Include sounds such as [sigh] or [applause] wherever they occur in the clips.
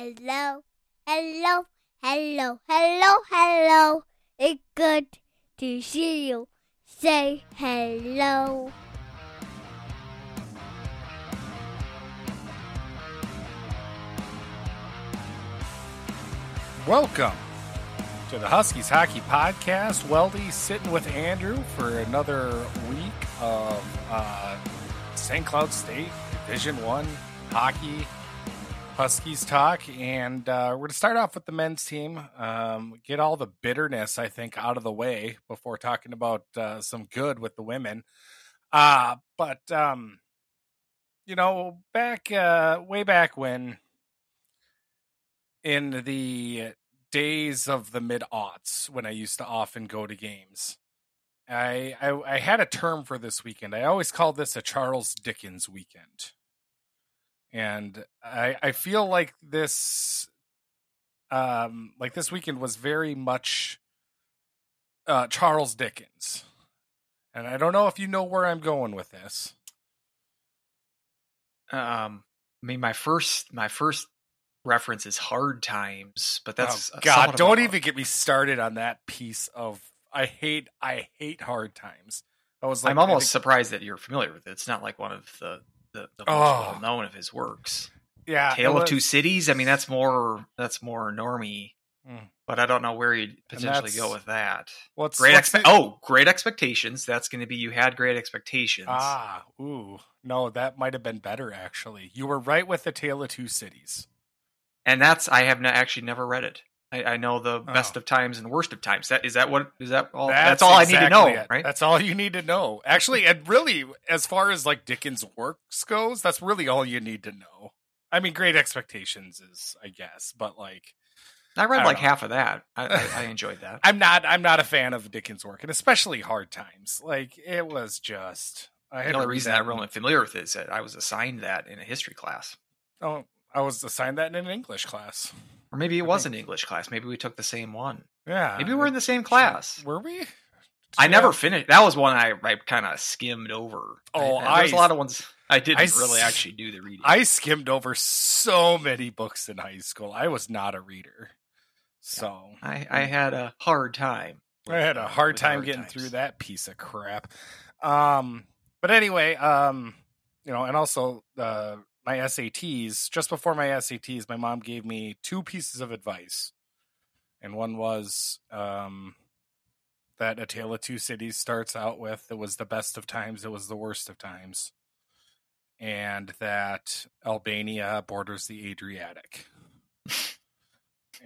Hello, hello, hello, hello, hello. It's good to see you. Say hello. Welcome to the Huskies Hockey Podcast. Weldy sitting with Andrew for another week of uh, St. Cloud State Division One hockey Huskies talk, and uh, we're going to start off with the men's team. Um, get all the bitterness, I think, out of the way before talking about uh, some good with the women. Uh, but um, you know, back uh, way back when in the days of the mid aughts when I used to often go to games. I, I I had a term for this weekend. I always called this a Charles Dickens weekend. And I I feel like this um like this weekend was very much uh Charles Dickens. And I don't know if you know where I'm going with this. Um, I mean, my first my first reference is Hard Times, but that's oh, God, don't even get me started on that piece of I hate I hate hard times. I was like I'm almost think- surprised that you're familiar with it. It's not like one of the the, the most Oh. well known of his works. yeah, Tale of Two Cities. I mean, that's more that's more normie, Mm. but I don't know where you'd potentially go with that. What's Great what's expe- the- Oh, great expectations. That's going to be you had great expectations. Ah, ooh. No, that might have been better actually. You were right with the Tale of Two Cities. and that's I have not, actually never read it. I, I know the oh. best Oh. of times and worst of times. That is that what is that all? That's, That's, all I need to know, it. right? That's all you need to know. Actually, and really, as far as like Dickens' works goes, that's really all you need to know. I mean, Great Expectations is, I guess, but like, I read I like know. half of that. I, I, I [laughs] enjoyed that. I'm not, I'm not a fan of Dickens' work, and especially Hard Times. Like, it was just. I had The only reason that I'm really familiar with it is that I was assigned that in a history class, Oh, I was assigned that in an English class. Or maybe it I was think- an English class. Maybe we took the same one. Yeah, Maybe we're in the same class. Were we? I Yeah. never finished. That was one I, I kind of skimmed over. Oh, I, there's I- a lot of ones I didn't I really actually do the reading. I skimmed over so many books in high school. I was not a reader. So I, I had a hard time. I had a hard time hard getting times. through that piece of crap. Um, but anyway, um, you know, and also uh, my SATs. Just before my SATs, my mom gave me two pieces of advice, and one was um, that A Tale of Two Cities starts out with "It was the best of times, it was the worst of times," and that Albania borders the Adriatic. [laughs]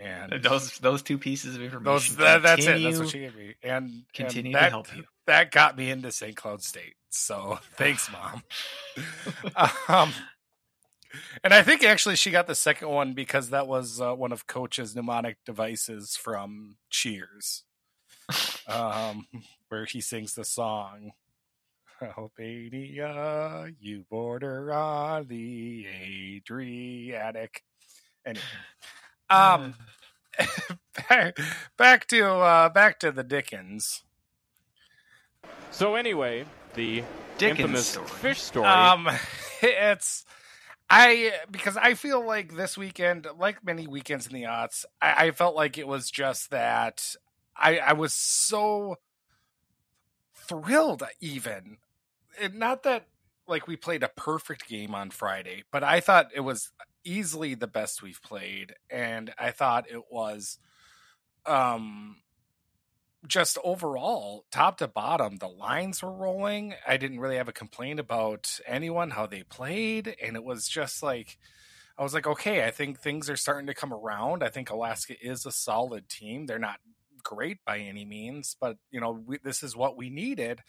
And Those those two pieces of those information. that, that's it. That's what she gave me, and and continue that, to help you. That got me into St. Cloud State. So thanks, mom. [laughs] [laughs] um, and I think actually she got the second one because that was uh, one of Coach's mnemonic devices from Cheers, um, [laughs] where he sings the song. Albania, you border on the Adriatic. Anyway, [sighs] um, [laughs] back, back to uh, back to the Dickens. So anyway, the Dickens infamous story. fish story. Um, [laughs] it's I because I feel like this weekend, like many weekends in the aughts, I, I felt like it was just that I I was so thrilled, even. It, not that like we played a perfect game on Friday, but I thought it was easily the best we've played, and I thought it was um just overall, top to bottom, the lines were rolling. I didn't really have a complaint about anyone, how they played. And it was just like, I was like, okay, I think things are starting to come around. I think Alaska is a solid team. They're not great by any means, but, you know, we, this is what we needed.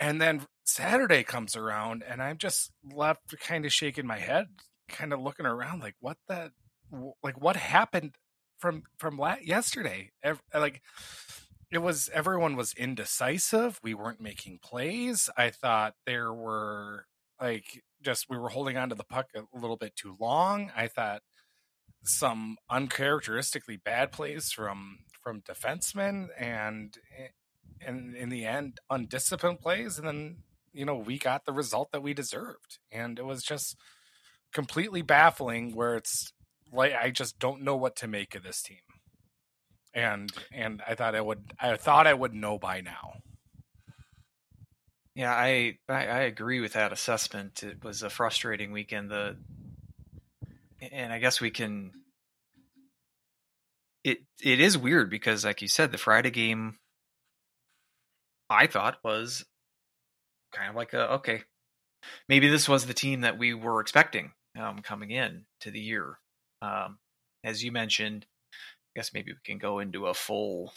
And then Saturday comes around, and I'm just left kind of shaking my head, kind of looking around like, what the, like, what happened from, from la- yesterday? Like, it was everyone was indecisive. We weren't making plays. I thought there were like just we were holding on to the puck a little bit too long. I thought some uncharacteristically bad plays from from defensemen and eh, and in the end undisciplined plays and then you know we got the result that we deserved and it was just completely baffling where it's like I just don't know what to make of this team. And and I thought I would I thought I would know by now. Yeah, I, I I agree with that assessment. It was a frustrating weekend. The and I guess we can. It it is weird because, like you said, the Friday game. I thought was kind of like a okay, maybe this was the team that we were expecting um, coming in to the year. Um, as you mentioned, guess maybe we can go into a full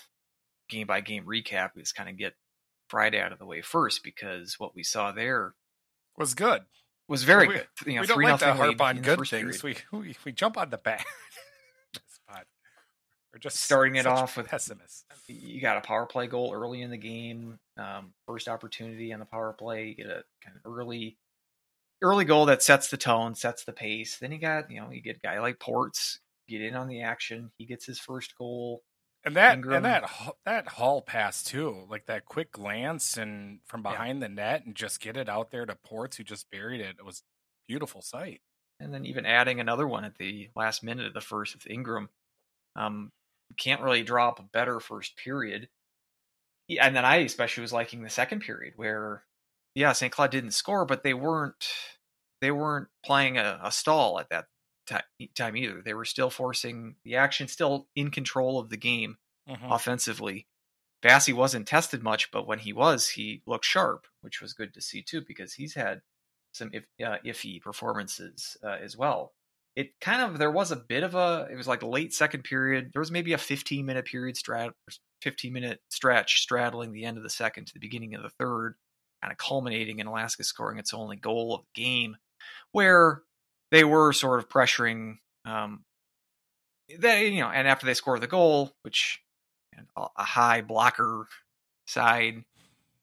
game by game recap. We just kind of get Friday out of the way first because what we saw there Was good. was very We- good. You know, we don't like to harp on good things. We, we we jump on the bad [laughs] spot. We're just Starting it off with- pessimists. you got a power play goal early in the game. Um, first opportunity on the power play, you get a kind of early, early goal that sets the tone, sets the pace. Then you got, you know, you get a guy like Portz get in on the action. He gets his first goal. And that Ingram. and that that Hall pass too, like that quick glance and from Yeah. behind the net and just get it out there to Portz who just buried it. It was beautiful sight. and then even adding another one at the last minute of the first with Ingram. Um, can't really draw up a better first period. And then I especially was liking the second period where, yeah, St. Cloud didn't score, but they weren't they weren't playing a, a stall at that time either. They were still forcing the action, still in control of the game Mhm. offensively. Basse wasn't tested much, but when he was, he looked sharp, which was good to see too, because he's had some if, uh, iffy performances uh, as well. It kind of there was a bit of a it was like late second period. There was maybe a 15 minute period strat 15 minute stretch straddling the end of the second to the beginning of the third, kind of culminating in Alaska scoring its only goal of the game, where they were sort of pressuring um, they you know, and after they score the goal, which and a a high blocker side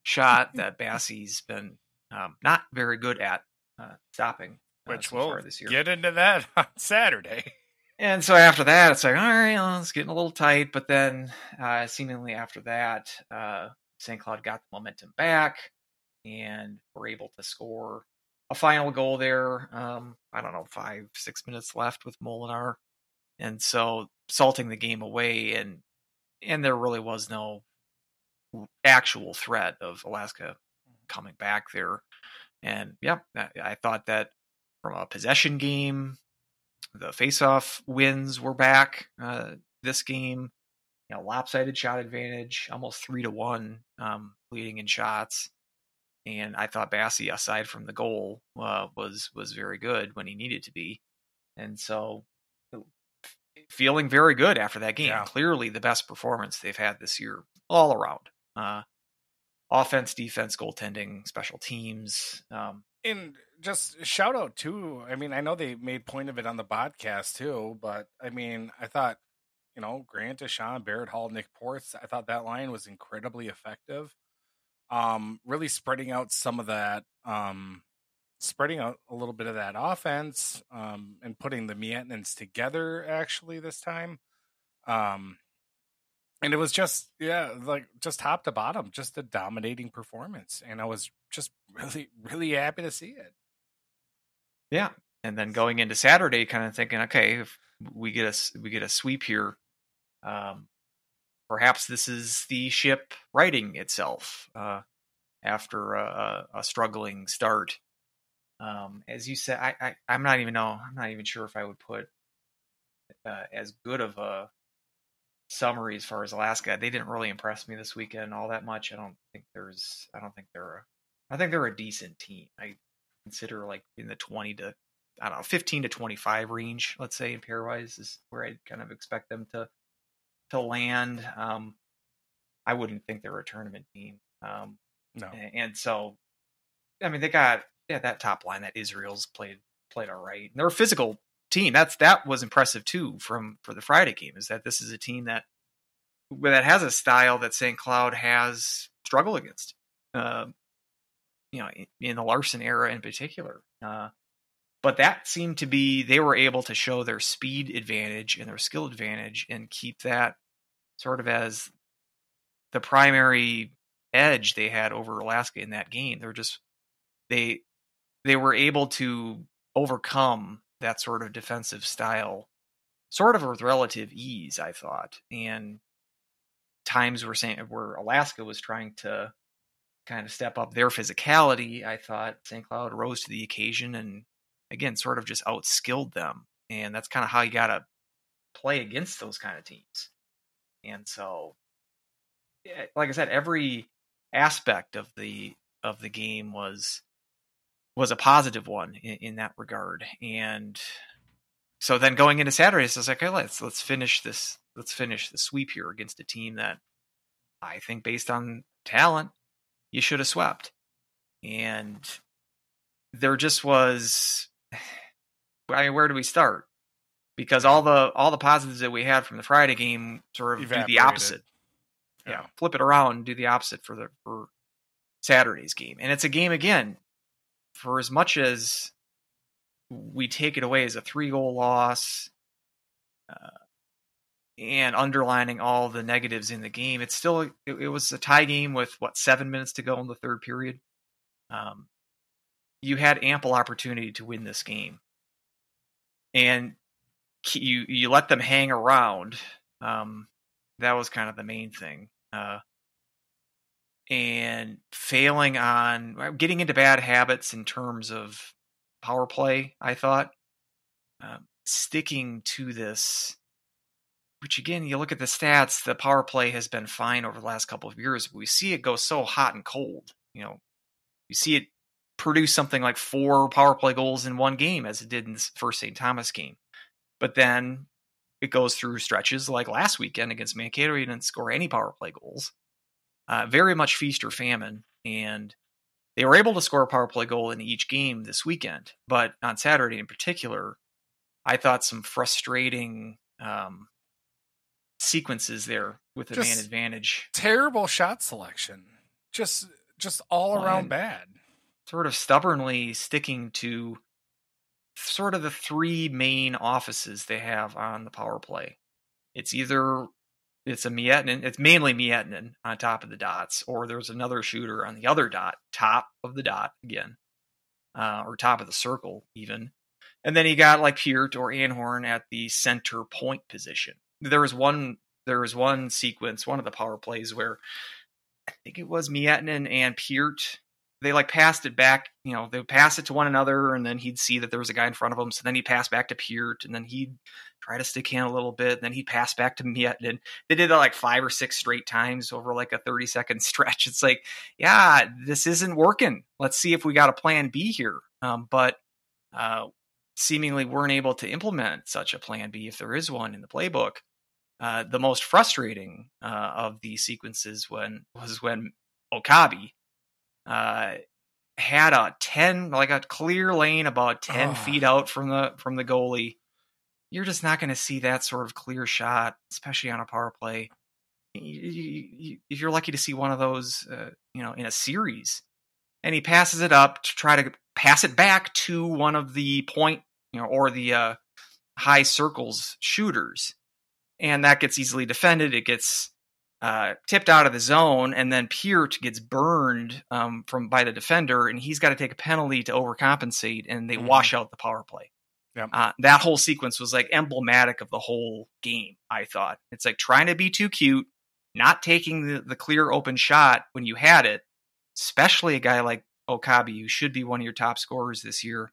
shot [laughs] that Basse's been um, not very good at uh, stopping, uh, Which so we'll this year. get into that [laughs] on Saturday. And so after that, it's like, all right, well, it's getting a little tight. But then, uh, seemingly after that, uh, St. Cloud got the momentum back and were able to score a final goal there. Um, I don't know, five, six minutes left with Molinar. And so salting the game away and and there really was no actual threat of Alaska coming back there. And yeah, I, I thought that from a possession game, the face-off wins were back uh, this game. You know, lopsided shot advantage, almost three to one, um, leading in shots. And I thought Basse, aside from the goal, uh, was was very good when he needed to be. And so, feeling very good after that game. Yeah. Clearly, the best performance they've had this year, all around. Uh, offense, defense, goaltending, special teams. Um, And just shout out too. I mean, I know they made point of it on the podcast too, but I mean, I thought, you know, Grant, Deshaun, Barrett Hall, Nick Portz, I thought that line was incredibly effective. Um, really spreading out some of that, um, spreading out a little bit of that offense, um, and putting the Mietnans together actually this time. Um, and it was just yeah like just top to bottom just a dominating performance and i was just [laughs] really really happy to see it Yeah, and then going into Saturday, kind of thinking, okay, if we get a we get a sweep here, um, perhaps this is the ship righting itself uh, after a, a, struggling start. Um, as you said, I, I I'm not even know I'm not even sure if I would put uh, as good of a summary as far as Alaska. They didn't really impress me this weekend all that much. I don't think there's I don't think they're a, I think they're a decent team. I consider like in the 20 to I don't know 15 to 25 range let's say in pairwise is where I'd kind of expect them to to land um I wouldn't think they're a tournament team um no and so I mean they got yeah that top line that Israel's played played all right and they're a physical team that's that was impressive too from for the Friday game is that this is a team that that has a style that St. Cloud has struggled against um you know, in, in the Larson era in particular. Uh, but that seemed to be they were able to show their speed advantage and their skill advantage and keep that sort of as the primary edge they had over Alaska in that game. They're just they they were able to overcome that sort of defensive style sort of with relative ease, I thought. And times were saying where Alaska was trying to kind of step up their physicality, I thought St. Cloud rose to the occasion and again sort of just outskilled them. And that's kind of how you gotta play against those kind of teams. And so eh, like I said, every aspect of the of the game was was a positive one in, in that regard. And so then going into Saturday, it's like, okay, let's let's finish this. Let's finish the sweep here against a team that I think, based on talent, you should have swept. And there just was. [sighs] I mean, where do we start? Because all the all the positives that we had from the Friday game sort of do the opposite. Yeah. yeah, flip it around and do the opposite for the for Saturday's game. And it's a game again. For as much as we take it away as a three goal loss uh, and underlining all the negatives in the game it's still it, it, was a tie game with what seven minutes to go in the third period um, you had ample opportunity to win this game and you you let them hang around um, that was kind of the main thing uh, and failing on getting into bad habits in terms of power play, I thought. Um, sticking to this, which again, you look at the stats, the power play has been fine over the last couple of years. We see it go so hot and cold. You know, you see it produce something like four power play goals in one game, as it did in the first St. Thomas game. But then it goes through stretches like last weekend against Mankato. He didn't score any power play goals. Uh, very much feast or famine. And they were able to score a power play goal in each game this weekend, but on Saturday in particular, I thought some frustrating um, sequences there with the just man advantage. Terrible shot selection. Just just all well, around bad. Sort of stubbornly sticking to sort of the three main offices they have on the power play. It's either it's a Miettinen. It's mainly Miettinen on top of the dots, or there's another shooter on the other dot, top of the dot again, uh, or top of the circle even. And then he got like Peart or Anhorn at the center point position. There was one. There was one sequence, one of the power plays where I think it was Miettinen and Peart they like passed it back, you know, they would pass it to one another and then he'd see that there was a guy in front of him. So then he'd pass back to Peart and then he'd try to stick hand a little bit. And then he'd pass back to Miet. And they did that like five or six straight times over like a 30 second [laughs] stretch. It's like, yeah, this isn't working. Let's see if we got a plan B here. Um, but uh, seemingly weren't able to implement such a plan B if there is one in the playbook. Uh, the most frustrating uh, of these sequences when was when Okabe uh, had a 10 like a clear lane about 10 oh. feet out from the from the goalie you're just not going to see that sort of clear shot especially on a power play you, you, you, if you're lucky to see one of those uh, you know in a series and he passes it up to try to pass it back to one of the point you know or the uh, high circles shooters and that gets easily defended it gets uh, tipped out of the zone, and then Peart gets burned um, from by the defender, and he's got to take a penalty to overcompensate, and they mm-hmm. wash out the power play. Yep. Uh, that whole sequence was like emblematic of the whole game. I thought it's like trying to be too cute, not taking the, the clear open shot when you had it, especially a guy like Okabe, who should be one of your top scorers this year.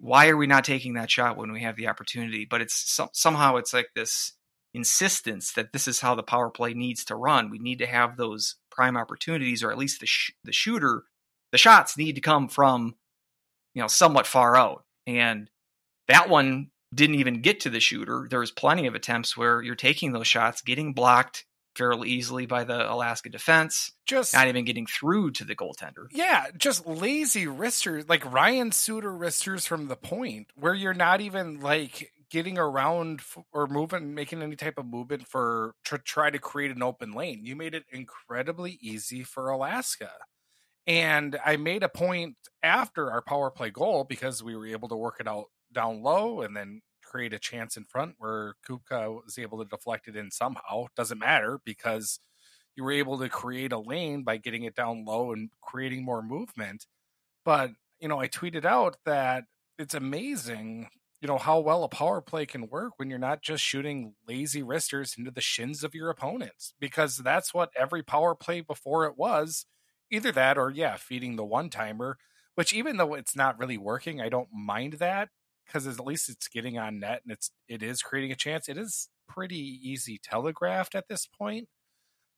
Why are we not taking that shot when we have the opportunity? But it's so, somehow it's like this insistence that this is how the power play needs to run. We need to have those prime opportunities, or at least the sh- the shooter, the shots need to come from, you know, somewhat far out. And that one didn't even get to the shooter. There was plenty of attempts where you're taking those shots, getting blocked fairly easily by the Alaska defense. Just not even getting through to the goaltender. Yeah, just lazy wristers, like Ryan Suter wristers from the point, where you're not even like getting around or moving, making any type of movement for to try to create an open lane. You made it incredibly easy for Alaska. And I made a point after our power play goal because we were able to work it out down low and then create a chance in front where Kupka was able to deflect it in somehow. Doesn't matter because you were able to create a lane by getting it down low and creating more movement. But, you know, I tweeted out that it's amazing you know how well a power play can work when you're not just shooting lazy wristers into the shins of your opponents because that's what every power play before it was either that or yeah feeding the one timer which even though it's not really working i don't mind that because at least it's getting on net and it's it is creating a chance. It is pretty easy telegraphed at this point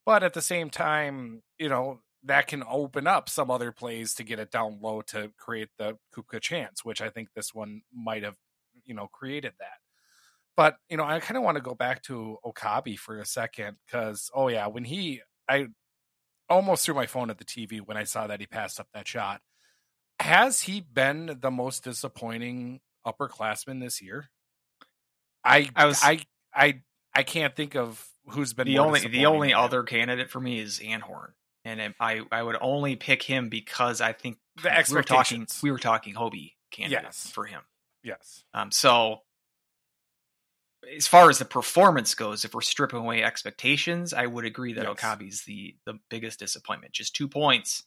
but at the same time you know that can open up some other plays to get it down low to create the Kupka chance, which I think this one might have, you know, created that. But, you know, I kind of want to go back to Okabe for a second because, oh, yeah, when he, I almost threw my phone at the TV when I saw that he passed up that shot. Has he been the most disappointing upperclassman this year? I, I was, I, I, I can't think of who's been the only the only other candidate for me is Anhorn and I I would only pick him because I think the we were talking we were talking Hobie candidate yes. for him. Yes. Um. So as far as the performance goes, if we're stripping away expectations, I would agree that yes. Okabe's the the biggest disappointment. Just two points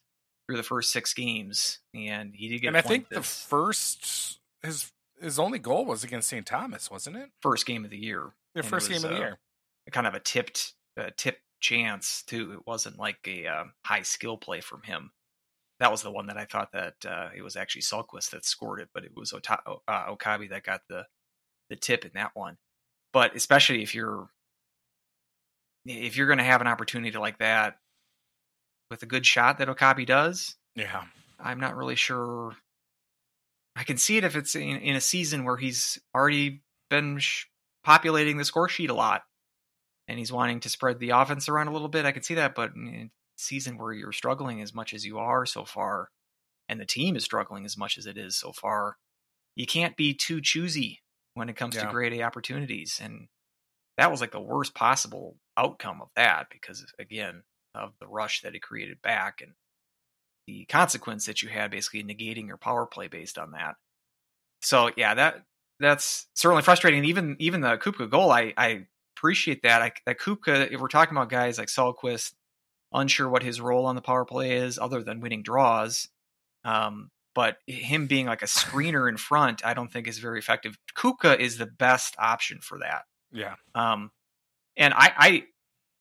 through the first six games, and he did get. And I think this. the first his his only goal was against St. Thomas, wasn't it? First game of the year. The first game of the year. Kind of a tipped uh, tipped chance too. It wasn't like a uh, high skill play from him. That was the one that I thought that uh, it was actually Salquist that scored it, but it was Ota- uh, Okabe that got the the tip in that one. But especially if you're if you're going to have an opportunity like that with a good shot that Okabe does, yeah, I'm not really sure. I can see it if it's in, in a season where he's already been sh- populating the score sheet a lot and he's wanting to spread the offense around a little bit. I can see that, but in season where you're struggling as much as you are so far, and the team is struggling as much as it is so far, you can't be too choosy when it comes yeah. to grade A opportunities. And that was like the worst possible outcome of that because, again, of the rush that it created back and the consequence that you had basically negating your power play based on that. So yeah, that that's certainly frustrating. Even even the Kupka goal, I I appreciate that. I, that Kupka, if we're talking about guys like Salquist, unsure what his role on the power play is other than winning draws. Um, but him being like a screener in front, I don't think is very effective. Kupka is the best option for that. Yeah. Um, and I, I,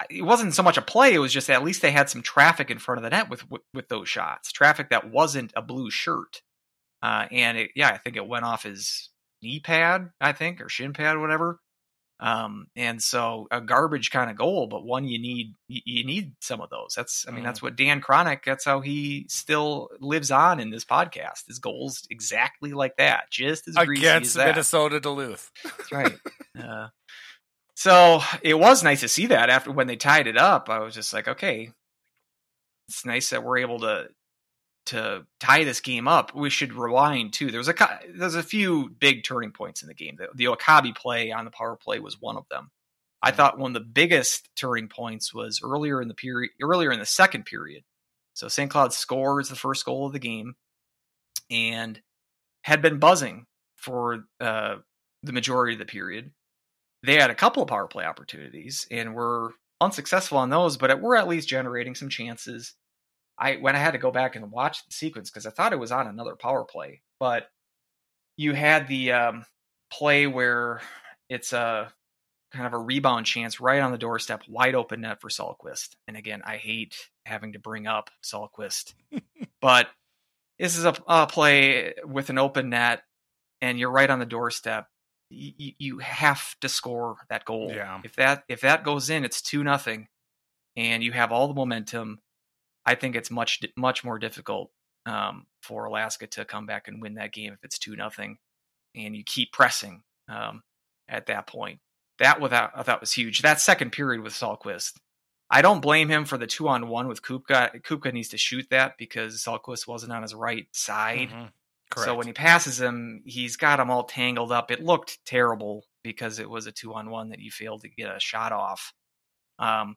it wasn't so much a play; it was just at least they had some traffic in front of the net with with, with those shots. Traffic that wasn't a blue shirt. Uh, and it, yeah, I think it went off his knee pad, I think, or shin pad, whatever. Um, and so a garbage kind of goal, but one you need you, need some of those. That's I mean, mm. that's what Dan Chronic, that's how he still lives on in this podcast. His goals exactly like that, just as against as Minnesota Duluth. That's right. uh, so it was nice to see that after when they tied it up. I was just like, okay, it's nice that we're able to to tie this game up, we should rewind too. There's a there's a few big turning points in the game. The, the Okabe play on the power play was one of them. I thought one of the biggest turning points was earlier in the period, earlier in the second period. So St. Cloud scores the first goal of the game, and had been buzzing for uh, the majority of the period. They had a couple of power play opportunities and were unsuccessful on those, but we were at least generating some chances. I when I had to go back and watch the sequence because I thought it was on another power play, but you had the um, play where it's a kind of a rebound chance right on the doorstep, wide open net for Salquist. And again, I hate having to bring up Salquist, [laughs] but this is a, a, play with an open net, and you're right on the doorstep. You, you have to score that goal. Yeah. If that if that goes in, it's two nothing, and you have all the momentum I think it's much much more difficult um, for Alaska to come back and win that game if it's two nothing, and you keep pressing um, at that point. That without I thought was huge. That second period with Salquist, I don't blame him for the two on one with Kupka. Kupka needs to shoot that because Salquist wasn't on his right side. Mm-hmm. So when he passes him, he's got him all tangled up. It looked terrible because it was a two on one that you failed to get a shot off. Um,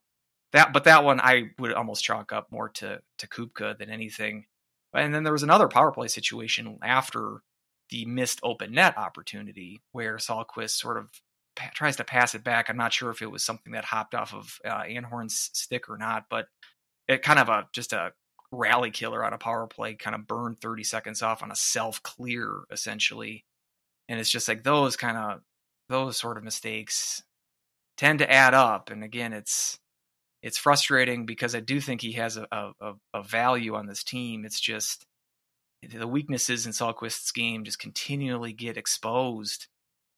that but that one I would almost chalk up more to to Kupka than anything. And then there was another power play situation after the missed open net opportunity where Salquist sort of pa- tries to pass it back. I'm not sure if it was something that hopped off of uh, Anhorn's stick or not, but it kind of a just a rally killer on a power play, kind of burned 30 seconds off on a self clear essentially. and it's just like those kind of those sort of mistakes tend to add up. And again, it's it's frustrating because I do think he has a, a, a value on this team. It's just the weaknesses in Salquist's game just continually get exposed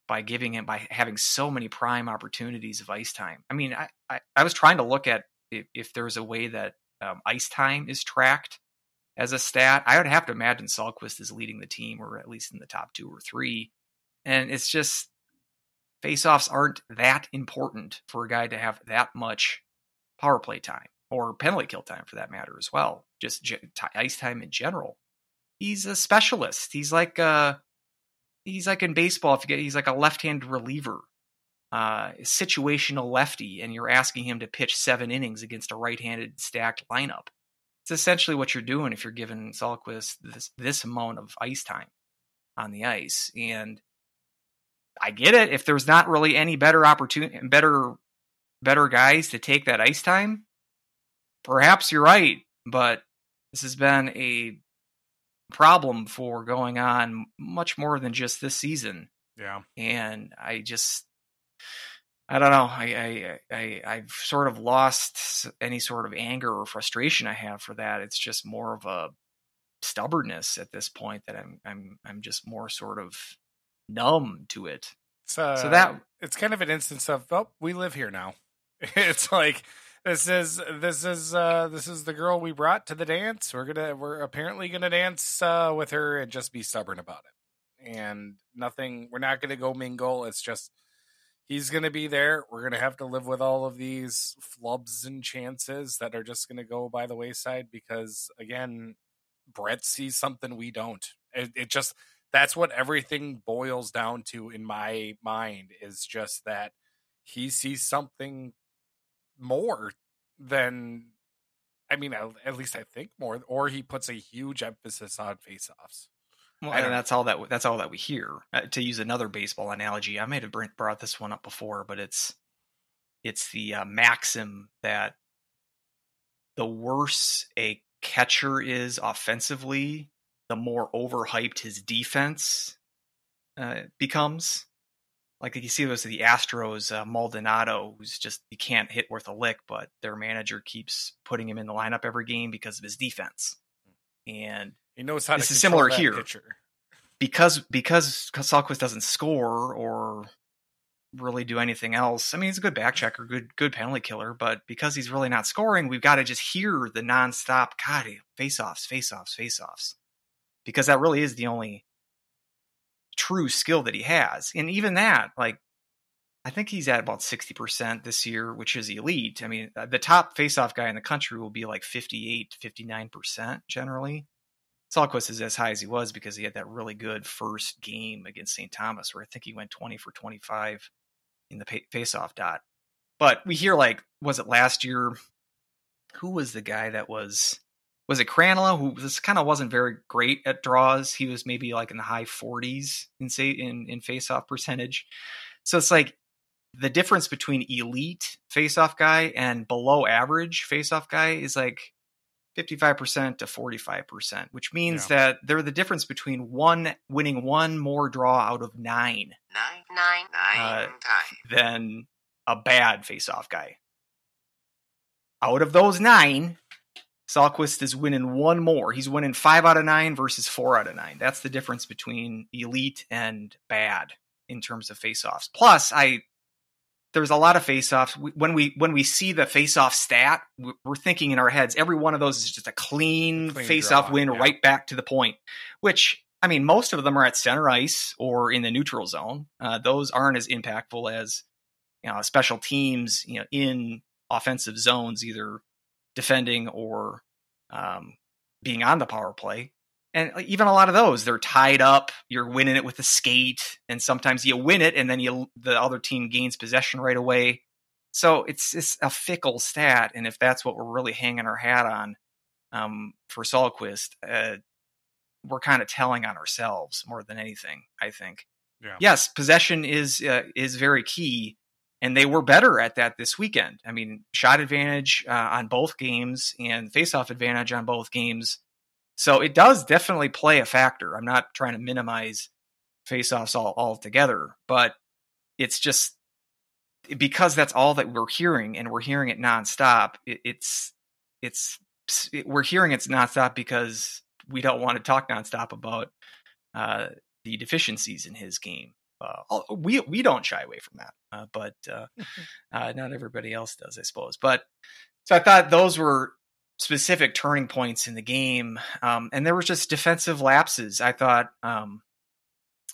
by giving him by having so many prime opportunities of ice time. I mean, I, I, I was trying to look at if, if there's a way that um, ice time is tracked as a stat. I would have to imagine Salquist is leading the team, or at least in the top two or three. And it's just faceoffs aren't that important for a guy to have that much power play time or penalty kill time for that matter as well. Just ice time in general. He's a specialist. He's like uh he's like in baseball if you get he's like a left-handed reliever. Uh, situational lefty, and you're asking him to pitch seven innings against a right-handed stacked lineup. It's essentially what you're doing if you're giving Salquist this this amount of ice time on the ice. And I get it. If there's not really any better opportunity, better better guys to take that ice time, perhaps you're right. But this has been a problem for going on much more than just this season. Yeah. And I just I don't know. I, I I I've sort of lost any sort of anger or frustration I have for that. It's just more of a stubbornness at this point that I'm I'm I'm just more sort of numb to it. Uh, so that it's kind of an instance of oh, we live here now. [laughs] it's like this is this is uh this is the girl we brought to the dance. We're gonna we're apparently gonna dance uh with her and just be stubborn about it. And nothing we're not gonna go mingle. It's just he's gonna be there. We're gonna have to live with all of these flubs and chances that are just gonna go by the wayside because again, Brett sees something we don't. It, it just that's what everything boils down to in my mind is just that he sees something more than I mean, at least I think more, or he puts a huge emphasis on face-offs. Well, and that's all that that's all that we hear. Uh, to use another baseball analogy, I may have brought this one up before, but it's it's the uh, maxim that the worse a catcher is offensively, the more overhyped his defense uh, becomes like you see those the Astros uh, Maldonado, who's just he can't hit worth a lick, but their manager keeps putting him in the lineup every game because of his defense, and he knows how. This is similar here pitcher. because because Salquist doesn't score or really do anything else. I mean, he's a good back checker, good good penalty killer, but because he's really not scoring, we've got to just hear the nonstop God face offs, face offs, face offs, because that really is the only true skill that he has. And even that, like, I think he's at about 60% this year, which is elite. I mean, uh, the top faceoff guy in the country will be like 58 59% generally. Salquist is as high as he was because he had that really good first game against St. Thomas, where I think he went 20 for 25 in the faceoff dot. But we hear, like, was it last year? Who was the guy that was was it Krannila who this kind of wasn't very great at draws. He was maybe like in the high 40s in say in in faceoff percentage. So it's like the difference between elite faceoff guy and below average faceoff guy is like 55% to 45%, which means yeah. that they're the difference between one winning one more draw out of nine. Nine, nine, nine, uh, than a bad faceoff guy. Out of those nine, Salquist is winning one more. He's winning five out of nine versus four out of nine. That's the difference between elite and bad in terms of faceoffs. Plus, I there's a lot of faceoffs. When we when we see the faceoff stat, we're thinking in our heads every one of those is just a clean, clean faceoff win yeah. right back to the point. Which I mean, most of them are at center ice or in the neutral zone. Uh, those aren't as impactful as you know special teams. You know, in offensive zones, either defending or um, being on the power play. And even a lot of those, they're tied up. You're winning it with a skate, and sometimes you win it, and then you the other team gains possession right away. So it's it's a fickle stat, and if that's what we're really hanging our hat on um, for Salquist, uh, we're kind of telling on ourselves more than anything. I think. Yeah. Yes, possession is uh, is very key, and they were better at that this weekend. I mean, shot advantage uh, on both games and face-off advantage on both games. So it does definitely play a factor. I'm not trying to minimize faceoffs all all together, but it's just because that's all that we're hearing, and we're hearing it nonstop. It, it's it's it, we're hearing it's nonstop because we don't want to talk nonstop about uh, the deficiencies in his game. Uh, we we don't shy away from that, uh, but uh, uh, not everybody else does, I suppose. But so I thought those were specific turning points in the game, um, and there was just defensive lapses. I thought um,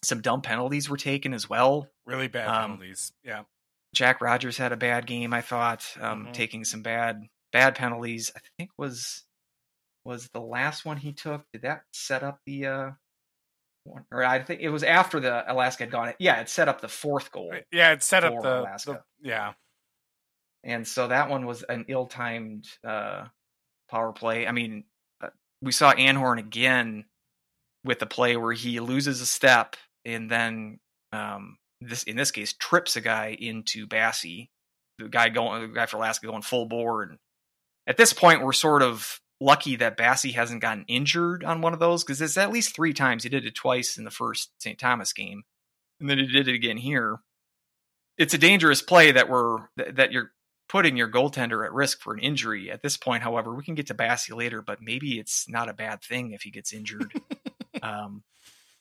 some dumb penalties were taken as well. Really bad Um, penalties. Yeah. Jack Rogers had a bad game. I thought um, Mhm. taking some bad bad penalties. I think was was the last one he took. Did that set up the? Uh or I think it was after the Alaska had gone. Yeah, it set up the fourth goal. Yeah, it set up the, Alaska. the yeah. and so that one was an ill-timed uh, power play. I mean, uh, we saw Anhorn again with the play where he loses a step and then um, this in this case trips a guy into Basse, the guy going the guy for Alaska going full bore. And at this point, we're sort of lucky that Basse hasn't gotten injured on one of those because it's at least three times. He did it twice in the first St. Thomas game, and then he did it again here. It's a dangerous play that we're that that you're putting your goaltender at risk for an injury. At this point, however, we can get to Basse later, but maybe it's not a bad thing if he gets injured. [laughs] um,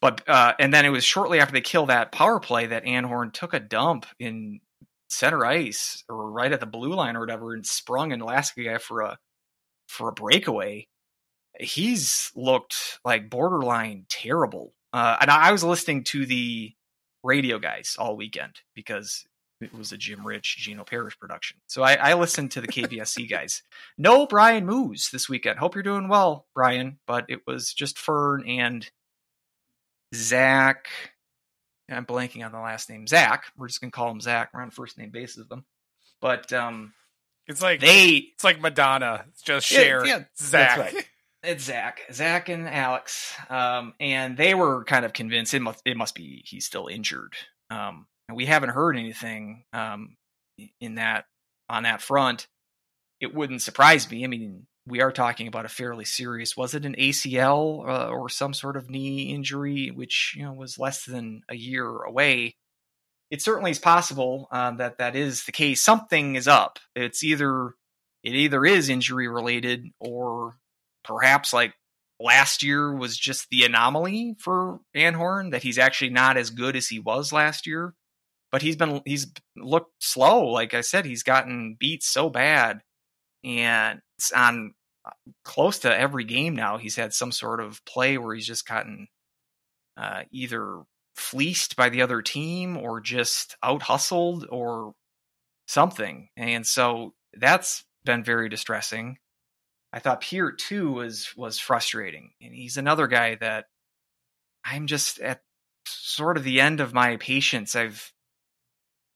but uh, and then it was shortly after they kill that power play that Anhorn took a dump in center ice or right at the blue line or whatever and sprung an Alaska guy for a for a breakaway. He's looked like borderline terrible. Uh, and I was listening to the radio guys all weekend because it was a Jim Rich, Gino Parrish production. So I, I listened to the KBSC [laughs] guys. No Brian Moose this weekend. Hope you're doing well, Brian. But it was just Fern and Zach. I'm blanking on the last name. Zach. We're just gonna call him Zach. We're on first name basis with them. But um, It's like they it's like Madonna. It's just Yeah, share yeah, Zach. that's right. It's Zach, Zach and Alex, um, and they were kind of convinced it must it must be he's still injured. Um, and we haven't heard anything um, in that on that front. It wouldn't surprise me. I mean, we are talking about a fairly serious. Was it an ACL uh, or some sort of knee injury, which you know was less than a year away? It certainly is possible um, that that is the case. Something is up. It's either it either is injury related or perhaps like last year was just the anomaly for Anhorn that he's actually not as good as he was last year. But he's been he's looked slow. Like I said, he's gotten beat so bad, and it's on uh, close to every game now. He's had some sort of play where he's just gotten uh, either fleeced by the other team or just out hustled or something. And so that's been very distressing. I thought Pierre too was was frustrating, and he's another guy that I'm just at sort of the end of my patience. I've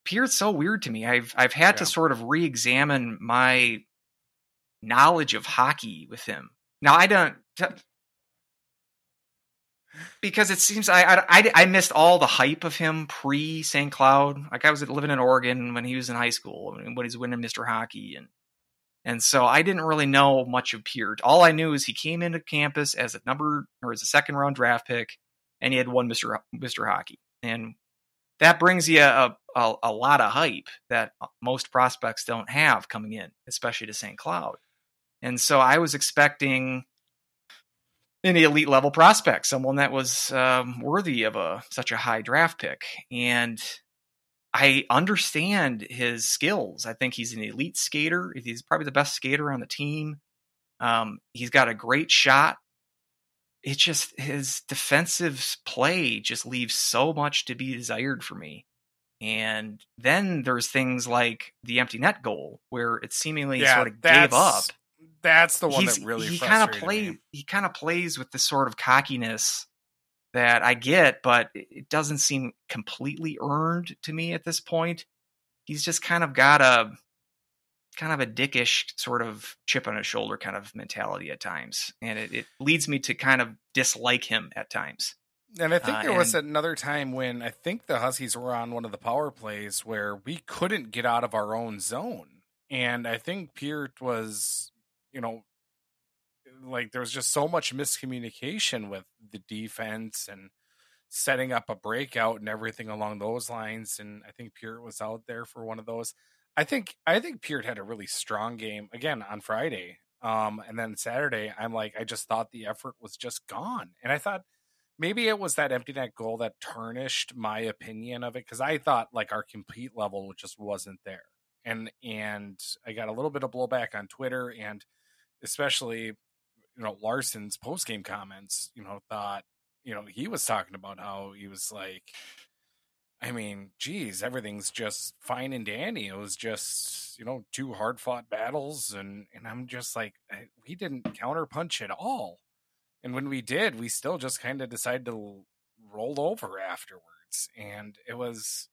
Pierre's so weird to me. I've I've had to sort of re-examine my knowledge of hockey with him. Now I don't because it seems I, I I missed all the hype of him pre St. Cloud. Like I was living in Oregon when he was in high school when he's winning Mr. Hockey and and so I didn't really know much of Pierre. All I knew is he came into campus as a number or as a second round draft pick, and he had won Mister Mister Hockey, and that brings you a, a a lot of hype that most prospects don't have coming in, especially to St. Cloud. And so I was expecting an elite level prospect, someone that was um, worthy of a such a high draft pick, and I understand his skills. I think he's an elite skater. He's probably the best skater on the team. Um, he's got a great shot. It's just his defensive play just leaves so much to be desired for me. And then there's things like the empty net goal, where it seemingly Yeah, sort of gave up. That's- the one He's- that really he kind of frustrated play me. he kind of plays with this sort of cockiness that I get, but it doesn't seem completely earned to me at this point. He's just kind of got a kind of a dickish sort of chip on his shoulder kind of mentality at times, and it, it leads me to kind of dislike him at times. And I think Uh, there was another time when I think the Huskies were on one of the power plays where we couldn't get out of our own zone. And I think Peart was, you know, like there was just so much miscommunication with the defense and setting up a breakout and everything along those lines. And I think Peart was out there for one of those. I think I think Peart had a really strong game again on Friday. Um, and then Saturday, I'm like, I just thought the effort was just gone. And I thought maybe it was that empty net goal that tarnished my opinion of it because I thought like our compete level just wasn't there. And and I got a little bit of blowback on Twitter and especially you know Larson's post game comments, you know, thought, you know, he was talking about how he was like I mean, geez, everything's just fine and dandy. It was just, you know, two hard fought battles, and and I'm just like, we didn't counterpunch at all. And when we did, we still just kind of decided to roll over afterwards, and it was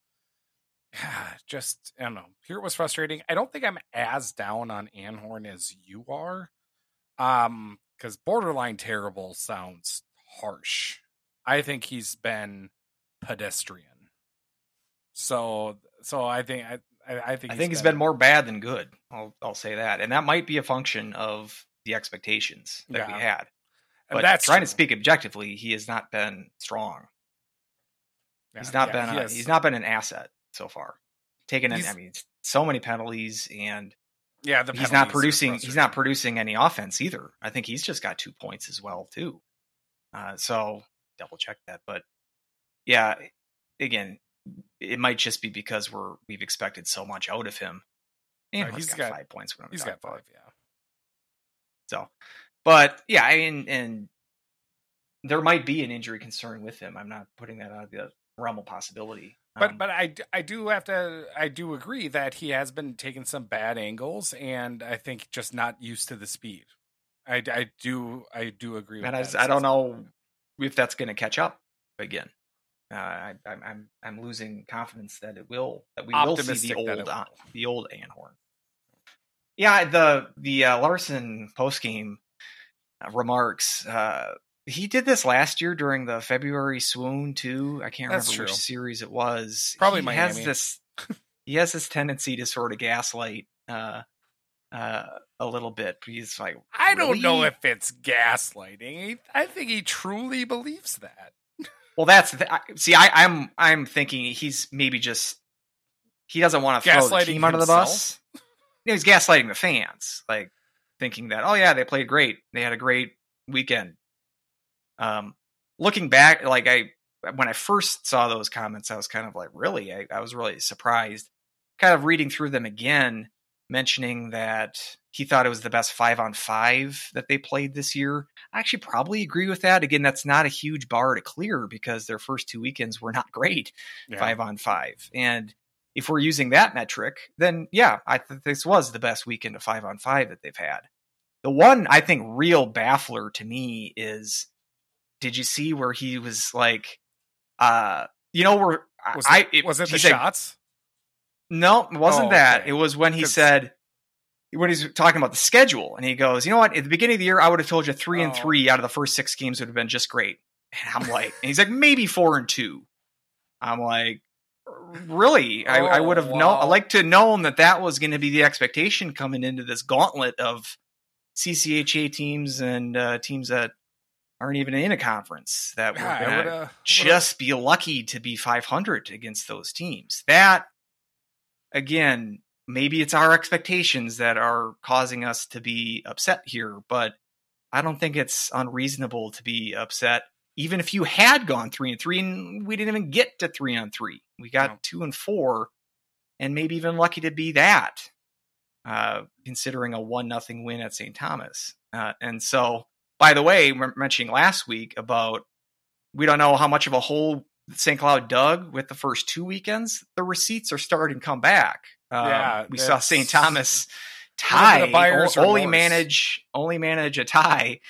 just I don't know. Here it was frustrating. I don't think I'm as down on Anhorn as you are, um, because borderline terrible sounds harsh. I think he's been pedestrian so so I think I I, think I think he's been more bad than good. I'll I'll say that, and that might be a function of the expectations that yeah. we had. But that's trying true. to speak objectively, he has not been strong. Yeah, he's not yeah, been he a, he's not been an asset so far. Taking in, I mean, so many penalties and yeah, he's not producing. He's not producing any offense either. I think he's just got two points as well too. Uh, so double check that, but yeah, again, it might just be because we're we've expected so much out of him. And uh, he's got, got, five points. He's got five, yeah. So, but yeah, and and there might be an injury concern with him. I'm not putting that out of the realm of possibility. But um, but I, I do have to I do agree that he has been taking some bad angles and I think just not used to the speed. I, I do I do agree. And I, I don't know if that's going to catch up again. Uh, I, am I'm I'm losing confidence that it will that we will see the old uh, the old Anhorn. Yeah, the the uh, Larson post game uh, remarks. He did this last year during the February swoon too. I can't That's remember true. which series it was. Probably he Miami. has this. [laughs] he has this tendency to sort of gaslight uh, uh, a little bit. He's like, I don't know if it's gaslighting. I think he truly believes that. Well, that's the, see, I, I'm I'm thinking he's maybe just he doesn't want to throw the team under the bus. Yeah, he's gaslighting the fans, like thinking that oh yeah, they played great, they had a great weekend. Um, looking back, like I when I first saw those comments, I was kind of like, really, I, I was really surprised. Kind of reading through them again, mentioning that he thought it was the best five on five that they played this year. I actually probably agree with that. Again, that's not a huge bar to clear because their first two weekends were not [laughs] great yeah. five on five. And if we're using that metric, then yeah, I think this was the best weekend of five on five that they've had. The one I think real baffler to me is did you see where he was like, uh, you know, where was I, it, was it the shots? No, it wasn't oh, that. Okay. It was when he said, when he's talking about the schedule, and he goes, "You know what? At the beginning of the year, I would have told you three oh. and three out of the first six games would have been just great." And I'm like, and he's like, maybe four and two. I'm like, really? Oh, I, I, would have wow. known. I like to known that that was going to be the expectation coming into this gauntlet of CCHA teams and uh, teams that aren't even in a conference that yeah, going to just be lucky to be 500 against those teams. That again maybe it's our expectations that are causing us to be upset here, but I don't think it's unreasonable to be upset. Even if you had gone three and three, and we didn't even get to three on three, we got no. two and four, and maybe even lucky to be that, uh, considering a one nothing win at St. Thomas. Uh, and so, by the way, we're mentioning last week about we don't know how much of a hole St. Cloud dug with the first two weekends. The receipts are starting to come back. Um, yeah, we saw St. Thomas [laughs] tie, only manage only manage a tie,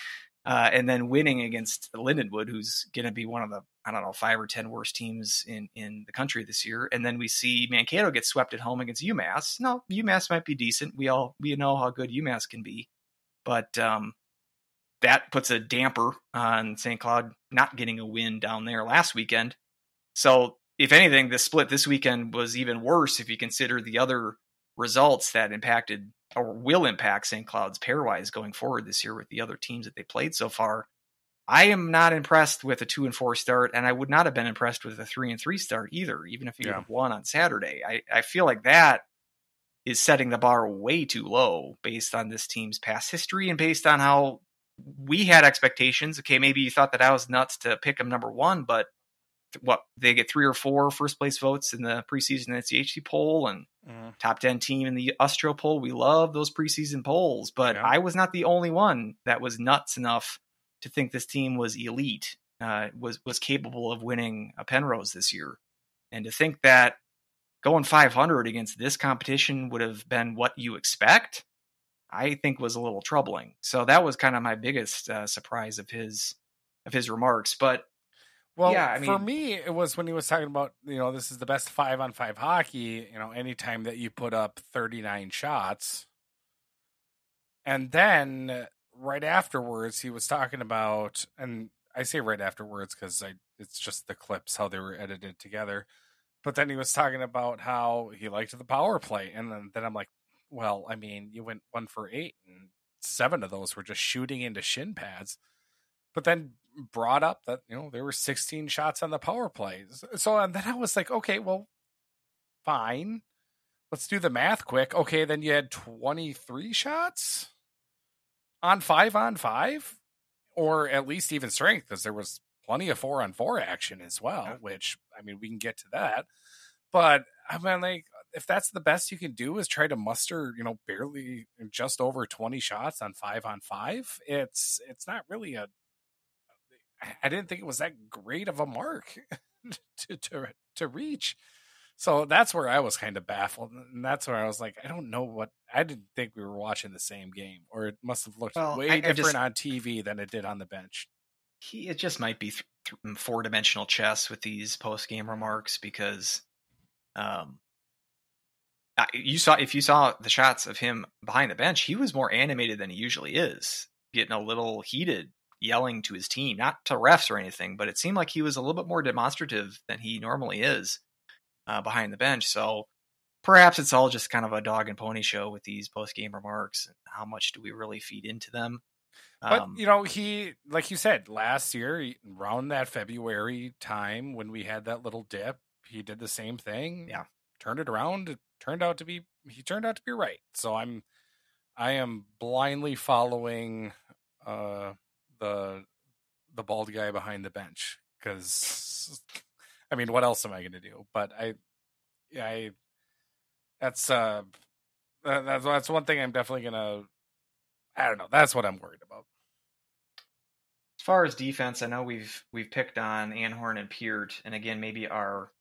uh, and then winning against Lindenwood, who's going to be one of the I don't know five or ten worst teams in in the country this year. And then we see Mankato get swept at home against UMass. No, UMass might be decent. We all we know how good UMass can be, but um, that puts a damper on St. Cloud not getting a win down there last weekend. So if anything, the split this weekend was even worse if you consider the other results that impacted or will impact St. Cloud's pairwise going forward this year with the other teams that they played so far. I am not impressed with a two and four start, and I would not have been impressed with a three and three start either, even if you Yeah. have won on Saturday. I, I feel like that is setting the bar way too low based on this team's past history and based on how we had expectations. Okay, maybe you thought that I was nuts to pick them number one, but what they get three or four first place votes in the preseason NCHC poll and Mhm. top 10 team in the USCHO poll. We love those preseason polls, but Yeah. I was not the only one that was nuts enough to think this team was elite, uh, was was capable of winning a Penrose this year, and to think that going 500 against this competition would have been what you expect, I think was a little troubling. So that was kind of my biggest uh, surprise of his of his remarks. But Well, Yeah, I for me, it was when he was talking about, you know, this is the best five on five hockey, you know, anytime that you put up 39 shots. And then right afterwards, he was talking about, and I say right afterwards because I it's just the clips, how they were edited together. But then he was talking about how he liked the power play. And then, then I'm like, well, I mean, you went one for eight, and seven of those were just shooting into shin pads but then brought up that you know there were 16 shots on the power plays. So and then I was like, okay, well, fine. Let's do the math quick. Okay, then you had 23 shots on five on five, or at least even strength, because there was plenty of four on four action as well. Yeah. Which I mean, we can get to that. But I mean, like, if that's the best you can do is try to muster, you know, barely just over 20 shots on five on five, it's it's not really a I didn't think it was that great of a mark [laughs] to to to reach. So that's where I was kind of baffled, and that's where I was like, I don't know what. I didn't think we were watching the same game, or it must have looked Well, way I- different just- on TV than it did on the bench. he it just might be th- th- four dimensional chess with these post game remarks because um you saw if you saw the shots of him behind the bench he was more animated than he usually is getting a little heated yelling to his team not to refs or anything but it seemed like he was a little bit more demonstrative than he normally is uh, behind the bench so perhaps it's all just kind of a dog and pony show with these post game remarks and how much do we really feed into them But Um, you know, he like you said last year, around that February time when we had that little dip, he did the same thing. Yeah. Turned it around. It turned out to be he turned out to be right. So I'm I am blindly following uh the the bald guy behind the bench because I mean, what else am I going to do? But I I that's uh that, that's that's one thing I'm definitely gonna. I don't know. That's what I'm worried about. As far as defense, I know we've we've picked on Anhorn and Peart, and again, maybe our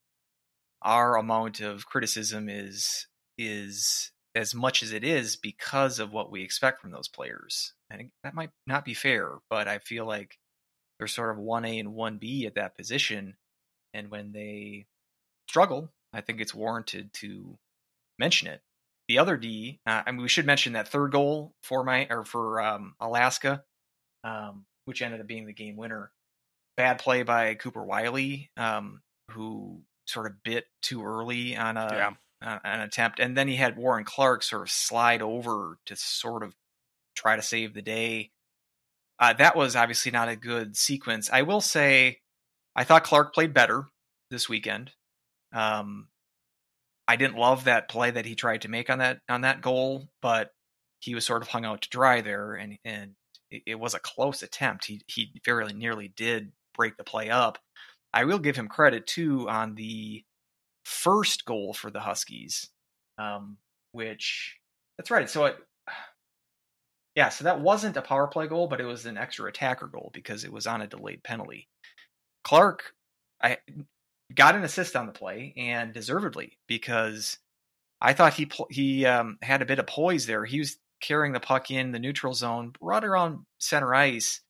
our amount of criticism is is as much as it is because of what we expect from those players. And that might not be fair, but I feel like they're sort of one A and one B at that position, and when they struggle, I think it's warranted to mention it. The other D, uh, I mean, we should mention that third goal for my or for um, Alaska, um, which ended up being the game winner. Bad play by Cooper Wylie, um, who sort of bit too early on a yeah. uh, an attempt, and then he had Warren Clark sort of slide over to sort of try to save the day. Uh, that was obviously not a good sequence. I will say, I thought Clark played better this weekend. Um, I didn't love that play that he tried to make on that on that goal, but he was sort of hung out to dry there, and and it, it was a close attempt. He he very nearly did break the play up. I will give him credit too on the first goal for the Huskies, um, which that's right. So it, [sighs] yeah, so that wasn't a power play goal, but it was an extra attacker goal because it was on a delayed penalty. Clark, I got an assist on the play and deservedly because I thought he he um, had a bit of poise there. He was carrying the puck in the neutral zone, right around center ice.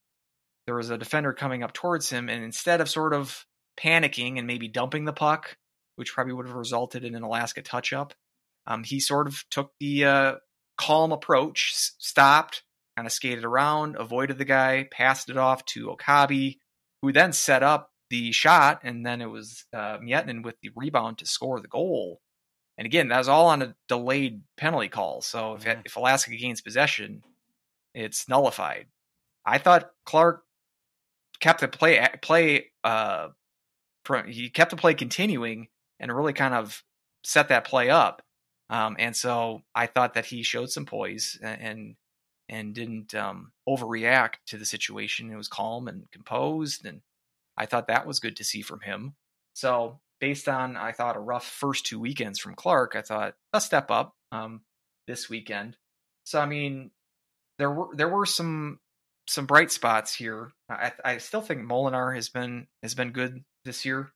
There was a defender coming up towards him, and instead of sort of panicking and maybe dumping the puck, which probably would have resulted in an Alaska touch up, um, he sort of took the uh, calm approach, s- stopped, kind of skated around, avoided the guy, passed it off to Okabe, who then set up the shot, and then it was uh, Miettinen with the rebound to score the goal. And again, that was all on a delayed penalty call. So if, Mhm. if Alaska gains possession, it's nullified. I thought Clark kept the play play uh he kept the play continuing and really kind of set that play up. Um, and so I thought that he showed some poise and and didn't um, overreact to the situation. It was calm and composed, and I thought that was good to see from him. So based on I thought a rough first two weekends from Clark, I thought a step up um, this weekend. So I mean, there were there were some some bright spots here. I, I still think Molenaar has been has been good this year.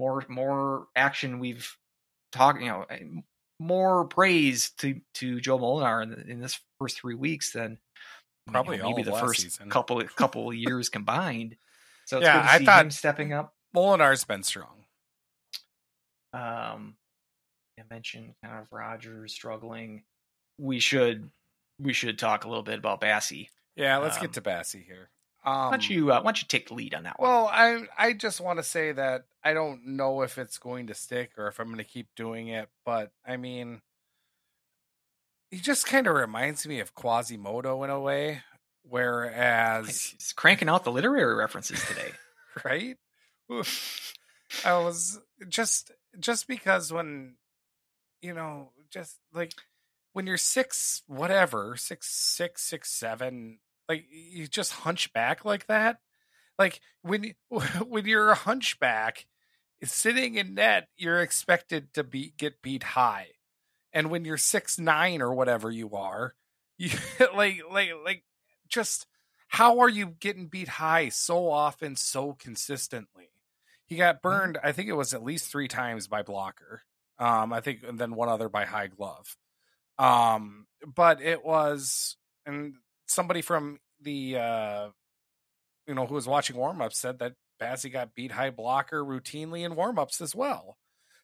More more action we've talked, you know, eh, more praise to to Joe Molenaar in, in this first three weeks than probably you know, maybe the first season. couple couple years combined. So it's Yeah, good to I see thought- him stepping up. Molenaar's been strong. Um, I mentioned kind of Rogers struggling. We should we should talk a little bit about Basse. Yeah, let's Um, get to Basse here. Um, why don't you uh, why don't you take the lead on that one? Well, I I just want to say that I don't know if it's going to stick or if I'm going to keep doing it, but I mean, he just kind of reminds me of Quasimodo in a way. Whereas, He's cranking out the literary references today. [laughs] right? Oof. I was just just because when you know, just like when you're six, whatever, six, six, six, seven, like you just hunch back like that. Like when [laughs] when you're a hunchback, sitting in net, you're expected to be get beat high, and when you're six nine or whatever you are, [laughs] you like like like just how are you getting beat high so often, so consistently? He got burned. I think it was at least three times by blocker. Um, I think, and then one other by high glove. Um, but it was, and somebody from the, uh, you know, who was watching warmups said that Basse got beat high blocker routinely in warmups as well.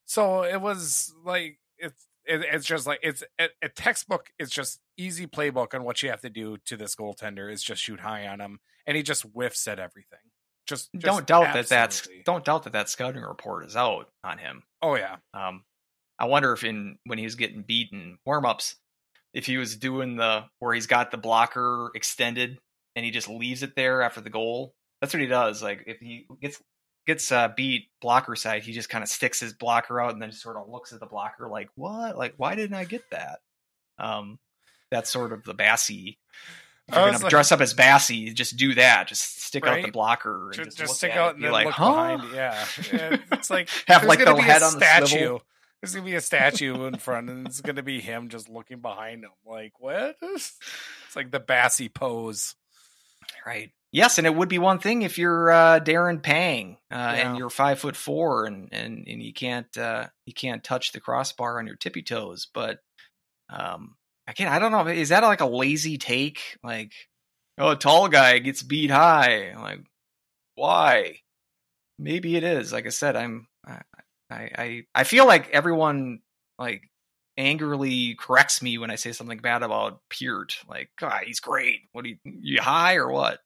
So it was like it's it, it's just like it's a, a textbook. It's just easy playbook on what you have to do to this goaltender is just shoot high on him, and he just whiffs at everything. Just, just don't doubt that that's don't doubt that that scouting report is out on him. Oh yeah, Um, I wonder if in when he was getting beaten warm ups, if he was doing the where he's got the blocker extended and he just leaves it there after the goal. That's what he does. Like if he gets gets uh, beat blocker side, he just kind of sticks his blocker out and then sort of looks at the blocker like, "What? Like why didn't I get that?" Um, that's sort of the Basse. If you're gonna like- dress up as Basse, just do that. Just stick out the blocker and just, just, stick out and be like, huh? behind. Yeah, it's like [laughs] Have like the head a on the statue. swivel. There's gonna be a statue in front, and it's gonna be him just looking behind him, like what? [laughs] It's like the Basse pose. Right. Yes, and it would be one thing if you're uh, Darren Pang uh, Yeah. and you're five foot four and and, and you can't uh, you can't touch the crossbar on your tippy toes. But um, again, I don't know. Is that like a lazy take? Like, oh, a tall guy gets beat high. Like, why? Maybe it is. Like I said, I'm I I I, feel like everyone like angrily corrects me when I say something bad about Peart. Like, God, he's great. What do you, you high or what?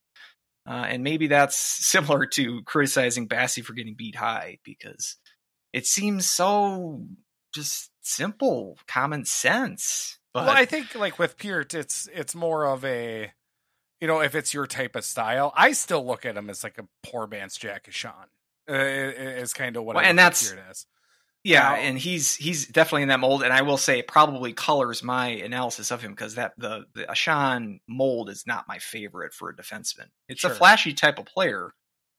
Uh, and maybe that's [laughs] similar to criticizing Basse for getting beat high because it seems so just simple, common sense. But well, I think like with Peart, it's it's more of a, you know, if it's your type of style, I still look at him as like a poor man's Jack Ahcan. Uh, is kind of what Well, I and that's- as. yeah, now- and he's he's definitely in that mold, and I will say it probably colors my analysis of him because that the the Ahcan mold is not my favorite for a defenseman. It's Sure. a flashy type of player,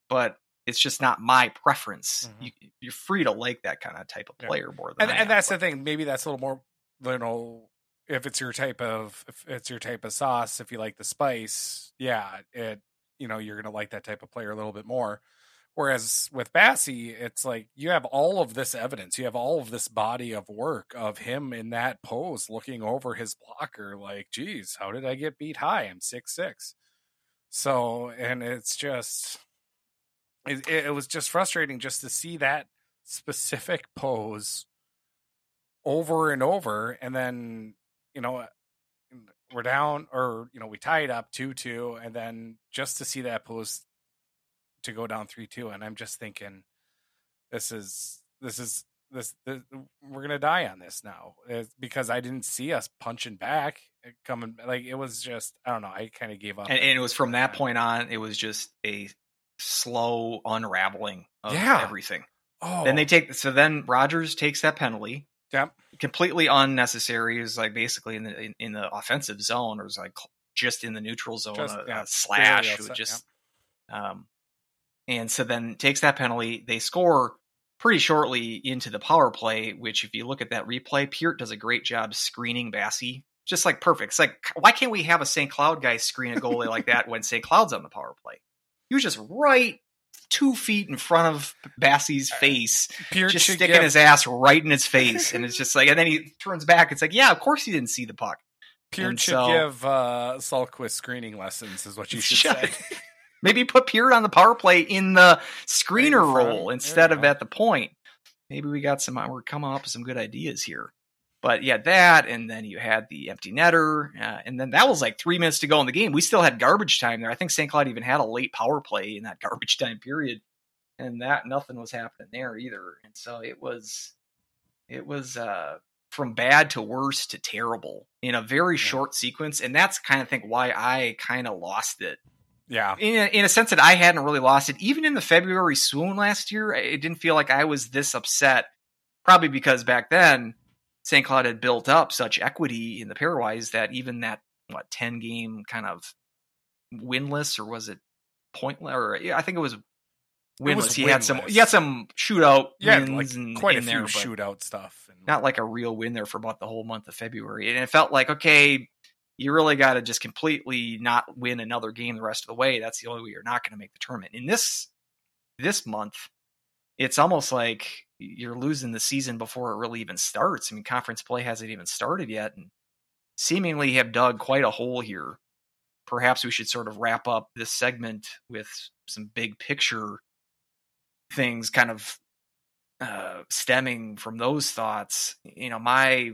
but it's just not my preference. Mhm. You, you're free to like that kind of type of Yeah. player more than and and that's the thing. Maybe that's a little more, you know, if it's your type of if it's your type of sauce. If you like the spice, yeah, it you know you're gonna like that type of player a little bit more. Whereas with Basse, it's like you have all of this evidence, you have all of this body of work of him in that pose, looking over his blocker, like, geez, how did I get beat high? I'm six six. So, and it's just, it, it was just frustrating just to see that specific pose over and over and then you know uh, we're down or you know we tie it up 2-2 and then just to see that pose to go down 3-2 and i'm just thinking this is this is this, this we're gonna die on this now It's because i didn't see us punching back uh, coming like it was just i don't know i kind of gave up and, and it was from that point on it was just a slow unraveling of Yeah. everything. Oh, Then they take so then Rogers takes that penalty. Yep. Completely unnecessary. It was like basically in the in, in the offensive zone, or was like just in the neutral zone, Just, a, a slash. It outside, just um, and so then takes that penalty. They score pretty shortly into the power play, which if you look at that replay, Peart does a great job screening Basse. Just like perfect. It's like, why can't we have a St. Cloud guy screen a goalie like that when St. Cloud's on the power play? He was just right two feet in front of Basse's face, Peart just sticking give- his ass right in his face. And it's just like, and then he turns back. It's like, yeah, of course he didn't see the puck. Peart and should so- give uh, Sulquist screening lessons, is what you [laughs] should Shut- say. [laughs] Maybe put Peart on the power play in the screener Right in role instead of go. at the point. Maybe we got some. We're coming up with some good ideas here. But yeah, that, and then you had the empty netter, uh, and then that was like three minutes to go in the game. We still had garbage time there. I think St. Cloud even had a late power play in that [laughs] garbage time period, and that nothing was happening there either. And so it was, it was uh, from bad to worse to terrible in a very short sequence, and that's kind of think why I kind of lost it Yeah, in a, in a sense that I hadn't really lost it. Even in the February swoon last year, it didn't feel like I was this upset. Probably because back then St. Cloud had built up such equity in the pairwise that even that what ten game kind of winless or was it pointless or yeah, I think it was winless. was he had some he had some shootout yeah, wins like and, quite a in few there, shootout stuff. And, not like a real win there for about the whole month of February. And it felt like, okay, you really got to just completely not win another game the rest of the way. That's the only way you're not going to make the tournament. In this this month, it's almost like you're losing the season before it really even starts. I mean, conference play hasn't even started yet, and seemingly have dug quite a hole here. Perhaps we should sort of wrap up this segment with some big picture things, kind of uh, stemming from those thoughts. You know, my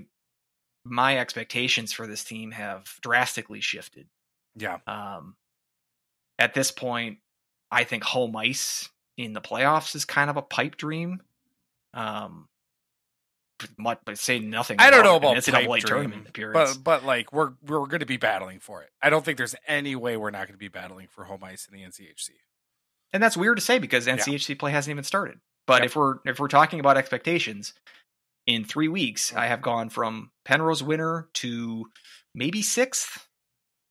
my expectations for this team have drastically shifted. yeah, Um, at this point, I think home ice in the playoffs is kind of a pipe dream. Um, but, but say nothing. I don't know about NCAA pipe dream, tournament appearance. but but like we're we're going to be battling for it. I don't think there's any way we're not going to be battling for home ice in the NCHC. and that's weird to say because NCHC play hasn't even started. But Yep. if we're if we're talking about expectations, in three weeks I have gone from Penrose winner to maybe sixth.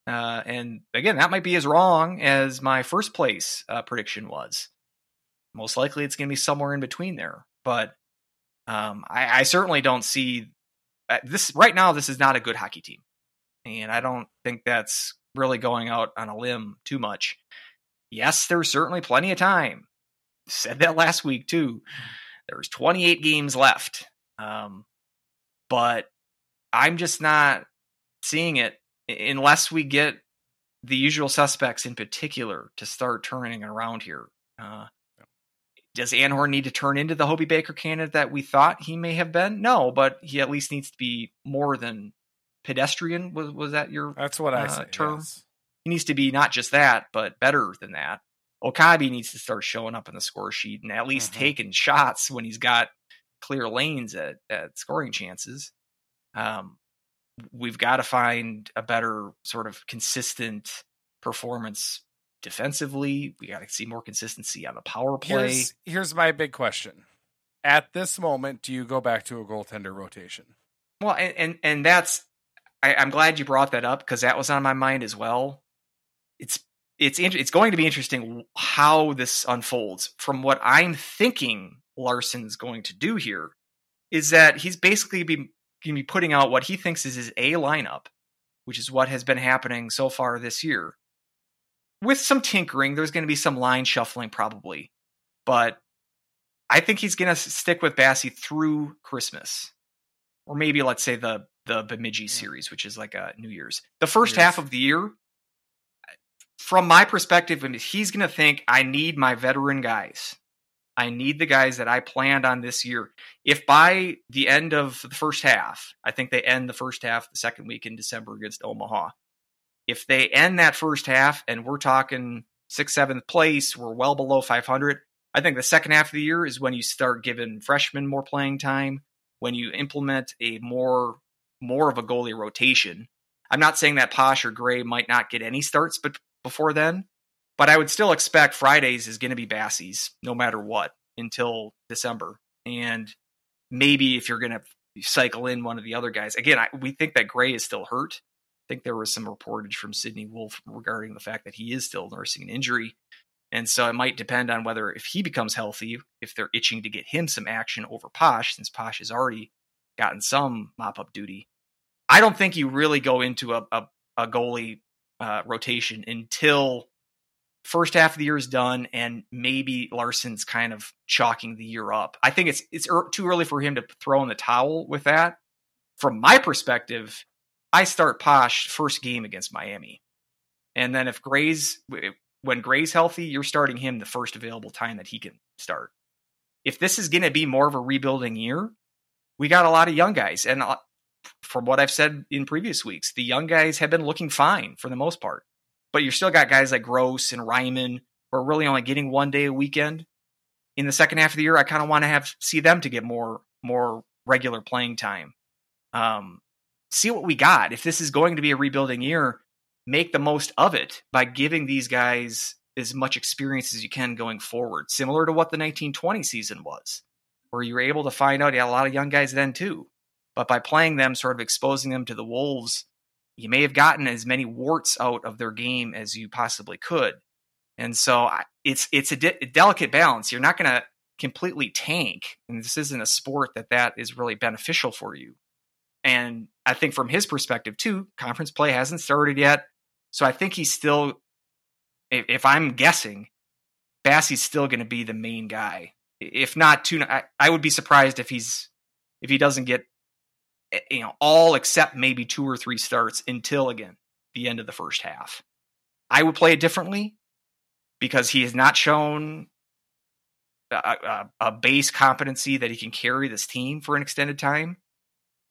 Uh, and again, that might be as wrong as my first place uh, prediction was. Most likely, it's going to be somewhere in between there. But um, I, I certainly don't see uh, this right now. This is not a good hockey team, and I don't think that's really going out on a limb too much. Yes, there's certainly plenty of time. Said that last week too. There's 28 games left, um, but I'm just not seeing it unless we get the usual suspects in particular to start turning around here. Uh, does Anhorn need to turn into the Hobie Baker candidate that we thought he may have been? No, but he at least needs to be more than pedestrian. Was was that your That's what I Uh, say. term. yes. he needs to be not just that, but better than that. Okabe needs to start showing up in the score sheet and at least Mhm. taking shots when he's got clear lanes at, at scoring chances. Um, we've got to find a better sort of consistent performance defensively. We got to see more consistency on the power play. Here's here's my big question. At this moment, do you go back to a goaltender rotation? Well, and and, and that's I, I'm glad you brought that up because that was on my mind as well. It's it's it's going to be interesting how this unfolds. From what I'm thinking, Larson's going to do here is that he's basically be going to be putting out what he thinks is his A lineup, which is what has been happening so far this year. With some tinkering, there's going to be some line shuffling probably, but I think he's going to stick with Basse through Christmas or maybe let's say the the Bemidji series, which is like a New Year's. The first Year's. half of the year, from my perspective, and he's going to think I need my veteran guys. I need the guys that I planned on this year. If by the end of the first half, I think they end the first half the second week in December against Omaha. If they end that first half and we're talking sixth, seventh place, we're well below 500. I think the second half of the year is when you start giving freshmen more playing time when you implement a more more of a goalie rotation. I'm not saying that Posch or Gray might not get any starts, but before then, But I would still expect Fridays is going to be Basse's no matter what until December. And maybe if you're going to cycle in one of the other guys, again, I, we think that Gray is still hurt. I think there was some reportage from Sydney Wolf regarding the fact that he is still nursing an injury. And so it might depend on whether if he becomes healthy, if they're itching to get him some action over Posch, since Posch has already gotten some mop up duty. I don't think you really go into a, a, a goalie uh, rotation until first half of the year is done and maybe Larson's kind of chalking the year up. I think it's it's er- too early for him to throw in the towel with that. From my perspective, I start Posch first game against Miami. And then if Gray's when Gray's healthy, you're starting him the first available time that he can start. If this is going to be more of a rebuilding year, we got a lot of young guys. And uh, from what I've said in previous weeks, the young guys have been looking fine for the most part. But you're still got guys like Gross and Ryman who are really only getting one day a weekend. In the second half of the year, I kind of want to have see them to get more more regular playing time. Um, see what we got. If this is going to be a rebuilding year, make the most of it by giving these guys as much experience as you can going forward, similar to what the 1920 season was, where you were able to find out you had a lot of young guys then too. But by playing them, sort of exposing them to the Wolves, you may have gotten as many warts out of their game as you possibly could. And so it's it's a, de- a delicate balance. You're not going to completely tank, and this isn't a sport that that is really beneficial for you. And I think from his perspective too, conference play hasn't started yet. So I think he's still, if, if I'm guessing, Basse's still going to be the main guy. If not two, I, I would be surprised if he's if he doesn't get Eh, you know all except maybe two or three starts until again the end of the first half. I would play it differently because he has not shown a, a, a, base competency that he can carry this team for an extended time.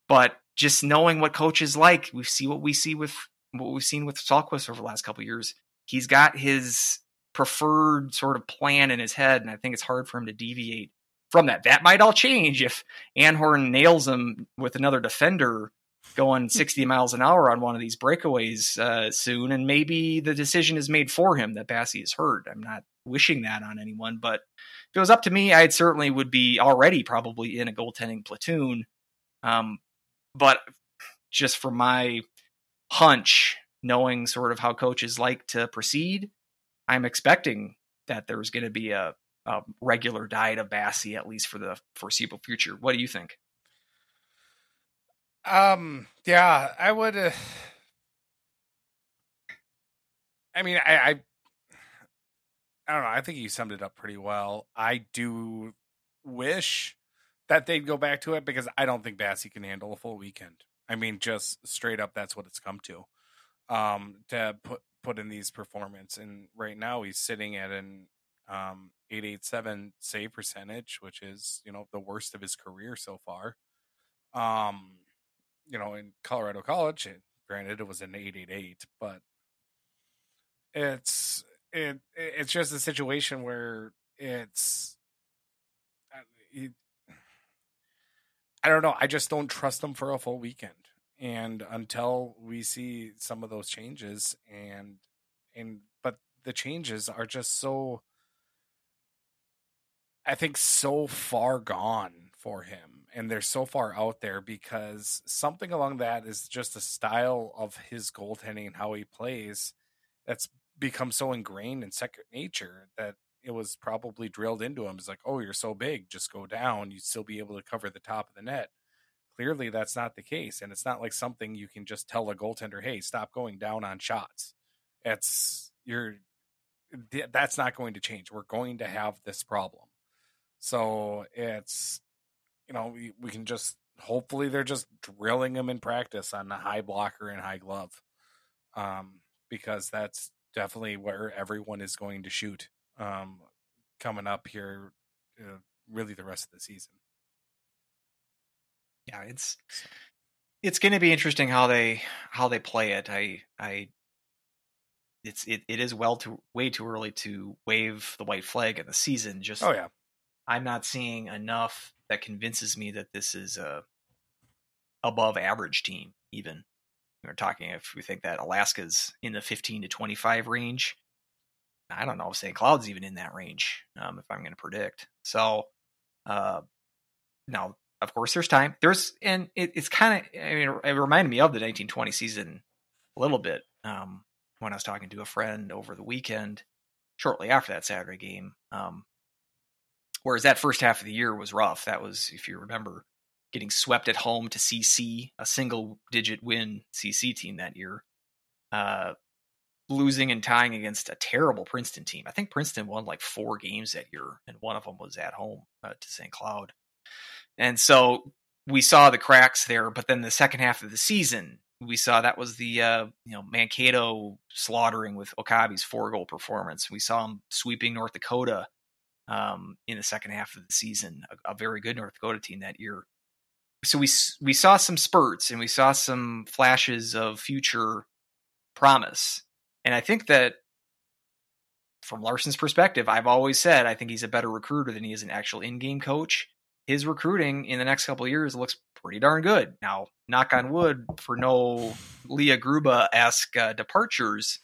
But just knowing what coaches like, we see what we see with what we've seen with Saltquist over the last couple years. He's got his preferred sort of plan in his head, and I think it's hard for him to deviate from that. That might all change if Anhorn nails him with another defender going hmm. 60 miles an hour on one of these breakaways uh, soon, and maybe the decision is made for him that Basse is hurt. I'm not wishing that on anyone, but if it was up to me, I certainly would be already probably in a goaltending platoon. Um, but just for my hunch, knowing sort of how coaches like to proceed, I'm expecting that there's going to be a, a, regular diet of Basse at least for the foreseeable future. What do you think? Um. Yeah, I would. Uh, I mean, I, I. I don't know. I think you summed it up pretty well. I do wish that they'd go back to it because I don't think Basse can handle a full weekend. I mean, just straight up, that's what it's come to. Um, to put put in these performance, and right now he's sitting at an um, eight eight seven save percentage, which is you know the worst of his career so far. Um, you know, in Colorado College, granted it was an eight eight eight, but it's it it's just a situation where it's it, I don't know. I just don't trust them for a full weekend. And until we see some of those changes and and but the changes are just so I think so far gone for him and they're so far out there because something along that is just a style of his goaltending and how he plays that's become so ingrained in second nature that it was probably drilled into him. It's like, oh, you're so big, just go down. You'd still be able to cover the top of the net. Clearly, that's not the case, and it's not like something you can just tell a goaltender, "Hey, stop going down on shots." It's you're that's not going to change. We're going to have this problem. So it's you know we, we can just hopefully they're just drilling him in practice on the high blocker and high glove, um, because that's definitely where everyone is going to shoot um, coming up here, uh, really the rest of the season. Yeah, it's it's going to be interesting how they how they play it. I I it's it, it is well too way too early to wave the white flag in the season. Just oh yeah, I'm not seeing enough that convinces me that this is a above average team. Even we're talking if we think that Alaska's in the 15 to 25 range, I don't know if St. Cloud's even in that range. Um, if I'm going to predict, so uh, now of course there's time. There's and it, it's kind of I mean it reminded me of the 1920 season a little bit um, when I was talking to a friend over the weekend shortly after that Saturday game. Um, whereas that first half of the year was rough. That was if you remember getting swept at home to CC, a single digit win CC team that year. Uh, losing and tying against a terrible Princeton team. I think Princeton won like four games that year, and one of them was at home uh, to St. Cloud. And so we saw the cracks there. But then the second half of the season, we saw that was the uh, you know Mankato slaughtering with Okabe's four goal performance. We saw him sweeping North Dakota um, in the second half of the season, a, a very good North Dakota team that year so we we saw some spurts and we saw some flashes of future promise. And I think that from Larson's perspective, I've always said I think he's a better recruiter than he is an actual in-game coach. His recruiting in the next couple years looks pretty darn good. Now, knock on wood for no Leah Gruba esque uh, departures,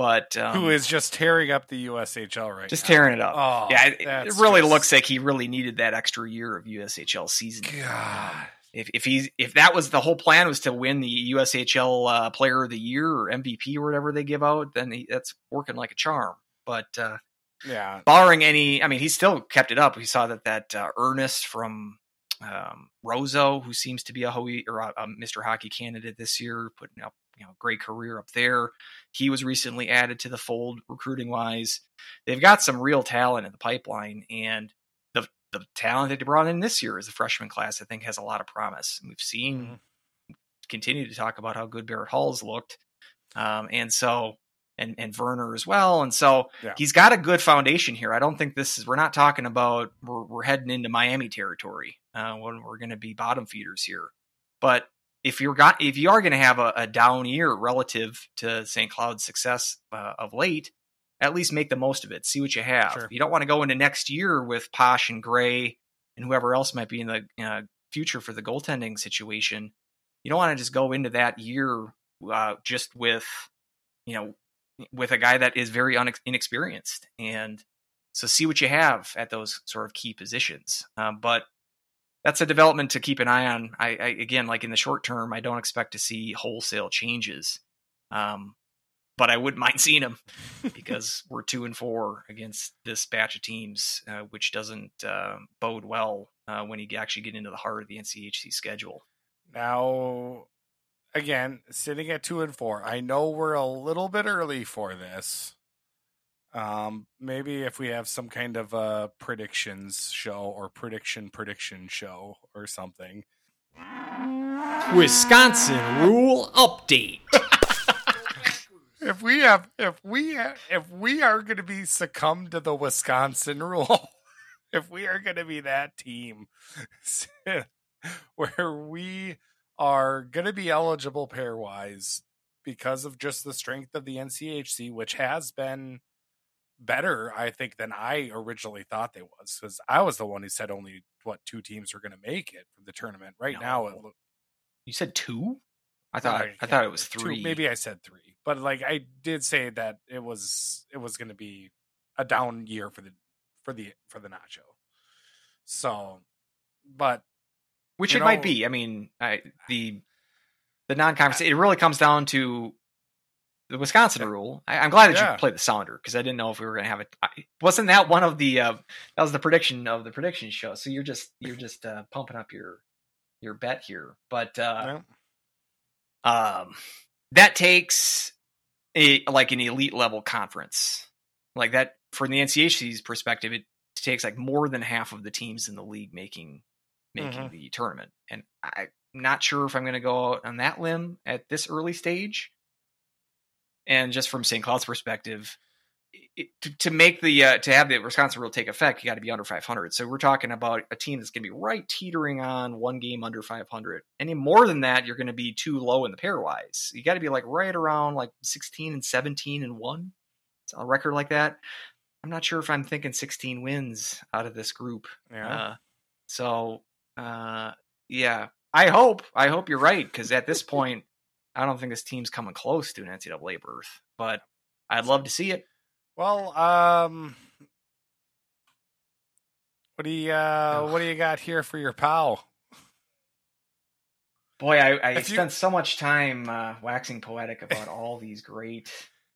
but [laughs] um, who is just tearing up the USHL right just now. tearing it up. Oh, yeah, it, it really just... looks like he really needed that extra year of USHL season. God. If if he's if that was the whole plan was to win the USHL uh, Player of the Year or MVP or whatever they give out, then he, that's working like a charm. But uh, yeah, barring any, I mean, he still kept it up. We saw that that uh, Ernest from um, Roseau, who seems to be a, Hoey, or a, a Mr. Hockey candidate this year, putting up you know great career up there. He was recently added to the fold recruiting wise. They've got some real talent in the pipeline, and the the talent that they brought in this year as a freshman class, I think, has a lot of promise. We've seen mm-hmm. continue to talk about how good Barrett Hall's looked, um, and so and and Werner as well. And so yeah. he's got a good foundation here. I don't think this is. We're not talking about we're, we're heading into Miami territory uh, when we're going to be bottom feeders here. But if you're got if you are going to have a, a, down year relative to St. Cloud's success uh, of late, at least make the most of it. See what you have. Sure. You don't want to go into next year with Posch and Gray and whoever else might be in the uh, future for the goaltending situation. You don't want to just go into that year uh, just with you know with a guy that is very unex- inexperienced and so see what you have at those sort of key positions. Um, but that's a development to keep an eye on. I, I, again, like in the short term, I don't expect to see wholesale changes, um, but I wouldn't [laughs] mind seeing them because we're two and four against this batch of teams, uh, which doesn't uh, bode well uh, when you actually get into the heart of the NCHC schedule. Now, again, sitting at two and four, I know we're a little bit early for this. Um, maybe if we have some kind of a predictions show or prediction prediction show or something. Wisconsin rule update. [laughs] if we have, if we, have, if we are going to be succumbed to the Wisconsin rule, [laughs] if we are going to be that team [laughs] where we are going to be eligible pairwise because of just the strength of the NCHC, which has been better, I think, than I originally thought they was. Because I was the one who said only what two teams were going to make it from the tournament. Right no. now, it oh. lo- you said two. I thought I, I thought it was three. Two, maybe I said three, but like I did say that it was it was going to be a down year for the for the for the Nacho. So, but which it know, might be. I mean, I, the the non-conference. It really comes down to the Wisconsin rule. I, am glad that yeah. you played the Sounder because I didn't know if we were going to have it. Wasn't that one of the? Uh, that was the prediction of the prediction show. So you're just you're just uh, pumping up your your bet here, but uh, yeah. um, that takes a like an elite level conference like that from the NCHC's perspective. It takes like more than half of the teams in the league making making mm-hmm. the tournament, and I'm not sure if I'm going to go out on that limb at this early stage. And just from St. Cloud's perspective, it, to, to, make the uh, to have the Wisconsin rule take effect, you got to be under 500. So we're talking about a team that's going to be right teetering on one game under 500. Any more than that, you're going to be too low in the pairwise. You got to be like right around like 16 and 17 and one. It's a record like that. I'm not sure if I'm thinking 16 wins out of this group. Yeah. Uh, so uh, yeah, I hope I hope you're right because at this [laughs] point, I don't think this team's coming close to an NCAA berth, but I'd love to see it. Well, um, what do you uh, what do you got here for your pal? Boy, I, I If you- spent so much time uh, waxing poetic about all these great.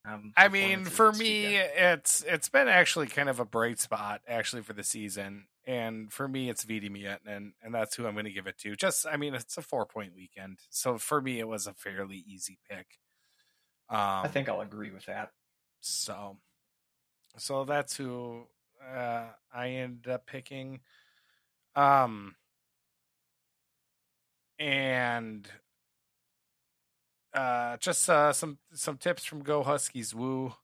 Um, I mean, for me, weekend. it's it's been actually kind of a bright spot actually for the season, and for me, it's Veeti Miettinen, and that's who I'm going to give it to. Just, I mean, it's a four point weekend, so for me, it was a fairly easy pick. Um, I think I'll agree with that. so. So that's who uh, I ended up picking. Um, and uh, just uh, some some tips from Go Huskies Woo.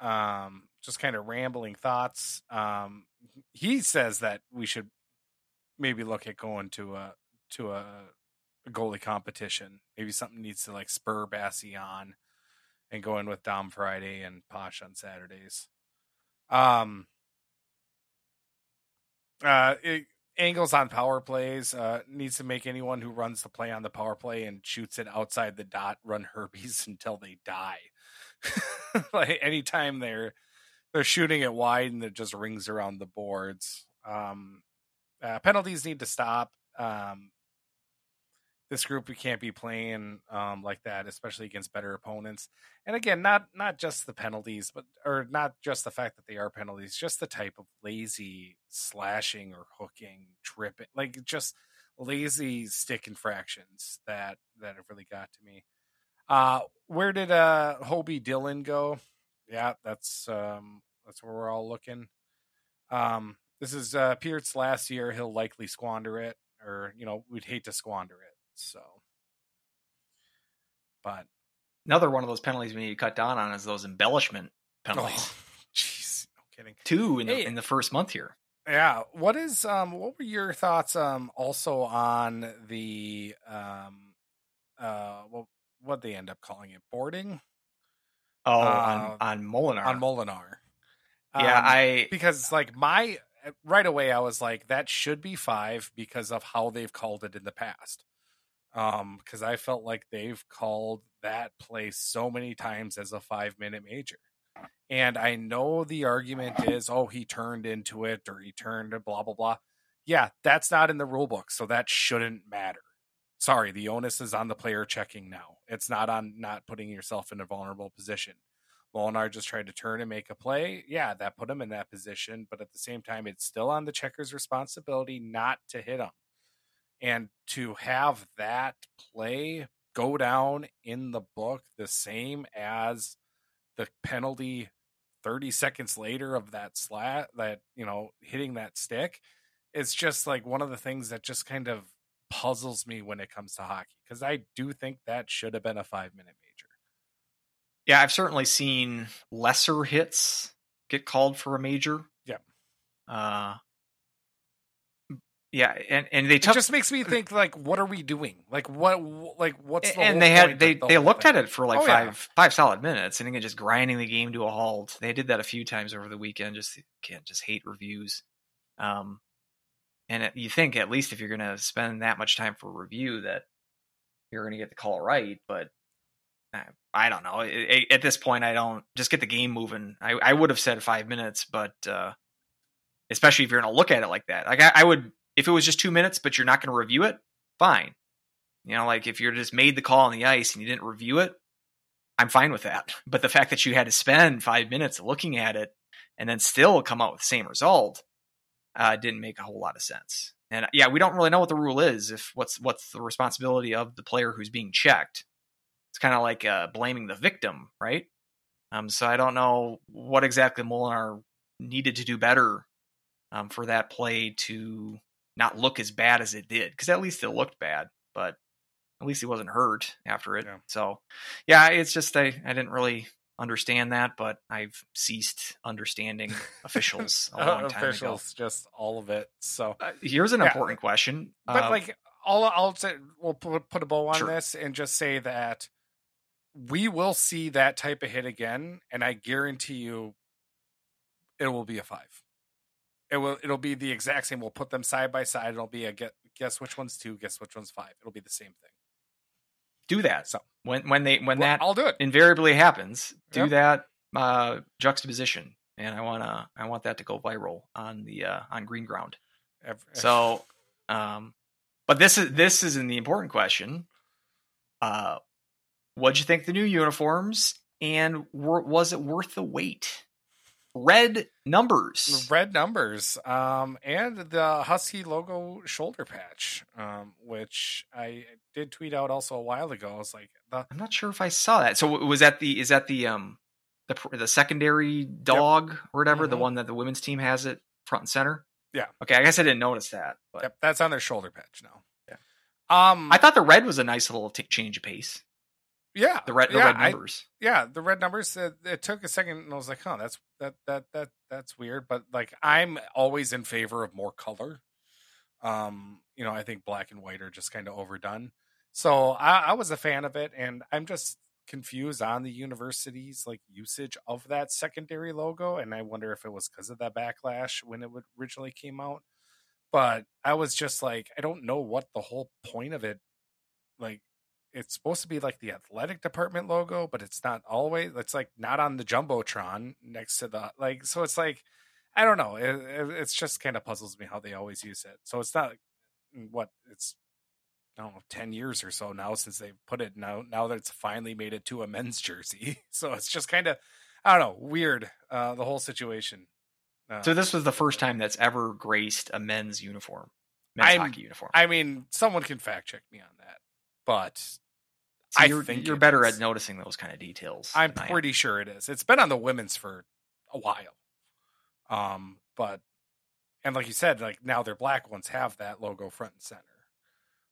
Um, just kind of rambling thoughts. Um, he says that we should maybe look at going to a to a, a goalie competition. Maybe something needs to like spur Basse on and go in with Dom Friday and Posch on Saturdays. Um, uh, it, angles on power plays uh, needs to make anyone who runs the play on the power play and shoots it outside the dot run herbies [laughs] until they die. [laughs] like anytime they're they're shooting it wide and it just rings around the boards. Um, uh, penalties need to stop. Um, this group we can't be playing um, like that, especially against better opponents. And again, not not just the penalties, but or not just the fact that they are penalties, just the type of lazy slashing or hooking, tripping, like just lazy stick infractions that that have really got to me. Uh, where did uh Hobie Dillon go? Yeah, that's um that's where we're all looking. Um, this is uh Pierce's last year. He'll likely squander it, or you know, we'd hate to squander it. So, but Another one of those penalties we need to cut down on is those embellishment penalties. oh, [laughs] jeez, no kidding. Two in the, Hey. in the first month here. Yeah. What is um what were your thoughts um also on the um uh what what they end up calling it boarding Oh, Uh, on on Molenaar. on Molenaar? yeah, Um, I because like my right away I was like that should be 5 because of how they've called it in the past. Um cuz I felt like they've called that play so many times as a 5 minute major. And I know the argument is, oh, he turned into it or he turned blah, blah, blah. Yeah, that's not in the rule book. So that shouldn't matter. Sorry, the onus is on the player checking now. It's not on not putting yourself in a vulnerable position. Molenaar just tried to turn and make a play. Yeah, that put him in that position. But at the same time, it's still on the checker's responsibility not to hit him. And to have that play go down in the book the same as the penalty 30 seconds later of that slat that you know hitting that stick it's just like one of the things that just kind of puzzles me when it comes to hockey because i do think that should have been a five minute major yeah, I've certainly seen lesser hits get called for a major. Yep. Uh yeah, and and they it just makes me think like what are we doing like what like what's the and they had they the they looked thing? at it for like Oh, yeah. five five solid minutes and again just grinding the game to a halt. They did that a few times over the weekend. Just can't just hate reviews. Um, and it, you think at least if you're going to spend that much time for review that you're going to get the call right, but I, I don't know. At this point, I don't just get the game moving. I, I would have said five minutes, but uh, especially if you're going to look at it like that, like I, I would if it was just two minutes, but you're not going to review it, fine. You know, like if you're just made the call on the ice and you didn't review it, I'm fine with that. [laughs] But the fact that you had to spend five minutes looking at it and then still come out with the same result uh, didn't make a whole lot of sense. And yeah, we don't really know what the rule is. If what's what's the responsibility of the player who's being checked? It's kind of like uh, blaming the victim, right? Um, so I don't know what exactly Molenaar needed to do better um, for that play to not look as bad as it did, because at least it looked bad, but at least he wasn't hurt after it. Yeah. So, yeah, it's just I, I didn't really understand that, but I've ceased understanding officials a [laughs] long time ago. officials just all of it so Uh, here's an Yeah. important question. but Uh, like all I'll say, we'll put, put a bow on Sure. this and just say that we will see that type of hit again, and I guarantee you, it will be a five. It will. It'll be the exact same. We'll put them side by side. It'll be a get. Guess which one's two. Guess which one's five. It'll be the same thing. do that So when when they when Well, that I'll do it. invariably happens. Do Yep. that uh, juxtaposition, and I wanna I want that to go viral on the uh, on green ground. Ev- So, um, but this is this is in the important question. Uh, what'd you think the new uniforms, and were, was it worth the wait? Red numbers. red numbers um and the husky logo shoulder patch um which i did tweet out also a while ago i was like the I'm not sure if I saw that. So was that the is that the um the the secondary dog or whatever the Mhm. one that the women's team has it front and center? Yeah. Okay, I guess I didn't notice that, but yep, that's on their shoulder patch now Yeah. um I thought the red was a nice little t- change of pace. Yeah The red the yeah, red I- numbers. yeah the red numbers it, it took a second and i was like huh that's that that that that's weird but like i'm always in favor of more color. Um you know i think black and white are just kind of overdone. So I, I was a fan of it and i'm just confused on the university's like usage of that secondary logo and i wonder if it was because of that backlash when it would originally came out. But i was just like i don't know what the whole point of it like it's supposed to be like the athletic department logo, but it's not always. It's like not on the jumbotron next to the like. So it's like I don't know. It, it, it's just kind of puzzles me how they always use it. So it's not what it's. I don't know, ten years or so now since they put it now. Now that it's finally made it to a men's jersey, [laughs] so it's just kind of, I don't know, weird. Uh, the whole situation. Uh, So this was the first time that's ever graced a men's uniform, men's I'm- hockey uniform. I mean, someone can fact check me on that, but So I you're, think you're better is. at noticing those kind of details. I'm than I am. pretty sure it is. It's been on the women's for a while. Um, but and like you said, like now their black ones have that logo front and center,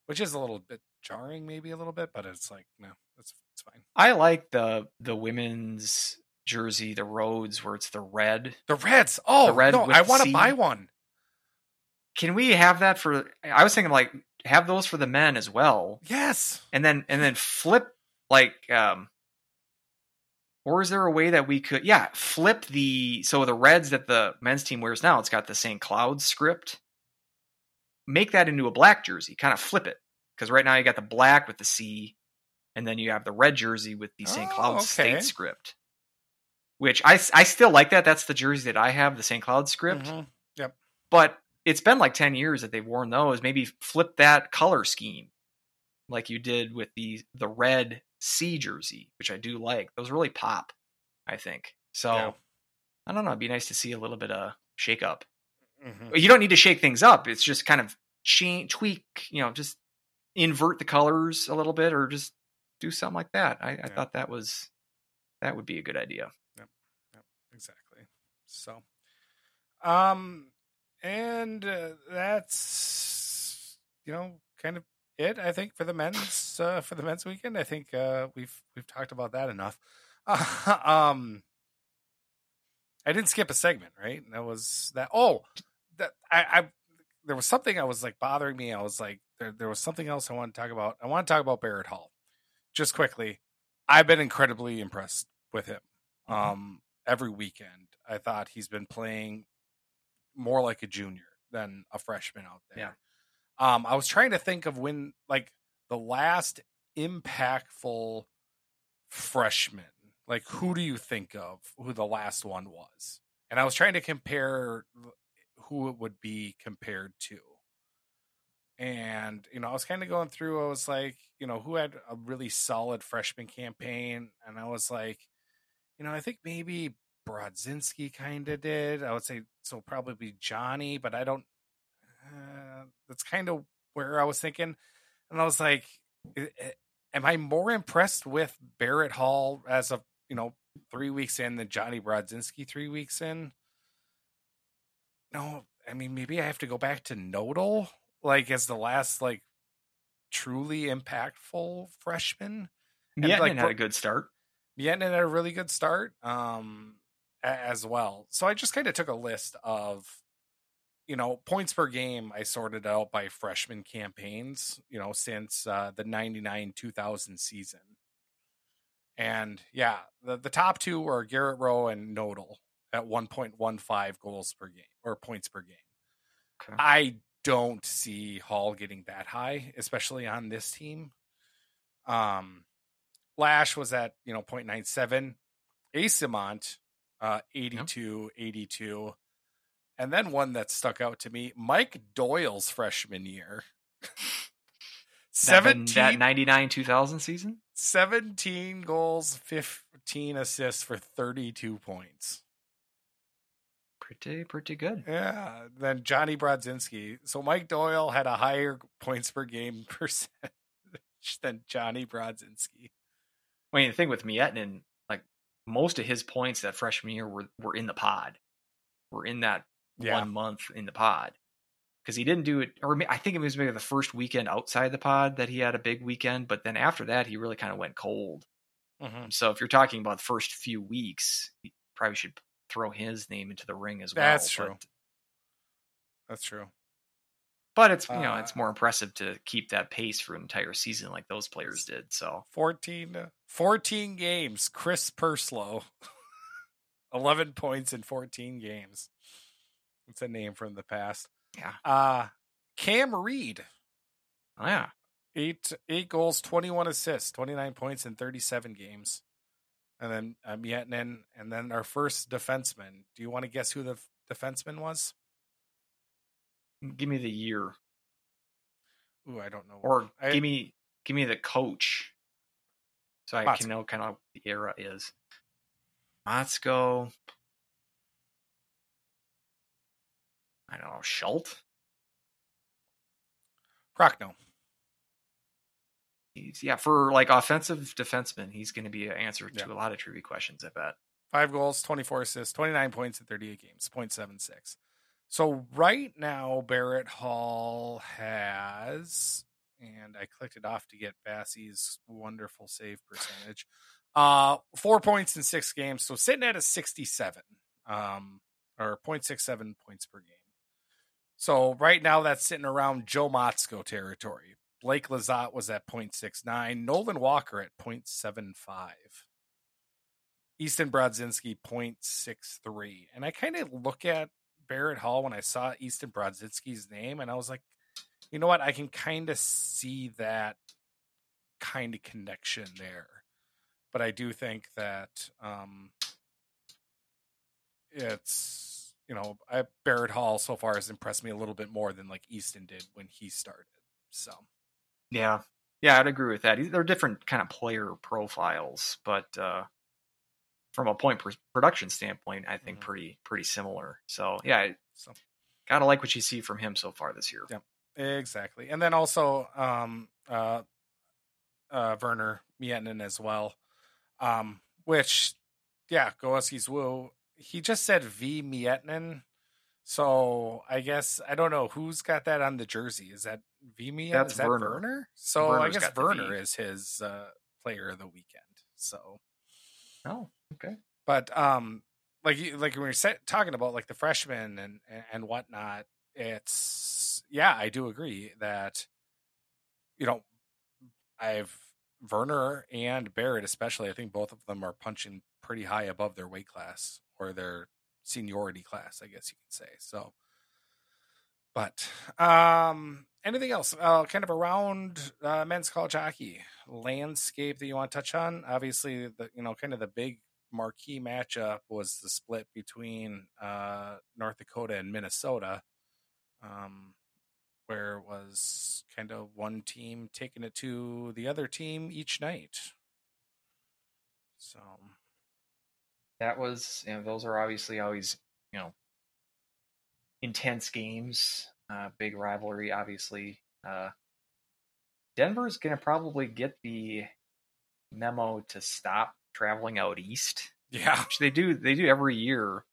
which is a little bit jarring, maybe a little bit, but it's like no, it's it's fine. I like the the women's jersey, the roads where it's the red. The Reds, oh red no, I want to buy one. Can we have that for? I was thinking like have those for the men as well, Yes, and then and then flip like um. Or is there a way that we could, yeah, flip the so the reds that the men's team wears now? It's got the St. Cloud script. Make that into a black jersey, kind of flip it, because right now you got the black with the C, and then you have the red jersey with the St. Oh, Cloud okay. state script. Which I I still like that. That's the jersey that I have, the St. Cloud script. Mhm. But it's been like 10 years that they've worn those. Maybe flip that color scheme like you did with the the red C jersey, which I do like. Those really pop, I think. So Yeah. I don't know. It'd be nice to see a little bit of shake up. Mhm. You don't need to shake things up. It's just kind of change, tweak, you know, just invert the colors a little bit or just do something like that. I, I Yeah. thought that was that would be a good idea. yep. Yep. Exactly. So, um, and uh, that's you know kind of it. I think for the men's uh, for the men's weekend. I think uh, we've we've talked about that enough. [laughs] um, I didn't skip a segment, right? That was that. Oh, that I, I there was something I was like bothering me. I was like there there was something else I want to talk about. I want to talk about Barrett Hall just quickly. I've been incredibly impressed with him. Um, every weekend, I thought he's been playing more like a junior than a freshman out there. Yeah. Um, I was trying to think of when, like, the last impactful freshman. Like, who do you think of? Who the last one was? And I was trying to compare who it would be compared to. And, you know, I was kind of going through, I was like, you know, who had a really solid freshman campaign? And I was like, you know, I think maybe Brodzinski kind of did. I would say so, probably Johnny, but I don't. Uh, that's kind of where I was thinking, and I was like, "Am I more impressed with Barrett Hall as of you know three weeks in than Johnny Brodzinski three weeks in?" No, I mean maybe I have to go back to Nödl, like as the last like truly impactful freshman. And, Yeah, like, had a good start. Mietten had a really good start um, a- as well. So I just kind of took a list of, you know, points per game. I sorted out by freshman campaigns, you know, since uh, the 99 2000 season. And yeah, the, the top two are Garrett Roe and Nödl at 1.15 goals per game or points per game. Okay. I don't see Hall getting that high, especially on this team. Um, Lasch was at you know 0.97. Asimont, uh, 82, 82. And then one that stuck out to me, Mike Doyle's freshman year. [laughs] 17, that 99 2000 season? 17 goals, 15 assists for 32 points. Pretty, pretty good. Yeah. Then Johnny Brodzinski. So Mike Doyle had a higher points per game [laughs] percentage than Johnny Brodzinski. I mean, the thing with like most of his points that freshman year were, were in the pod, were in that Yeah. one month in the pod. Because he didn't do it, or I think it was maybe the first weekend outside the pod that he had a big weekend, but then after that, he really kind of went cold. Mhm. So if you're talking about the first few weeks, you probably should throw his name into the ring as well. That's but- true. That's true. But it's you know Uh, it's more impressive to keep that pace for an entire season like those players did. So 14, 14 games. Chris Perslow. [laughs] 11 points in 14 games. It's a name from the past. Yeah. Uh Cam Reed. oh, yeah, Eight eight goals, 21 assists, 29 points in 37 games. And then uh, Miettinen, and then our first defenseman. Do you want to guess who the f- defenseman was? Give me the year Ooh, I don't know. or I- give me give me the coach, so I Motzko. can know kind of what the era is. Motzko. I don't know Schultz. Prochnow. He's, yeah, for like offensive defenseman, he's going to be an answer to a lot of trivia questions. I bet. Five goals, 24 assists, 29 points in 38 games, 0.76. So right now, Barrett Hall has, and I clicked it off to get Basse's wonderful save percentage, uh, four points in six games. So sitting at a 67, um, or 0.67 points per game. So right now, that's sitting around Joe Motzko territory. Blake Lizotte was at 0.69, Nolan Walker at 0.75. Easton Brodzinski 0.63. And I kind of look at Barrett Hall when I saw Easton Brodzinski's name and I was like, you know what? I can kind of see that kind of connection there. But I do think that um it's you know, I, Barrett Hall so far has impressed me a little bit more than like Easton did when he started. So Yeah, yeah, I'd agree with that. They're different kind of player profiles, but uh, from a point production standpoint, I think Mhm. pretty pretty similar. So yeah, so gotta like what you see from him so far this year. Yeah. Exactly. And then also um uh uh Verner Miettinen as well. Um which yeah, Goeski's woo. He just said V Miettinen. So I guess I don't know who's got that on the jersey. Is that V Miettinen? That's Is that Verner. Verner? So Verner's I guess Verner is his uh player of the weekend. So Oh, okay. but um like like when we set, talking about like the freshmen and and whatnot it's yeah i do agree that you know i've verner and barrett especially i think both of them are punching pretty high above their weight class or their seniority class i guess you can say so. But um anything else? Uh kind of around uh men's college hockey landscape that you want to touch on? Obviously the you know kind of the big marquee matchup was the split between uh north dakota and minnesota um where it was kind of one team taking it to the other team each night so That was you know those are obviously always you know intense games, uh, big rivalry. Obviously, uh, Denver's gonna probably get the memo to stop traveling out east. yeah. which they do they do every year.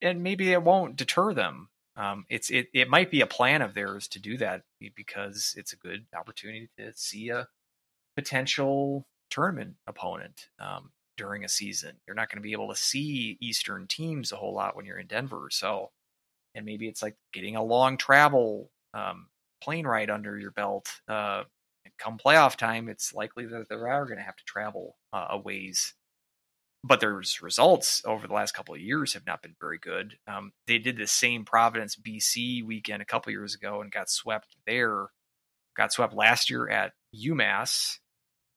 And maybe it won't deter them. Um, it's it, it might be a plan of theirs to do that because it's a good opportunity to see a potential tournament opponent um, during a season. You're not going to be able to see eastern teams a whole lot when you're in denver so and maybe it's like getting a long travel um, plane ride under your belt uh, come playoff time it's likely that they are going to have to travel uh, a ways but their results over the last couple of years have not been very good. Um, they did the same Providence BC weekend a couple years ago and got swept there. Got swept last year at UMass,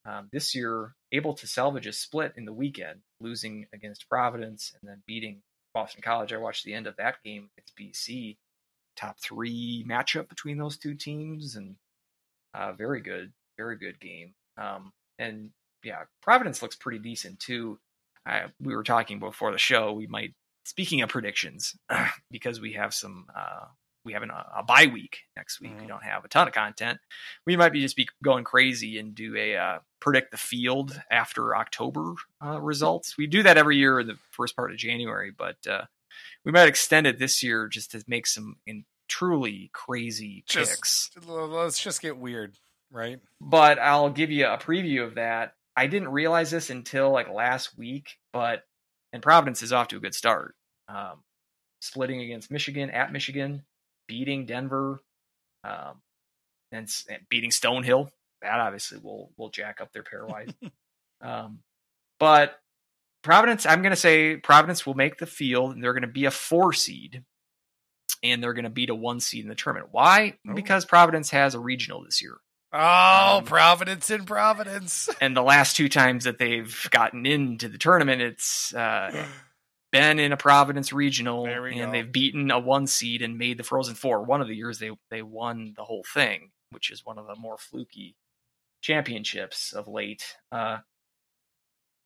um, this year able to salvage a split in the weekend, losing against Providence and then beating Boston College. I watched the end of that game It's BC. Top three matchup between those two teams, and uh, very good, very good game. Um, and yeah, Providence looks pretty decent too. I, we were talking before the show. We might, speaking of predictions, [clears throat] because we have some uh, we have an, a bye week next week. Mhm. We don't have a ton of content. We might be just be going crazy and do a uh, predict the field after October uh, results. We do that every year in the first part of January, but uh, we might extend it this year just to make some in truly crazy Just- picks. Let's just get weird, right? But I'll give you a preview of that. I didn't realize this until like last week, but and Providence is off to a good start. Um, splitting against Michigan at Michigan, beating Denver, um, and, and beating Stonehill. That obviously will will jack up their pairwise. [laughs] um, but Providence, I'm going to say Providence will make the field, and they're going to be a four seed, and they're going to beat a one seed in the tournament. Why? Oh. Because Providence has a regional this year. Oh, Um, Providence in Providence. [laughs] and the last two times that they've gotten into the tournament, it's uh, [sighs] been in a Providence regional, and go. they've beaten a one seed and made the Frozen Four. One of the years they they won the whole thing, which is one of the more fluky championships of late. Uh,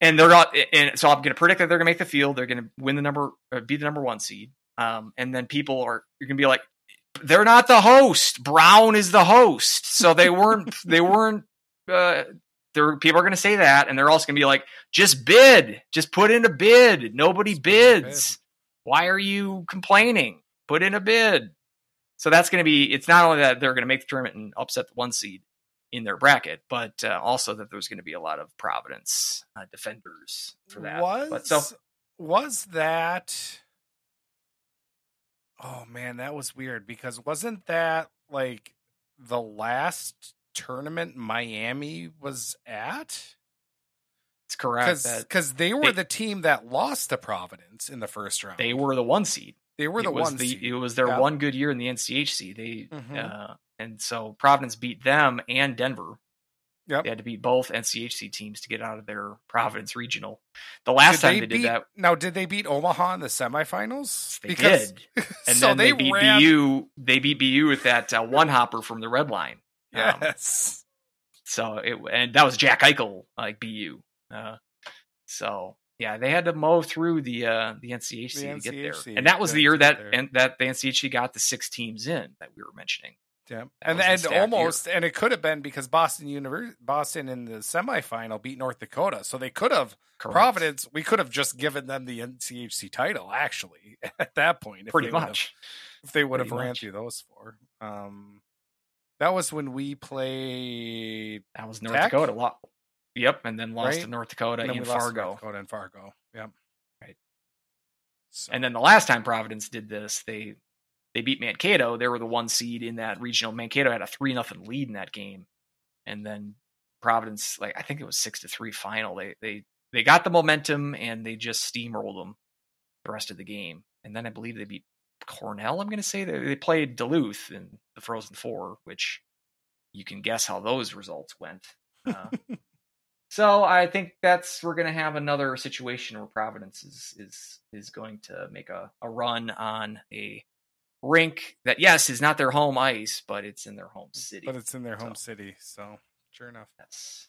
and they're not, and so I'm going to predict that they're going to make the field. They're going to win the number, uh, be the number one seed. Um, and then people are you're going to be like, they're not the host. Brown is the host, so they weren't. [laughs] they weren't. Uh, there, people are going to say that, and they're also going to be like, just bid, just put in a bid. Nobody Just put in a bids. Why are you complaining? Put in a bid. So that's going to be. It's not only that they're going to make the tournament and upset the one seed in their bracket, but uh, also that there's going to be a lot of Providence uh, defenders for that. Was but so was that? Oh man, that was weird because wasn't that like the last tournament Miami was at? it's correct Because they were they- the team that lost to Providence in the first round. they were the one seed. they were the one. the seed. it was their Yeah. one good year in the NCHC. They Mhm. uh, and so Providence beat them and Denver. Yep. They had to beat both NCHC teams to get out of their Providence regional. The last Did time they, beat, did that, Now, did they beat Omaha in the semifinals? they did, [laughs] and so then they, they beat ran- BU. They beat BU with that uh, one hopper from the red line. Um, Yes. so it and that was Jack Eichel like BU. Uh, so yeah, they had to mow through the uh, the NCHC The to get there, and that was the year that and that the NCHC got the six teams in that we were mentioning. Yeah. And and stacked year. almost and it could have been because Boston University Boston in the semifinal beat North Dakota. So they could have Correct. Providence, we could have just given them the NCHC title actually [laughs] at that point. if pretty they would have- much. if they would have ran much. through those four. Um that was when we played That was North Tech? Dakota. Lo- yep, and then lost Right? to North Dakota and in we lost to Fargo. North Dakota and Fargo. Yep. Right. So, And then the last time Providence did this, they they beat Mankato. They were the one seed in that regional. Mankato had a three nothing lead in that game, and then Providence, like I think it was six to three final. They they they got the momentum and they just steamrolled them the rest of the game. And then I believe they beat Cornell. I'm going to say they, they played Duluth in the Frozen Four, which you can guess how those results went. Uh, [laughs] so I think that's we're going to have another situation where Providence is is is going to make a, a run on a rink that yes is not their home ice, but it's in their home city. but it's in their home So- city, so sure enough. That's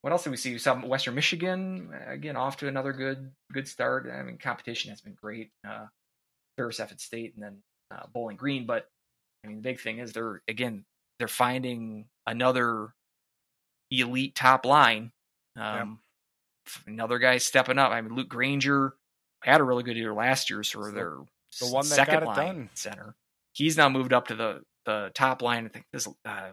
what else did we see? We saw Western Michigan again off to another good good start. I mean, competition has been great. Uh, Ferris F at State and then uh, Bowling Green, but I mean, the big thing is they're again they're finding another elite top line. Um, Another guy stepping up. I mean, Luke Grainger had a really good year last year, so their the one that second got it line done. center. He's now moved up to the the top line. I think this uh,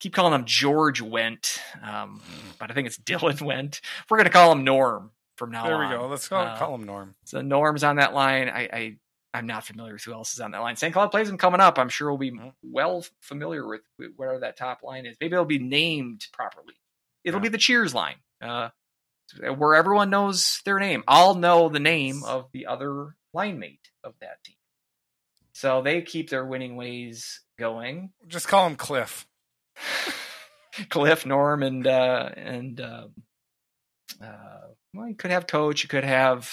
keep calling him George Wendt, um, [sighs] but I think it's Dylan Wendt. We're gonna call him Norm from now on. There we go. Let's call, Uh, call him Norm. So Norm's on that line. I, I I'm not familiar with who else is on that line. St. Cloud plays him coming up. I'm sure we'll be Mhm. well familiar with wh- where that top line is. Maybe it'll be named properly. It'll Yeah. be the Cheers line, uh, where everyone knows their name. I'll know the name of the other line mate of that team. So they keep their winning ways going. Just call him Cliff. [laughs] Cliff, Norm, and uh, and um, uh, well, you could have Coach. You could have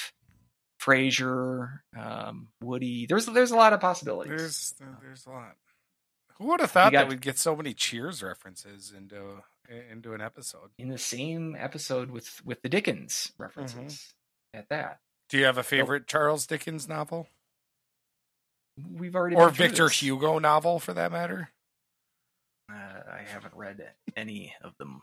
Frasier, um, Woody. There's there's a lot of possibilities. There's there's a lot. Who would have thought got- that we'd get so many Cheers references into into an episode? in the same episode with with the Dickens references Mm-hmm. at that. Do you have a favorite Charles Dickens novel We've already or Victor this. Hugo novel for that matter? Uh, I haven't read any of them.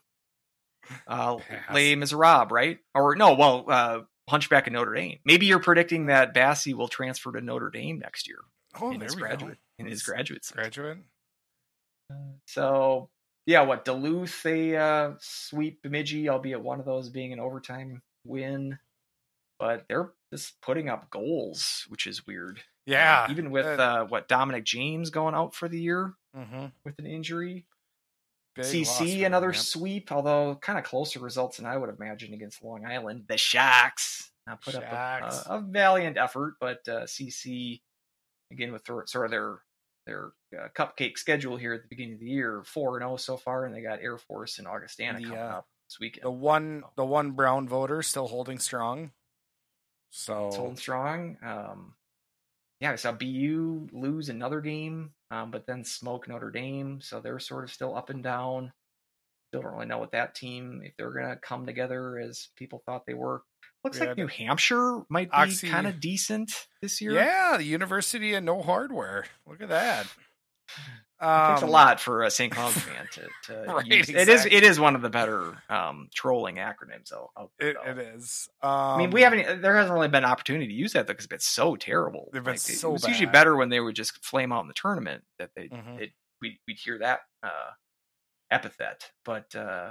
Uh, [laughs] Pass. Les Miserables, right? Or no, well, uh, Hunchback of Notre Dame. Maybe you're predicting that Basse will transfer to Notre Dame next year Oh, in there his we graduate go. in his graduate. season. Graduate. So yeah, what Duluth they uh, sweep Bemidji, albeit one of those being an overtime win, but they're just putting up goals, which is weird. Yeah. even with uh, uh, what Dominic James going out for the year mm-hmm. with an injury. Big CC another yep. sweep, although kind of closer results than I would imagine against Long Island. The Sharks uh, put up a, a, a valiant effort, but uh, CC again with their, sort of their their uh, cupcake schedule here at the beginning of the year, four and zero so far, and they got Air Force and Augustana The, coming uh, up this weekend. The one the one brown voter still holding strong. It's So holding strong. Um, yeah, I saw BU lose another game, um, but then smoke Notre Dame, so they're sort of still up and down. Still don't really know what that team if they're gonna come together as people thought they were. Looks Yeah, like New Hampshire might be kind of decent this year. yeah, the University of No Hardware. Look at that. It's a Um, lot for a St. Cloud [laughs] fan to, to [laughs] Right, use. It is exactly. it is one of the better um, trolling acronyms. Out there, It, it is. Um, I mean, we haven't. There hasn't really been an opportunity to use that though because it's been so terrible. Been it so was usually better when they would just flame out in the tournament that they Mhm. it, we we'd hear that uh, epithet. But uh,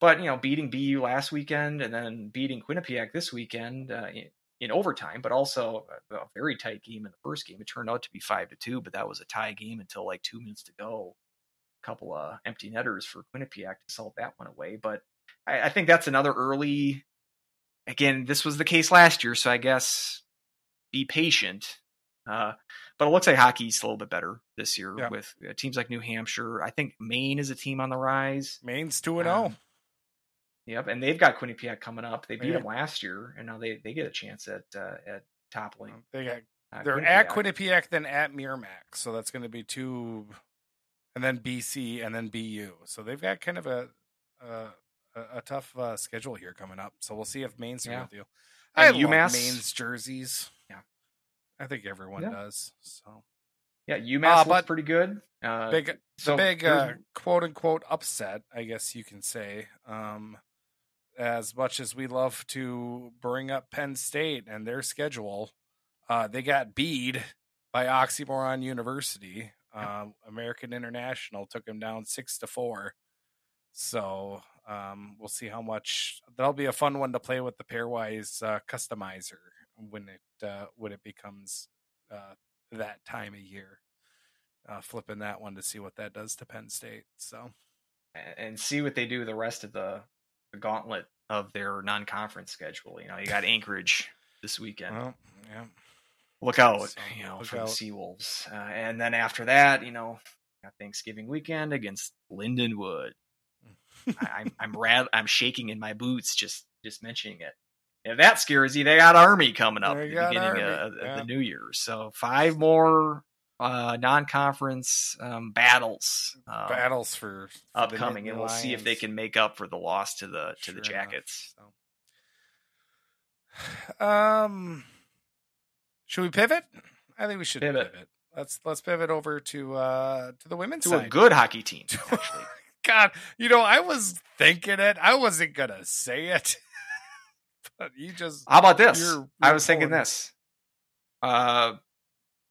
but you know, beating BU last weekend and then beating Quinnipiac this weekend uh, in, overtime, but also a, a very tight game in the first game. It turned out to be five to two, but that was a tie game until like two minutes to go. A couple of empty netters for Quinnipiac to salt that one away, but I, I think that's another early. Again, this was the case last year, so I guess be patient. Uh, but it looks like hockey's a little bit better this year Yeah. with uh, teams like New Hampshire. I think Maine is a team on the rise. Maine's two and oh. zero. Yep, and they've got Quinnipiac coming up. They beat Yeah. them last year, and now they, they get a chance at uh, at toppling. They got Uh, they're at Quinnipiac, then at Merrimack, so that's going to be two, and then BC, and then BU. So they've got kind of a a, a, a tough uh, schedule here coming up. So we'll see if Maine's Yeah. you. deal. And I love UMass Maine's jerseys. Yeah. I think everyone Yeah. does. So Yeah, UMass Uh, looks pretty good. Uh, big, so big uh, quote unquote upset, I guess you can say. Um, as much as we love to bring up Penn State and their schedule, uh, they got beat by Oxymoron University. Um, American International took them down six to four. So um, we'll see how much. That'll be a fun one to play with the pairwise uh, customizer when it uh, when it becomes uh, that time of year. Uh, flipping that one to see what that does to Penn State. So and see what they do the rest of the, the gauntlet of their non-conference schedule. You know, you got Anchorage this weekend. well, yeah. look out, So, you know, for out. the Seawolves. Uh, and then after that, you know, got Thanksgiving weekend against Lindenwood. [laughs] I, I'm I'm rad, I'm shaking in my boots just just mentioning it. If that scares you, they got Army coming up at the beginning of, of yeah. the New Year. So five more uh, non-conference um, battles. Um, Battles for, for upcoming, and we'll see if they can make up for the loss to the to the Sure enough, Jackets. so. [sighs] Um, should we pivot? I think we should Pivot. pivot. Let's let's pivot over to uh to the women's To side. a good hockey team. [laughs] God, you know, I was thinking it. I wasn't gonna say it, [laughs] but you just How about this? You're- I you're was thinking this. Uh,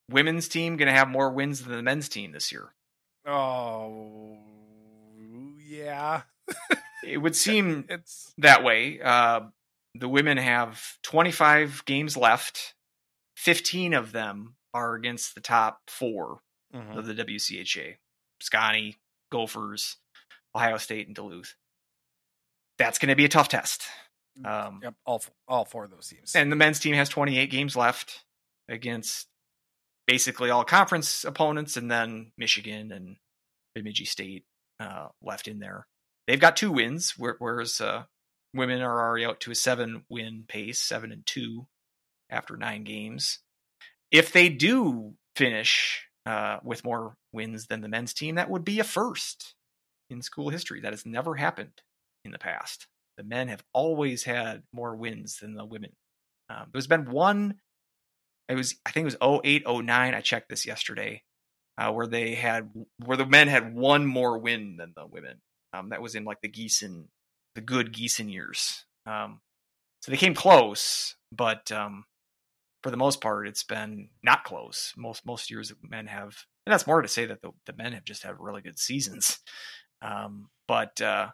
women's team going to have more wins than the men's team this year. oh yeah, [laughs] It would seem it's that way. Uh, the women have 25 games left. 15 of them are against the top four mhm. of the WCHA: Scotty, Gophers, Ohio State, and Duluth. That's going to be a tough test. Um, yep, all all four of those teams. And the men's team has 28 games left against basically all conference opponents, and then Michigan and Bemidji State uh, left in there. they've got two wins, whereas uh, women are already out to a seven win pace, seven and two after nine games. If they do finish uh, with more wins than the men's team, that would be a first in school history. That has never happened in the past. The men have always had more wins than the women. Um, there's been one, it was I think it was 08, 09. I checked this yesterday, uh, where they had where the men had one more win than the women. Um, that was in like the Giesen, the good Giesen years. Um, so they came close, but um, for the most part, it's been not close. Most most years, men have, and that's more to say that the, the men have just had really good seasons. Um, but uh,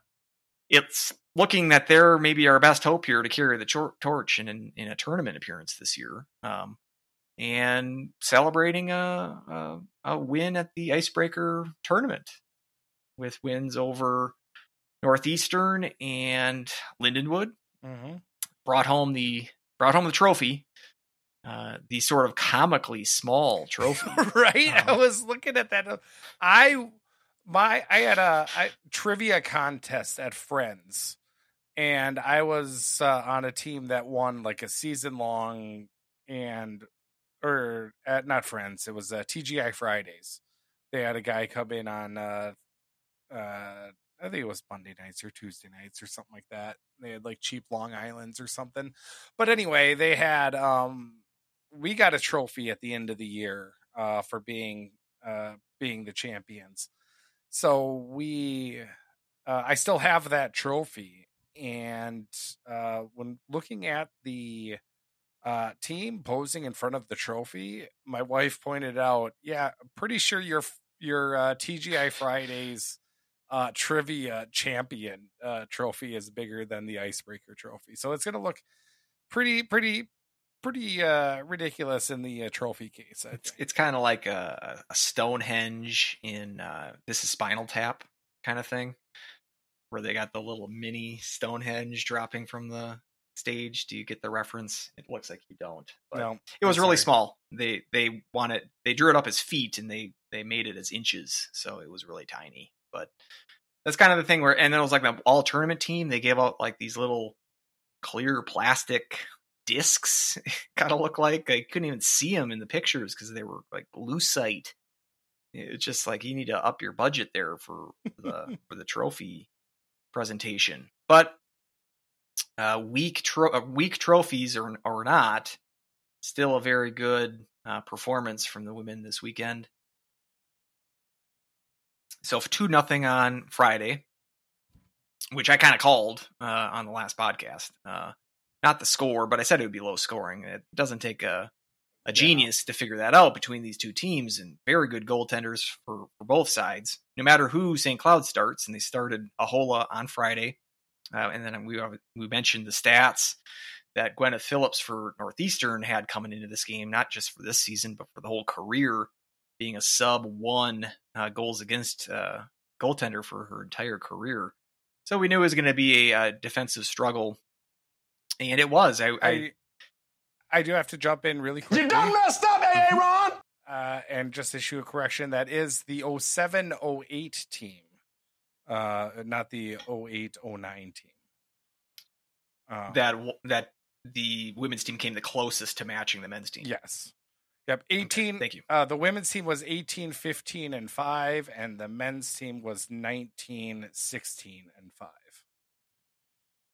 it's looking that they're maybe our best hope here to carry the tor- torch in, in, in a tournament appearance this year, um, and celebrating a, a, a win at the Icebreaker tournament with wins over Northeastern and Lindenwood. Mm-hmm. Brought home the brought home the trophy uh, the sort of comically small trophy. [laughs] right? Um, I was looking at that. I my I had a I, trivia contest at Friends, and I was uh, on a team that won like a season long, and or at not Friends, it was uh, TGI Fridays. They had a guy come in on uh, uh, I think it was Monday nights or Tuesday nights or something like that. They had like cheap Long Islands or something. But anyway, they had um we got a trophy at the end of the year uh for being uh being the champions. So we uh I still have that trophy and uh when looking at the uh team posing in front of the trophy, my wife pointed out, yeah, pretty sure your your uh TGI Fridays uh trivia champion uh trophy is bigger than the icebreaker trophy. So it's gonna look pretty pretty pretty uh ridiculous in the uh, trophy case It's it's kind of like a, a Stonehenge in uh, this is Spinal Tap kind of thing, where they got the little mini Stonehenge dropping from the stage. Do you get the reference? It looks like you don't. But no it was I'm really sorry. small. They they wanted they drew it up as feet and they they made it as inches, so it was really tiny. But that's kind of the thing where and then it was like the all tournament team. They gave out like these little clear plastic discs. [laughs] kind of look like I couldn't even see them in the pictures because they were like lucite. It's just like you need to up your budget there for the [laughs] for the trophy presentation. But uh, weak tro- uh, weak trophies or or not, still a very good uh, performance from the women this weekend. So two nothing on Friday, which I kind of called uh, on the last podcast. Uh, not the score, but I said it would be low scoring. It doesn't take a a genius to figure that out between these two teams and very good goaltenders for, for both sides. No matter who St. Cloud starts, and they started Ahola on Friday, uh, and then we we mentioned the stats that Gwyneth Phillips for Northeastern had coming into this game, not just for this season, but for the whole career, being a sub one uh, goals against uh, goaltender for her entire career. So we knew it was going to be a, uh defensive struggle, and it was. I, I I, I do have to jump in really quickly. You done messed up, Aaron! uh, and just issue a correction. That is the 0708 team, uh, not the 0809 team. Uh, that that the women's team came the closest to matching the men's team. yes. Yep. 18. thank you. Uh, the women's team was 18, 15, and 5, and the men's team was 19, 16, and 5.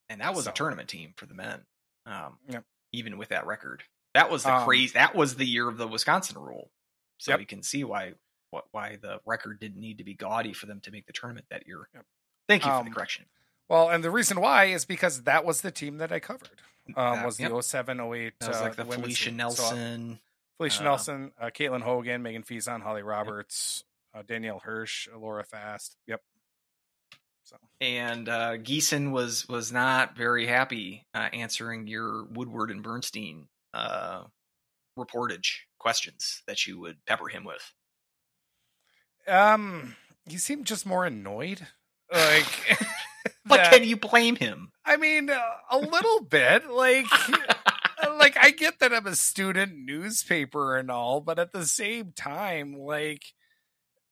and that was So- a tournament team for the men. Um, Yep. Even with that record, that was the Um, craze. That was the year of the Wisconsin rule. So Yep. you can see why what why the record didn't need to be gaudy for them to make the tournament that year. Yep. Thank you for Um, the correction. Well, and the reason why is because that was the team that I covered. Um, That- was the yep. 07, 08. That was uh, like the women's Felicia. So, uh, Nelson. Felicia uh, Nelson, uh, Caitlin Hogan, Megan Fison, Holly Roberts, uh, Danielle Hirsch, Laura Fast. Yep. So and uh, Giesen was was not very happy uh, answering your Woodward and Bernstein uh, reportage questions that you would pepper him with. Um, he seemed just more annoyed. Like, [laughs] But that- can you blame him? I mean, uh, a little bit. Like, [laughs] like I get that I'm a student newspaper and all, but at the same time, like,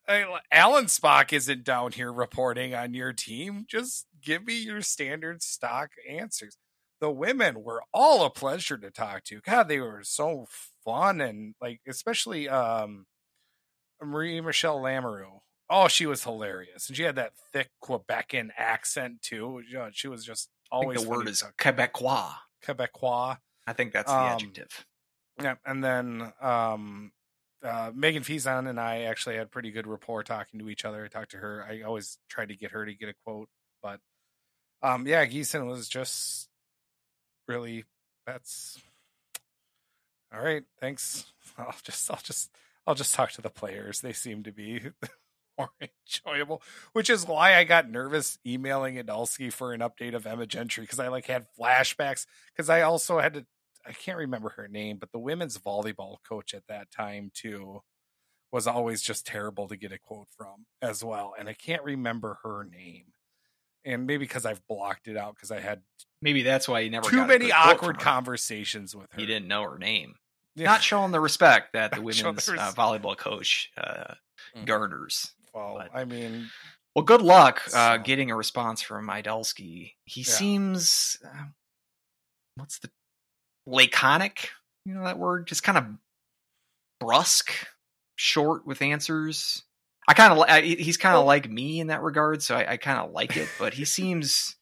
I, Alan Spock isn't down here reporting on your team. Just give me your standard stock answers. The women were all a pleasure to talk to. God, they were so fun and like, especially um, Marie Michelle Lamoureux. Oh, she was hilarious, and she had that thick Quebecan accent too. You know, she was just I think always the word is Quebecois. Quebecois. I think that's the Um, adjective. Yeah, and then um, uh, Megan Fizan and I actually had pretty good rapport talking to each other. I talked to her. I always tried to get her to get a quote, but um, yeah, Giesen was just really. That's all right. Thanks. [laughs] I'll just, I'll just, I'll just talk to the players. They seem to be [laughs] more enjoyable, which is why I got nervous emailing Idalski for an update of Emma Gentry because I like had flashbacks because I also had to I can't remember her name, but the women's volleyball coach at that time too was always just terrible to get a quote from as well. And I can't remember her name. And maybe because I've blocked it out because I had Maybe that's why you never too many awkward conversations with her. You didn't know her name. Yeah. Not showing the respect that the [laughs] women's the uh, volleyball coach uh, Mm. garners. well, but- I mean, Well, good luck uh, getting a response from Idalski. He Yeah. seems, uh, what's the laconic? You know that word? Just kind of brusque, short with answers. I kind of he's kind of Well- like me in that regard, so I, I kind of like it. But he [laughs] seems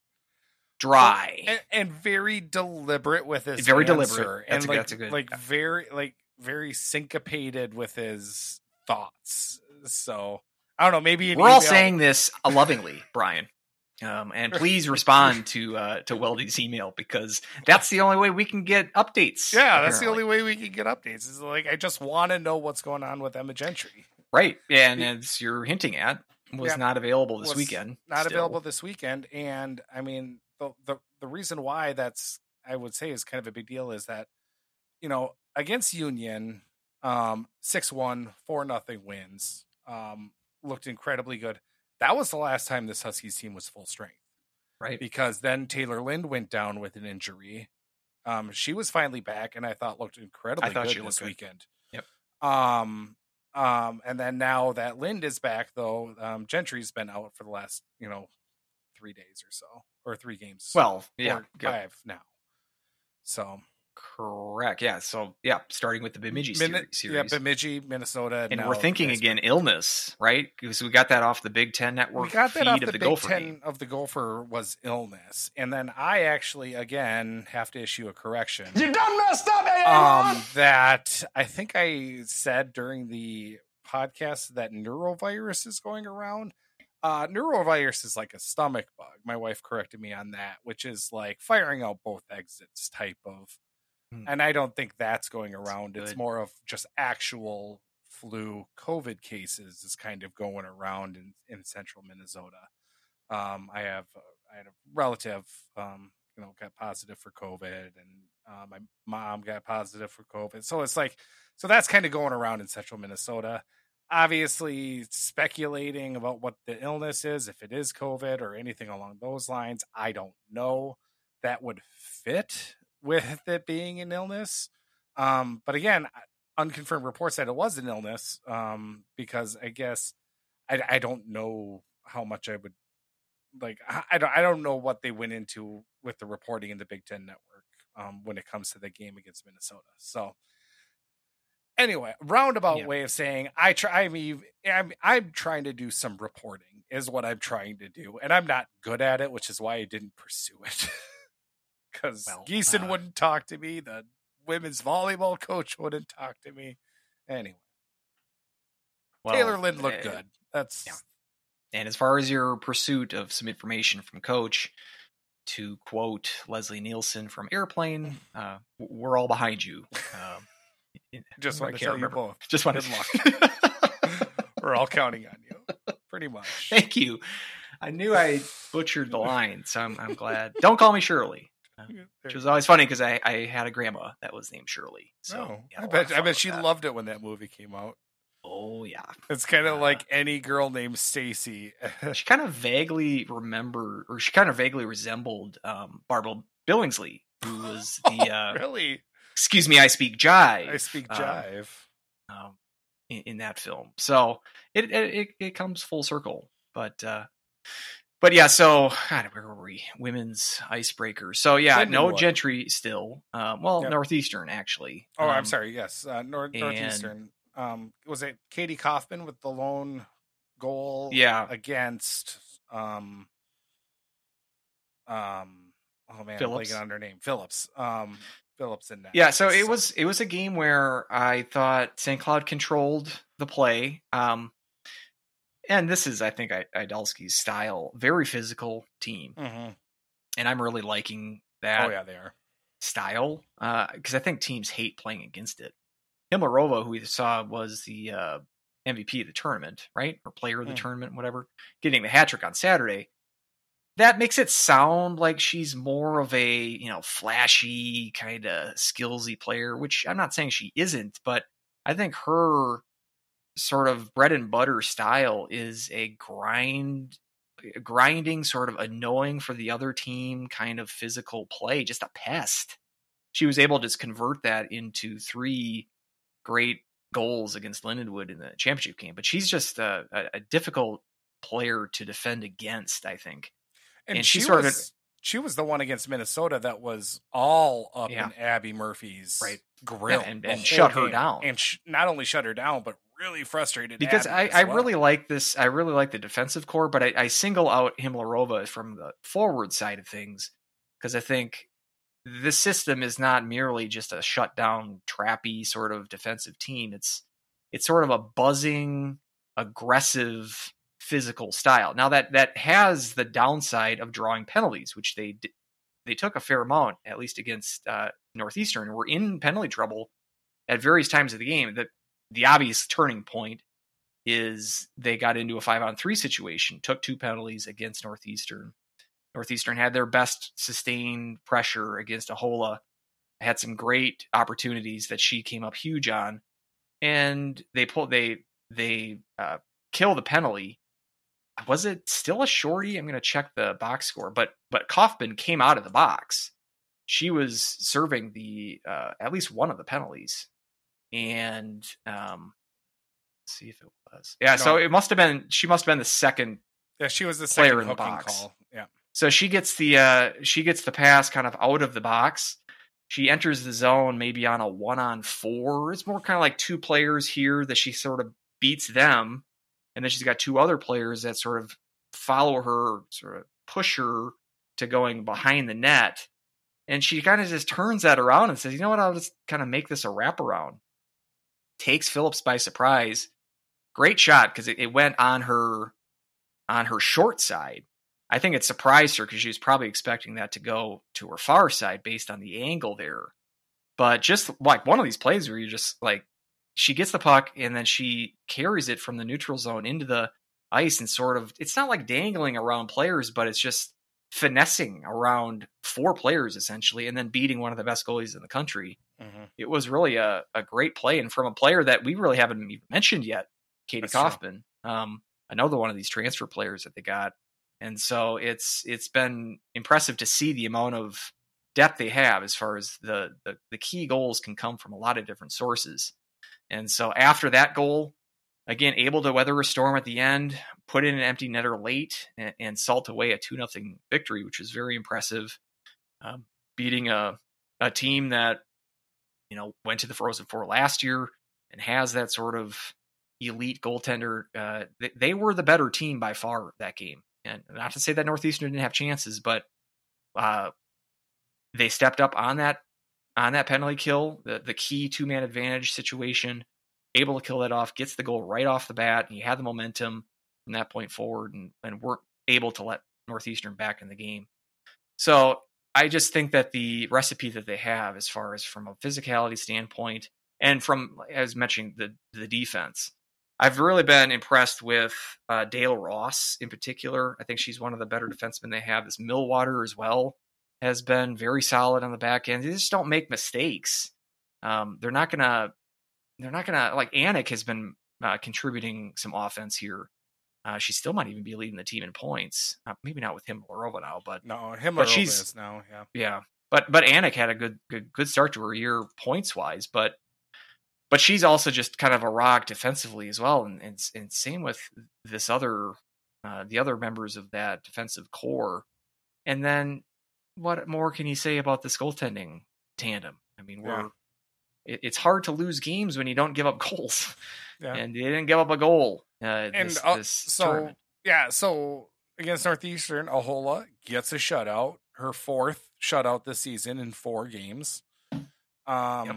dry. and, and very deliberate with his Very answer, deliberate. That's and a- like that's a good- like yeah. very like very syncopated with his thoughts. So I don't know. Maybe We're all saying this lovingly, [laughs] Brian. Um, and please [laughs] respond to uh, to Weldie's email because that's the only way we can get updates. Yeah, that's the only way we can get updates. Is like I just want to know what's going on with Emma Gentry. Right. And as you're hinting at, was Yeah. not available this Was weekend. Not still. available this weekend, and I mean the, the the reason why that's I would say is kind of a big deal is that you know against Union, um, six one four nothing wins, um, looked incredibly good. That was the last time this Huskies team was full strength. Right. because then Taylor Lind went down with an injury. Um, she was finally back, and I thought looked incredibly I thought good she this good. weekend. Yep. Um, um, and then now that Lind is back, though, um, Gentry's been out for the last you know three days or so, or three games. Well, yeah, or yeah, five now. So correct. Yeah. So yeah, starting with the Bemidji Min- series. yeah, Bemidji, Minnesota, and now we're thinking again illness, right? Because we got that off the Big Ten network we got that off of the, the, Big Gopher Ten game. of the Gopher was illness, and then I actually again have to issue a correction. You done messed up, Aaron. um, that I think I said during the podcast that neurovirus is going around. Uh, neurovirus is like a stomach bug. My wife corrected me on that, which is like firing out both exits type of. Hmm. And I don't think that's going around. It's more of just actual flu COVID cases is kind of going around in, in central Minnesota. Um, I have uh, I had a relative, um, you know, got positive for COVID, and uh, my mom got positive for COVID. So it's like, so that's kind of going around in central Minnesota. Obviously, speculating about what the illness is, if it is COVID or anything along those lines, I don't know. That would fit [laughs] with it being an illness. Um, but again, unconfirmed reports said it was an illness um, because I guess I, I don't know how much I would like. I, I don't I don't know what they went into with the reporting in the Big Ten Network um, when it comes to the game against Minnesota. So anyway, roundabout Yeah. way of saying I try. I mean, I'm I'm trying to do some reporting is what I'm trying to do, and I'm not good at it, which is why I didn't pursue it. [laughs] Because Well, Giesen uh, wouldn't talk to me, the women's volleyball coach wouldn't talk to me. Anyway, Well, Taylor Lind looked uh, good. That's yeah. And as far as your pursuit of some information from Coach, to quote Leslie Nielsen from Airplane, [laughs] uh, we're all behind you. [laughs] Um, just want to tell you both. Just want Good [laughs] We're all counting on you, pretty much. Thank you. I knew I butchered the line, so I'm, I'm glad. Don't call me Shirley, which was always funny because I, I had a grandma that was named Shirley. So Oh, I a lot bet I bet she that. loved it when that movie came out. Oh yeah, It's kind of Uh, like any girl named Stacy. [laughs] she kind of vaguely remembered, or she kind of vaguely resembled um, Barbara Billingsley, who was the. [laughs] Uh, really? Excuse me, I speak jive. I speak uh, jive. um, in, in that film. So it, it it comes full circle. But uh, but yeah, so God, where were we? Women's icebreaker. So yeah, no Gentry still. Um, well, Yep. Northeastern actually. Oh, I'm Um, sorry. Yes, uh, Northeastern. Um, was it Katie Kaufman with the lone goal? Yeah. against um, um. Oh man, Phillips. I'm blanking on her name. Phillips. Um, Phillips in that. Yeah, so it was it was a game where I thought St. Cloud controlled the play. Um, and this is, I think, I- Idalski's style. Very physical team, Mhm. and I'm really liking that. Oh yeah, they are. style because I think teams hate playing against it. Hymlarova, who we saw was the uh, MVP of the tournament, right, or player of the Mm. tournament, whatever, getting the hat trick on Saturday. That makes it sound like she's more of a you know flashy kind of skillsy player, which I'm not saying she isn't, but I think her sort of bread and butter style is a grind grinding sort of annoying for the other team kind of physical play just a pest. She was able to just convert that into three great goals against lindenwood in the championship game but she's just a, a, a difficult player to defend against i think And, And she, she sort of- was she was the one against Minnesota that was all up Yeah. in Abby Murphy's Right. grill Yeah, and- and shut her game. down. and sh- not only shut her down, but really frustrated because I, I well. really like this. I really like the defensive core, but I, I single out Hymlarova from the forward side of things because I think the system is not merely just a shutdown, trappy sort of defensive team. It's it's sort of a buzzing, aggressive, physical style. Now that that has the downside of drawing penalties, which they they took a fair amount, at least against uh, Northeastern, were in penalty trouble at various times of the game. That the obvious turning point is they got into a five on three situation, took two penalties against Northeastern. Northeastern had their best sustained pressure against Ahola, had some great opportunities that she came up huge on, and they pulled they they uh, kill the penalty. Was it still a shorty? I'm going to check the box score, but but Kaufman came out of the box. She was serving the uh, at least one of the penalties, and um, let's see if it was. Yeah, so it must have been. She must have been the second Yeah, she was the player second in the box. call. Yeah. so she gets the uh she gets the pass kind of out of the box. She enters the zone maybe on a one on four. It's more kind of like two players here that she sort of beats them, and then she's got two other players that sort of follow her, sort of push her to going behind the net. And she kind of just turns that around and says, "You know what? I'll just kind of make this a wraparound." Takes Phillips by surprise. Great shot because it, it went on her on her short side. I think it surprised her because she was probably expecting that to go to her far side based on the angle there. But just like one of these plays where you just like she gets the puck and then she carries it from the neutral zone into the ice and sort of it's not like dangling around players, but it's just finessing around four players essentially and then beating one of the best goalies in the country. Mhm. It was really a, a great play and from a player that we really haven't even mentioned yet, Katie That's. Kaufman. Um, another one of these transfer players that they got. And so it's it's been impressive to see the amount of depth they have as far as the, the the key goals can come from a lot of different sources. And so after that goal, again able to weather a storm at the end, put in an empty netter late, and, and salt away a two nothing victory, which was very impressive. Um, beating a a team that you know went to the Frozen Four last year and has that sort of elite goaltender. Uh, they, they were the better team by far that game. And not to say that Northeastern didn't have chances, but uh, they stepped up on that on that penalty kill, the the key two man advantage situation, able to kill that off, gets the goal right off the bat, and you had the momentum from that point forward, and and weren't able to let Northeastern back in the game. So I just think that the recipe that they have, as far as from a physicality standpoint, and from as mentioned the the defense, I've really been impressed with uh, Dale Ross in particular. I think she's one of the better defensemen they have. This Millwater as well has been very solid on the back end. They just don't make mistakes. Um, they're not gonna. They're not gonna like Anik has been uh, contributing some offense here. Uh, she still might even be leading the team in points. Uh, maybe not with him Larova now, but No, him But or she's- is now. Yeah. yeah, but but Anik had a good good good start to her year points wise. But but she's also just kind of a rock defensively as well, and and, and same with this other uh, the other members of that defensive core. And then, what more can you say about this goaltending tandem? I mean, we're yeah. it, it's hard to lose games when you don't give up [laughs] goals, yeah. and they didn't give up a goal. Uh, and this, uh, this so tournament. yeah, so against Northeastern, Ahola gets a shutout, her fourth shutout this season in four games. Um, yep.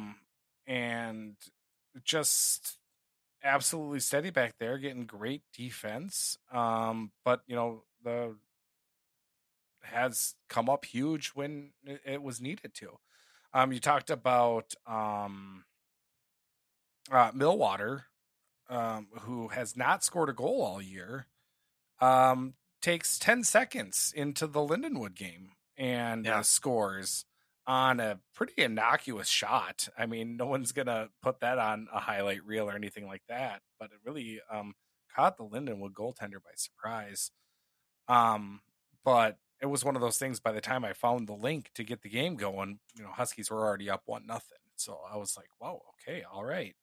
and just absolutely steady back there, getting great defense. Um, but you know the has come up huge when it was needed to. Um, you talked about um, uh, Millwater, um, who has not scored a goal all year, um, takes 10 seconds into the Lindenwood game and yeah. uh, scores on a pretty innocuous shot. I mean, no one's gonna put that on a highlight reel or anything like that, but it really um, caught the Lindenwood goaltender by surprise. Um, but it was one of those things. By the time I found the link to get the game going, you know, Huskies were already up one nothing. So I was like, "Whoa, okay, all right."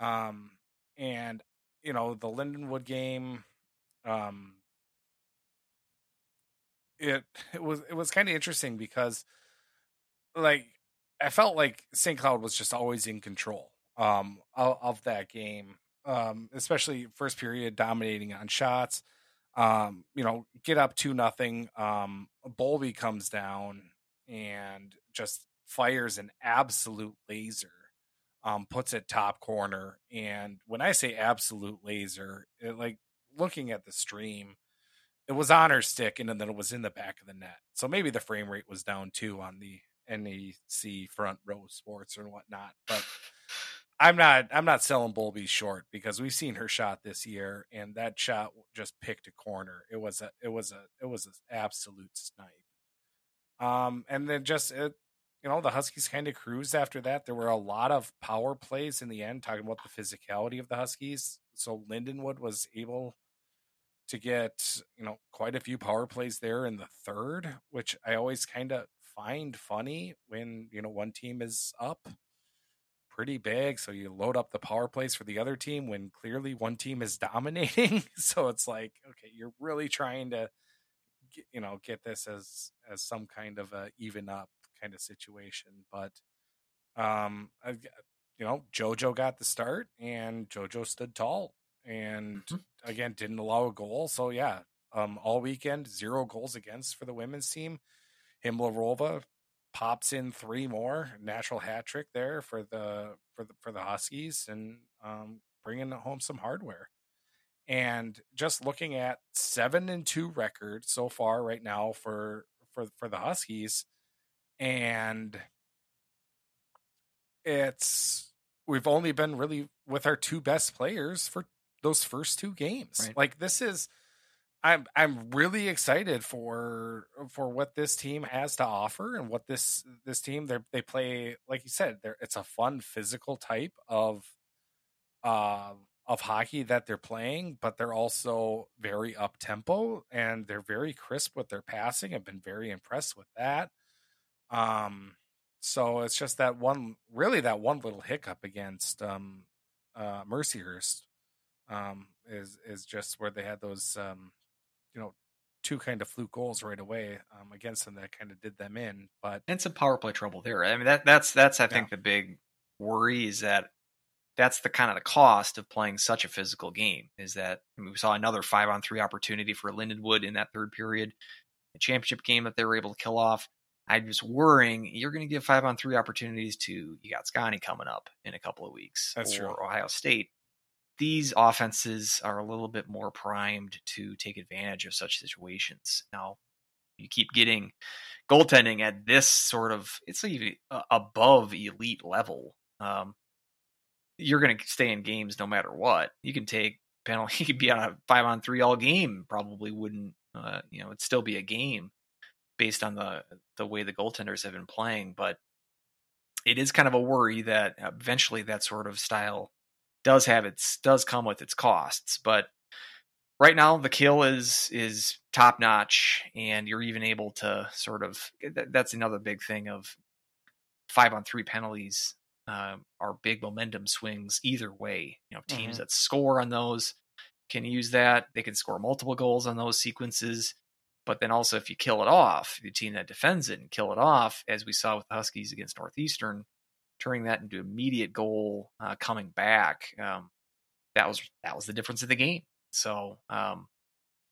Um, and you know, the Lindenwood game, um, it [laughs] it was it was kind of interesting because like I felt like St. Cloud was just always in control um of, of that game. Um, especially first period dominating on shots. Um, you know, get up to nothing. Um Bowlby comes down and just fires an absolute laser. Um, puts it top corner. And when I say absolute laser, it, like looking at the stream, it was on her stick and then it was in the back of the net. So maybe the frame rate was down too on the NEC front row sports or whatnot. But I'm not I'm not selling Bowlby short because we've seen her shot this year and that shot just picked a corner. It was a it was a it was an absolute snipe. Um and then just it you know the Huskies kind of cruised after that. There were a lot of power plays in the end talking about the physicality of the Huskies. So Lindenwood was able to get, you know, quite a few power plays there in the third, which I always kind of find funny when you know one team is up pretty big so you load up the power plays for the other team when clearly one team is [laughs] dominating. So it's like okay you're really trying to get, you know get this as as some kind of a even up kind of situation but um I, you know jojo got the start and jojo stood tall and mm-hmm. again didn't allow a goal. So yeah um all weekend zero goals against for the women's team. Hymlarova pops in three more natural hat trick there for the for the for the Huskies and um, bringing home some hardware. And just looking at seven and two record so far right now for for for the Huskies, and it's we've only been really with our two best players for those first two games. Right. Like this is I'm I'm really excited for for what this team has to offer and what this this team they they play like you said they it's a fun physical type of uh of hockey that they're playing but they're also very up tempo and they're very crisp with their passing. I've been very impressed with that. Um so it's just that one really that one little hiccup against um uh Mercyhurst um is is just where they had those um you know two kind of fluke goals right away um, against them that kind of did them in. But and some power play trouble there. I mean that that's that's I think yeah. the big worry is that that's the kind of the cost of playing such a physical game. Is that I mean, we saw another five on three opportunity for Lindenwood in that third period, the championship game that they were able to kill off. I'm just worrying you're going to give five on three opportunities to you got Scotty coming up in a couple of weeks, That's or true. Ohio State these offenses are a little bit more primed to take advantage of such situations. Now, you keep getting goaltending at this sort of it's even above elite level. Um, you're going to stay in games no matter what. You can take penalty. [laughs] You could be on a five on three all game. Probably wouldn't. Uh, you know, it'd still be a game based on the the way the goaltenders have been playing. But it is kind of a worry that eventually that sort of style does have its does come with its costs, but right now the kill is is top notch, and you're even able to sort of that's another big thing of five on three penalties uh, are big momentum swings either way. You know, teams Mhm. that score on those can use that. They can score multiple goals on those sequences. But then also, if you kill it off, the team that defends it and kill it off, as we saw with the Huskies against Northeastern, turning that into immediate goal uh, coming back, um, that was that was the difference of the game. So um,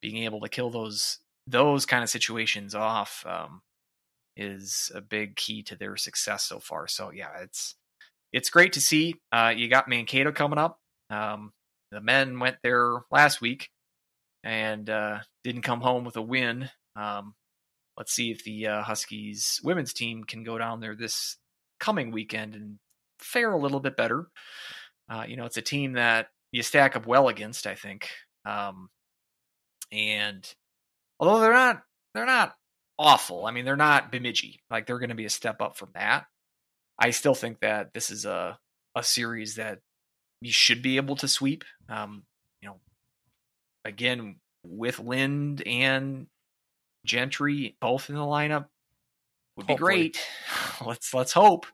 being able to kill those those kind of situations off um, is a big key to their success so far. So yeah, it's it's great to see. Uh, you got Mankato coming up. Um, the men went there last week and uh, didn't come home with a win. Um, let's see if the uh, Huskies women's team can go down there this coming weekend and fare a little bit better. Uh, you know, it's a team that you stack up well against, I think. Um, and although they're not, they're not awful. I mean, they're not Bemidji. Like they're going to be a step up from that. I still think that this is a a series that you should be able to sweep. Um, you know, again with Lind and Gentry both in the lineup would be Hopefully. great. [sighs] Let's let's hope.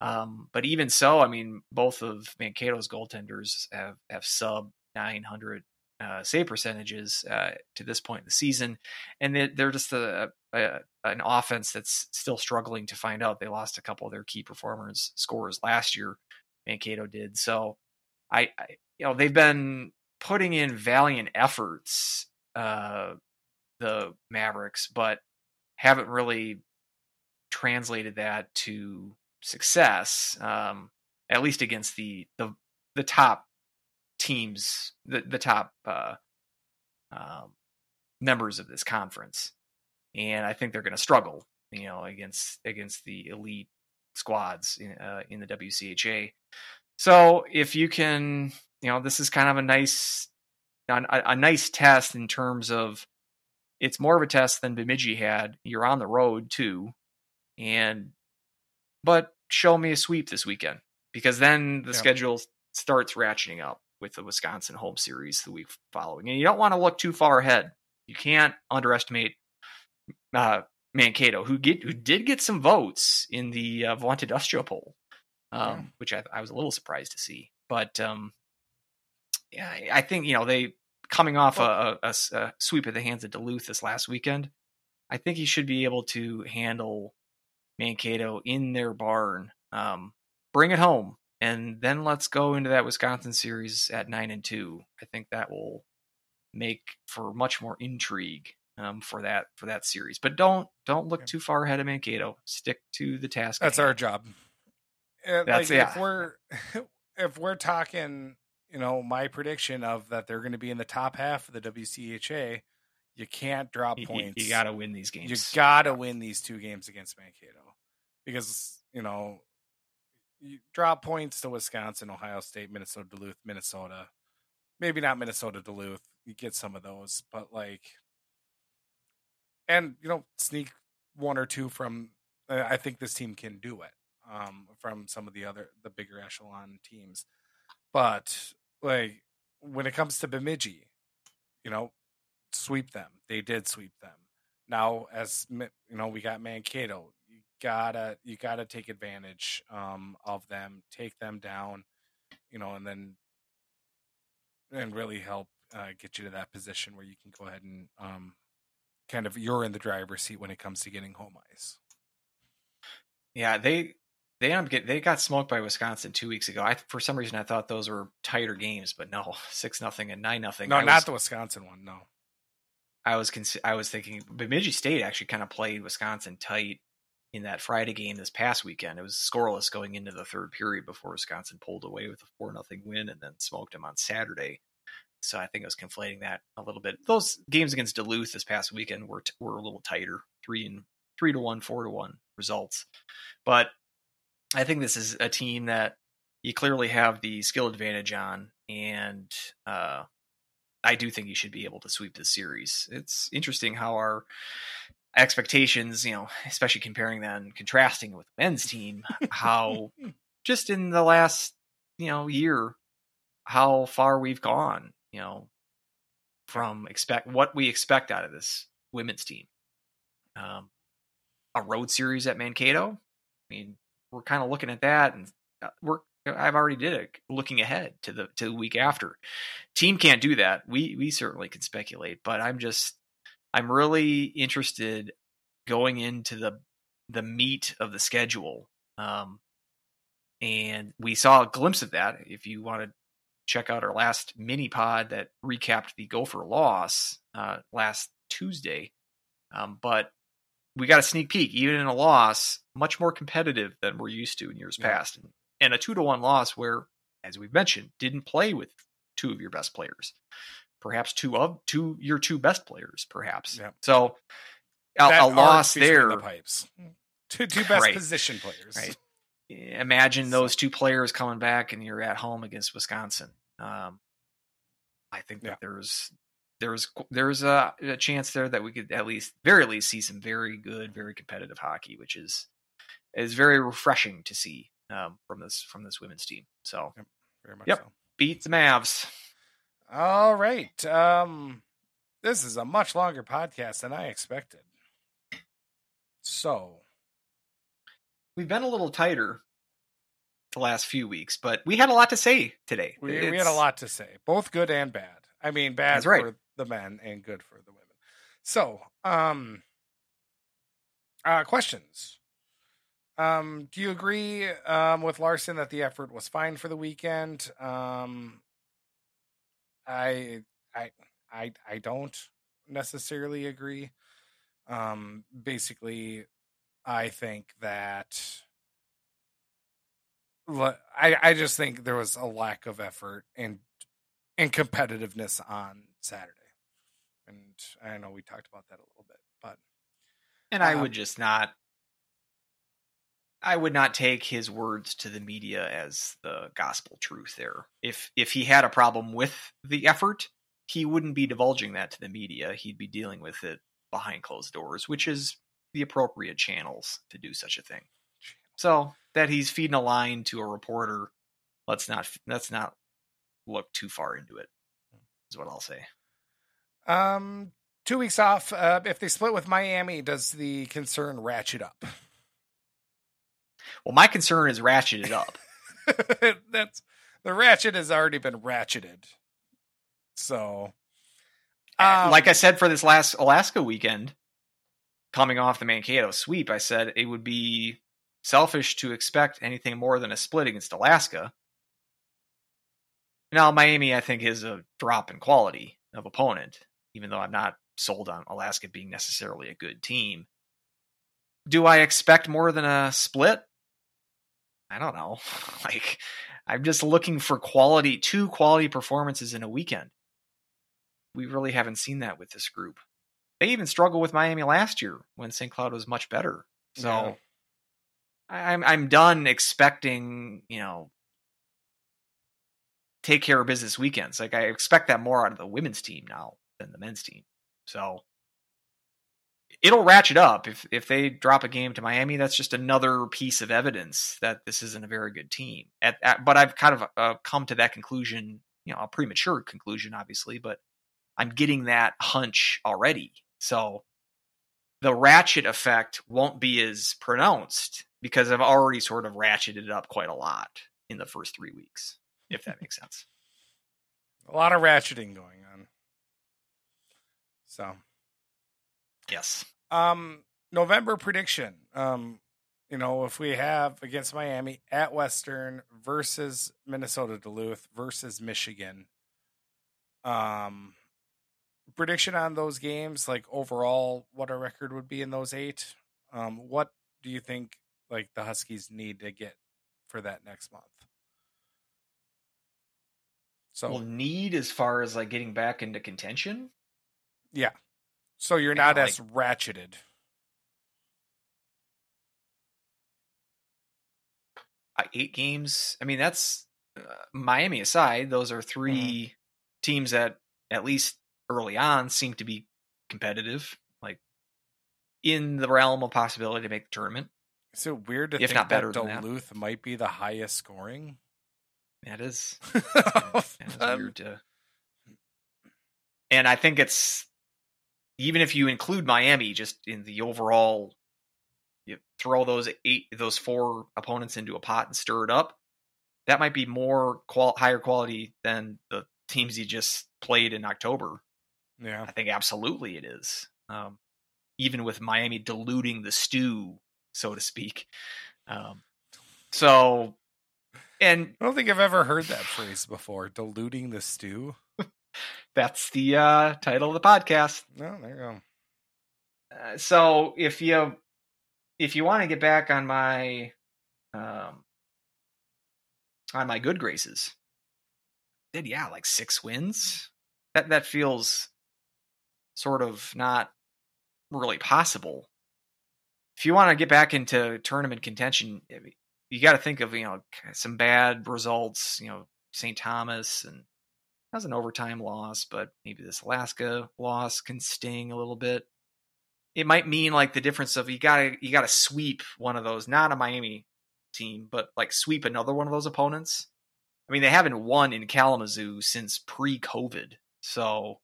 Um, but even so, I mean, both of Mankato's goaltenders have have sub 900 uh, save percentages uh, to this point in the season, and they're, they're just a, a an offense that's still struggling to find out. They lost a couple of their key performers scorers last year. Mankato did so. I, I you know they've been putting in valiant efforts, uh, the Mavericks, but haven't really translated that to success. Um, at least against the the the top teams, the the top uh, um, members of this conference, and I think they're going to struggle, you know, against against the elite squads in, uh, in the WCHA. So if you can, you know, this is kind of a nice a, a nice test in terms of it's more of a test than Bemidji had. You're on the road too, and but show me a sweep this weekend because then the Yep. schedule starts ratcheting up with the Wisconsin home series the week following, and you don't want to look too far ahead. You can't underestimate uh, Mankato, who get who did get some votes in the uh, Vaunted USCHO poll, um, Yeah. which I, I was a little surprised to see. But um, yeah, I- I think you know they coming off a sweep at the hands of Duluth this last weekend. I think he should be able to handle Mankato in their barn, um, bring it home, and then let's go into that Wisconsin series at nine and two. I think that will make for much more intrigue um, for that for that series. But don't don't look too far ahead of Mankato. Stick to the task. at That's our job. And, That's- like, yeah. If we're [laughs] if we're talking, you know, my prediction of that they're going to be in the top half of the WCHA, you can't drop You- you- points. You, got to win these games. You gotta win these two games against Mankato because you know you drop points to Wisconsin, Ohio State, Minnesota, Duluth, Minnesota. Maybe not Minnesota, Duluth. You get some of those, but like, and you know, sneak one or two from. Uh, I think this team can do it um, from some of the other the bigger echelon teams, but like when it comes to Bemidji, you know, sweep them. They did sweep them now as you know we got mankato gotta you gotta take advantage um of them take them down you know and then and really help uh, get you to that position where you can go ahead and um kind of you're in the driver's seat when it comes to getting home ice Yeah, they they don't get they got smoked by Wisconsin two weeks ago. I for some reason I thought those were tighter games, but no, [laughs] six nothing and nine nothing. no I not was, the wisconsin one no I was I was thinking Bemidji State actually kind of played Wisconsin tight in that Friday game this past weekend. It was scoreless going into the third period before Wisconsin pulled away with a four nothing win and then smoked them on Saturday. So I think I was conflating that a little bit. Those games against Duluth this past weekend were t- were a little tighter, three and three to one, four to one results. But I think this is a team that you clearly have the skill advantage on, and uh, I do think you should be able to sweep this series. It's interesting how our expectations, you know, especially comparing that and contrasting it with the men's team, how [laughs] just in the last, you know, year, how far we've gone, you know, from expect what we expect out of this women's team. Um, a road series at Mankato. I mean, we're kind of looking at that and uh, we're I've already did it looking ahead to the to the week after. Team can't do that. We we certainly can speculate, but I'm just I'm really interested going into the the meat of the schedule. Um, and we saw a glimpse of that. If you want to check out our last mini pod that recapped the Gopher loss uh, last Tuesday, um, but we got a sneak peek, even in a loss, much more competitive than we're used to in years yeah. past, and, and a two to one loss where, as we've mentioned, didn't play with two of your best players, perhaps two of two your two best players, perhaps. Yeah. So a, a loss there. The pipes. Two two [laughs] best right. position players. Right. Imagine those two players coming back, and you're at home against Wisconsin. Um, I think that yeah. there's there's there's a, a, chance there that we could at least very least see some very good, very competitive hockey, which is is very refreshing to see um, from this from this women's team. So, yep, very much yep, so. beat the Mavs. All right, um, this is a much longer podcast than I expected. So, we've been a little tighter the last few weeks, but we had a lot to say today. We, we had a lot to say, both good and bad. I mean, bad right. for the men and good for the women. So, um, uh, questions. Um, do you agree um, with Larson that the effort was fine for the weekend? Um, I, I, I, I don't necessarily agree. Um, basically, I think that I, I just think there was a lack of effort and and competitiveness on Saturday and I know we talked about that a little bit, but and I um, would just not I would not take his words to the media as the gospel truth there. If if he had a problem with the effort, he wouldn't be divulging that to the media. He'd be dealing with it behind closed doors, which is the appropriate channels to do such a thing. So that he's feeding a line to a reporter, let's not let's not look too far into it. Is what I'll say. Um, two weeks off. Uh, if they split with Miami, does the concern ratchet up? Well, my concern is ratcheted up. [laughs] That's the ratchet has already been ratcheted. So, um, like I said for this last Alaska weekend, coming off the Mankato sweep, I said it would be selfish to expect anything more than a split against Alaska. Now, Miami, I think, is a drop in quality of opponent even though I'm not sold on Alaska being necessarily a good team. Do I expect more than a split? I don't know. [laughs] like, I'm just looking for quality, two quality performances in a weekend. We really haven't seen that with this group. They even struggled with Miami last year when St. Cloud was much better. So yeah. I'm I'm done expecting, you know, take care of business weekends. Like I expect that more out of the women's team now than the men's team. So it'll ratchet up if if they drop a game to Miami. That's just another piece of evidence that this isn't a very good team. At, at but I've kind of uh, come to that conclusion, you know, a premature conclusion, obviously, but I'm getting that hunch already. So the ratchet effect won't be as pronounced because I've already sort of ratcheted it up quite a lot in the first three weeks, if that makes sense. [laughs] A lot of ratcheting going on. So, yes. Um, November prediction. Um, you know, if we have against Miami at Western versus Minnesota Duluth versus Michigan. Um, prediction on those games, like overall, what our record would be in those eight. Um, what do you think, like the Huskies need to get for that next month? So, well, need as far as like getting back into contention. Yeah. So you're not like, as ratcheted. Eight games. I mean, that's uh, Miami aside. Those are 3 mm-hmm. teams that, at least early on, seem to be competitive, like in the realm of possibility to make the tournament. Is it weird to if think that Duluth that. might be the highest scoring? That is, [laughs] that is um, weird to. And I think it's even if you include Miami, just in the overall, you throw those eight, those four opponents into a pot and stir it up. that might be more qual- higher quality than the teams you just played in October. Yeah. I think absolutely it is. Um, even with Miami diluting the stew, so to speak. Um, so, and I don't think I've ever heard that phrase before. Diluting the stew. That's the uh, title of the podcast. No, there you go. Uh, so if you if you want to get back on my um on my good graces, then yeah, like six wins. That that feels sort of not really possible. If you want to get back into tournament contention, you got to think of you know some bad results. You know, St. Thomas and that was an overtime loss, but maybe this Alaska loss can sting a little bit. It might mean like the difference of you gotta you gotta sweep one of those, not a Miami team, but like sweep another one of those opponents. I mean, they haven't won in Kalamazoo since pre-COVID, so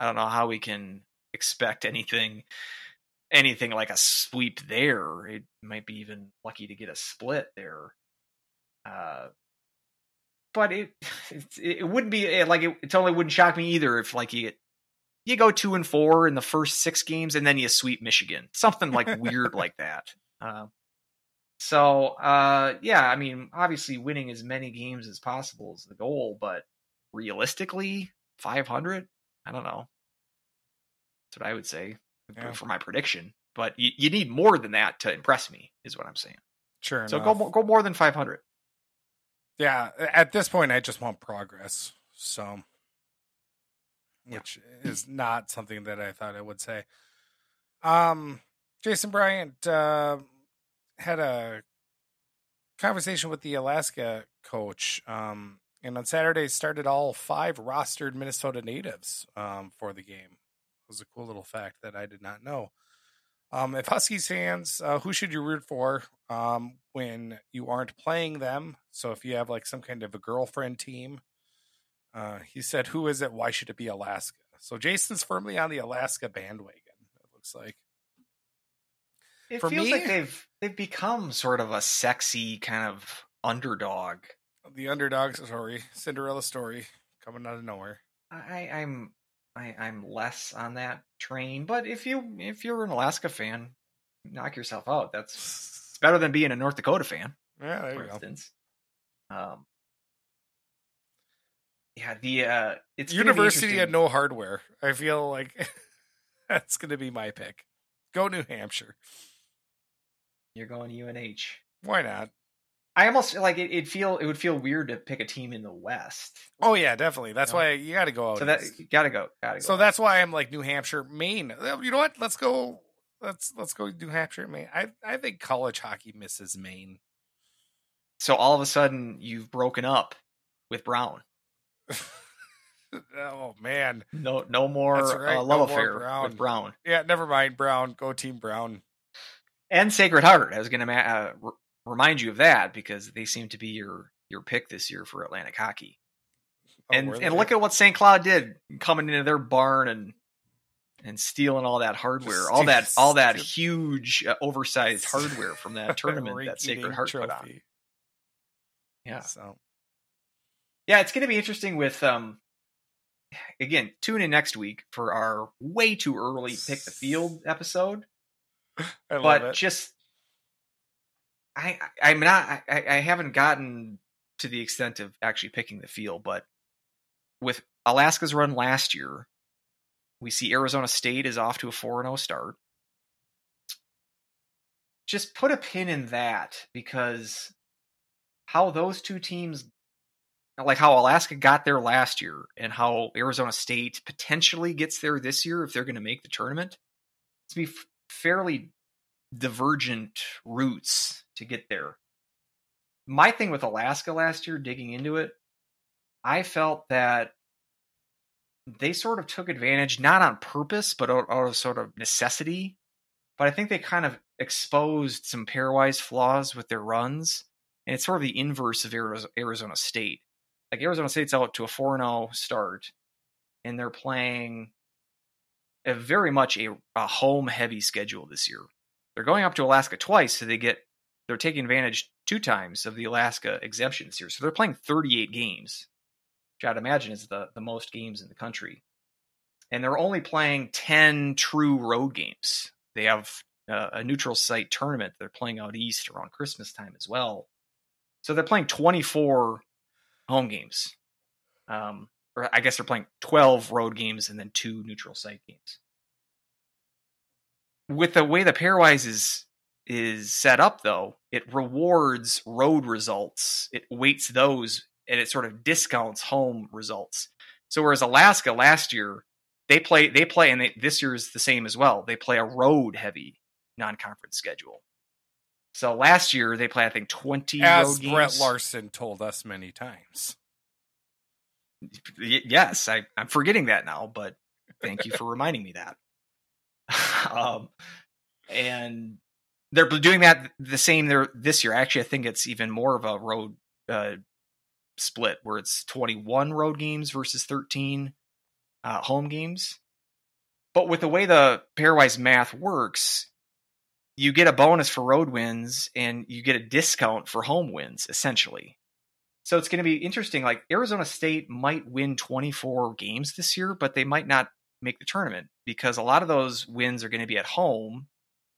I don't know how we can expect anything anything like a sweep there. It might be even lucky to get a split there. Uh, but it, [sighs] it it wouldn't be eh, like it, it totally wouldn't shock me either if like you you go two and four in the first six games and then you sweep Michigan, something like weird like that. [laughs] Uh, so uh, yeah, I mean, obviously winning as many games as possible is the goal, but realistically, five hundred, I don't know. That's what I would say Yeah. for my prediction. But you, you need more than that to impress me, is what I'm saying. Sure. So go enough. more, go more than 500. Yeah, at this point, I just want progress. So, Yeah. which is not something that I thought I would say. Um, Jason Bryant uh, had a conversation with the Alaska coach, um, and on Saturday started all five rostered Minnesota natives um, for the game. It was a cool little fact that I did not know. Um, if Huskies fans, uh, who should you root for um, when you aren't playing them? So if you have like some kind of a girlfriend team, uh, he said, "Who is it? Why should it be Alaska?" So Jason's firmly on the Alaska bandwagon. It looks like. It For feels me- like they've they've become sort of a sexy kind of underdog. the underdog story, Cinderella story, coming out of nowhere. I, I'm I, I'm less on that train, but if you if you're an Alaska fan, knock yourself out. That's it's better than being a North Dakota fan, Yeah, there for you go. instance. Um, yeah, the uh, it's University had no hardware. I feel like [laughs] that's going to be my pick. Go New Hampshire. You're going UNH. Why not? I almost like it. It feel it would feel weird to pick a team in the West. Oh yeah, definitely. That's No. why you got to go out. so that east. gotta go. Gotta go. so that's why I'm like New Hampshire, Maine. Uh, You know what? Let's go. Let's let's go New Hampshire, Maine. I I think college hockey misses Maine. so all of a sudden you've broken up with Brown. [laughs] oh man, No, no more right, uh, no love more affair Brown. with Brown yeah. Never mind, Brown. Go Team Brown. and Sacred Heart. I was going to uh, remind you of that because they seem to be your your pick this year for Atlantic hockey. Oh, and and look at what St. Cloud did coming into their barn and and stealing all that hardware, all that [laughs] all that huge uh, oversized [laughs] hardware from that tournament that Sacred Heart put on. Yeah. So Yeah, it's going to be interesting with um again, tune in next week for our way too early pick the field episode. [laughs] I love but it. just I I'm not I, I haven't gotten to the extent of actually picking the field, but with Alaska's run last year, we see Arizona State is off to a 4 0 start. Just put a pin in that because how those two teams like how Alaska got there last year and how Arizona State potentially gets there this year if they're going to make the tournament. It's be fairly divergent routes to get there. My thing with Alaska last year, digging into it, I felt that they sort of took advantage, not on purpose, but out, of sort of necessity. But I think they kind of exposed some pairwise flaws with their runs. And it's sort of the inverse of Arizona State. Like Arizona State's out to a 4 0 start, and they're playing a very much a, a home heavy schedule this year. They're going up to Alaska twice, so they get they're taking advantage two times of the Alaska exemption this year. So they're playing 38 games, which I'd imagine is the, the most games in the country. And they're only playing 10 true road games. They have uh, a neutral site tournament they're playing out east around Christmas time as well. So they're playing 24 home games. Um, or I guess they're playing 12 road games and then two neutral site games. With the way the pairwise is is set up though, it rewards road results. It weights those and it sort of discounts home results. So whereas Alaska last year, they play they play and they, this year is the same as well. They play a road heavy non-conference schedule. So last year they played I think 20 As road Brett games. Larson told us many times. Yes, I, I'm forgetting that now, but thank you for reminding me that. [laughs] um, and they're doing that the same there this year. Actually, I think it's even more of a road uh, split where it's 21 road games versus 13 uh, home games. But with the way the pairwise math works, you get a bonus for road wins and you get a discount for home wins, essentially. So it's going to be interesting. Like Arizona State might win 24 games this year, but they might not make the tournament because a lot of those wins are going to be at home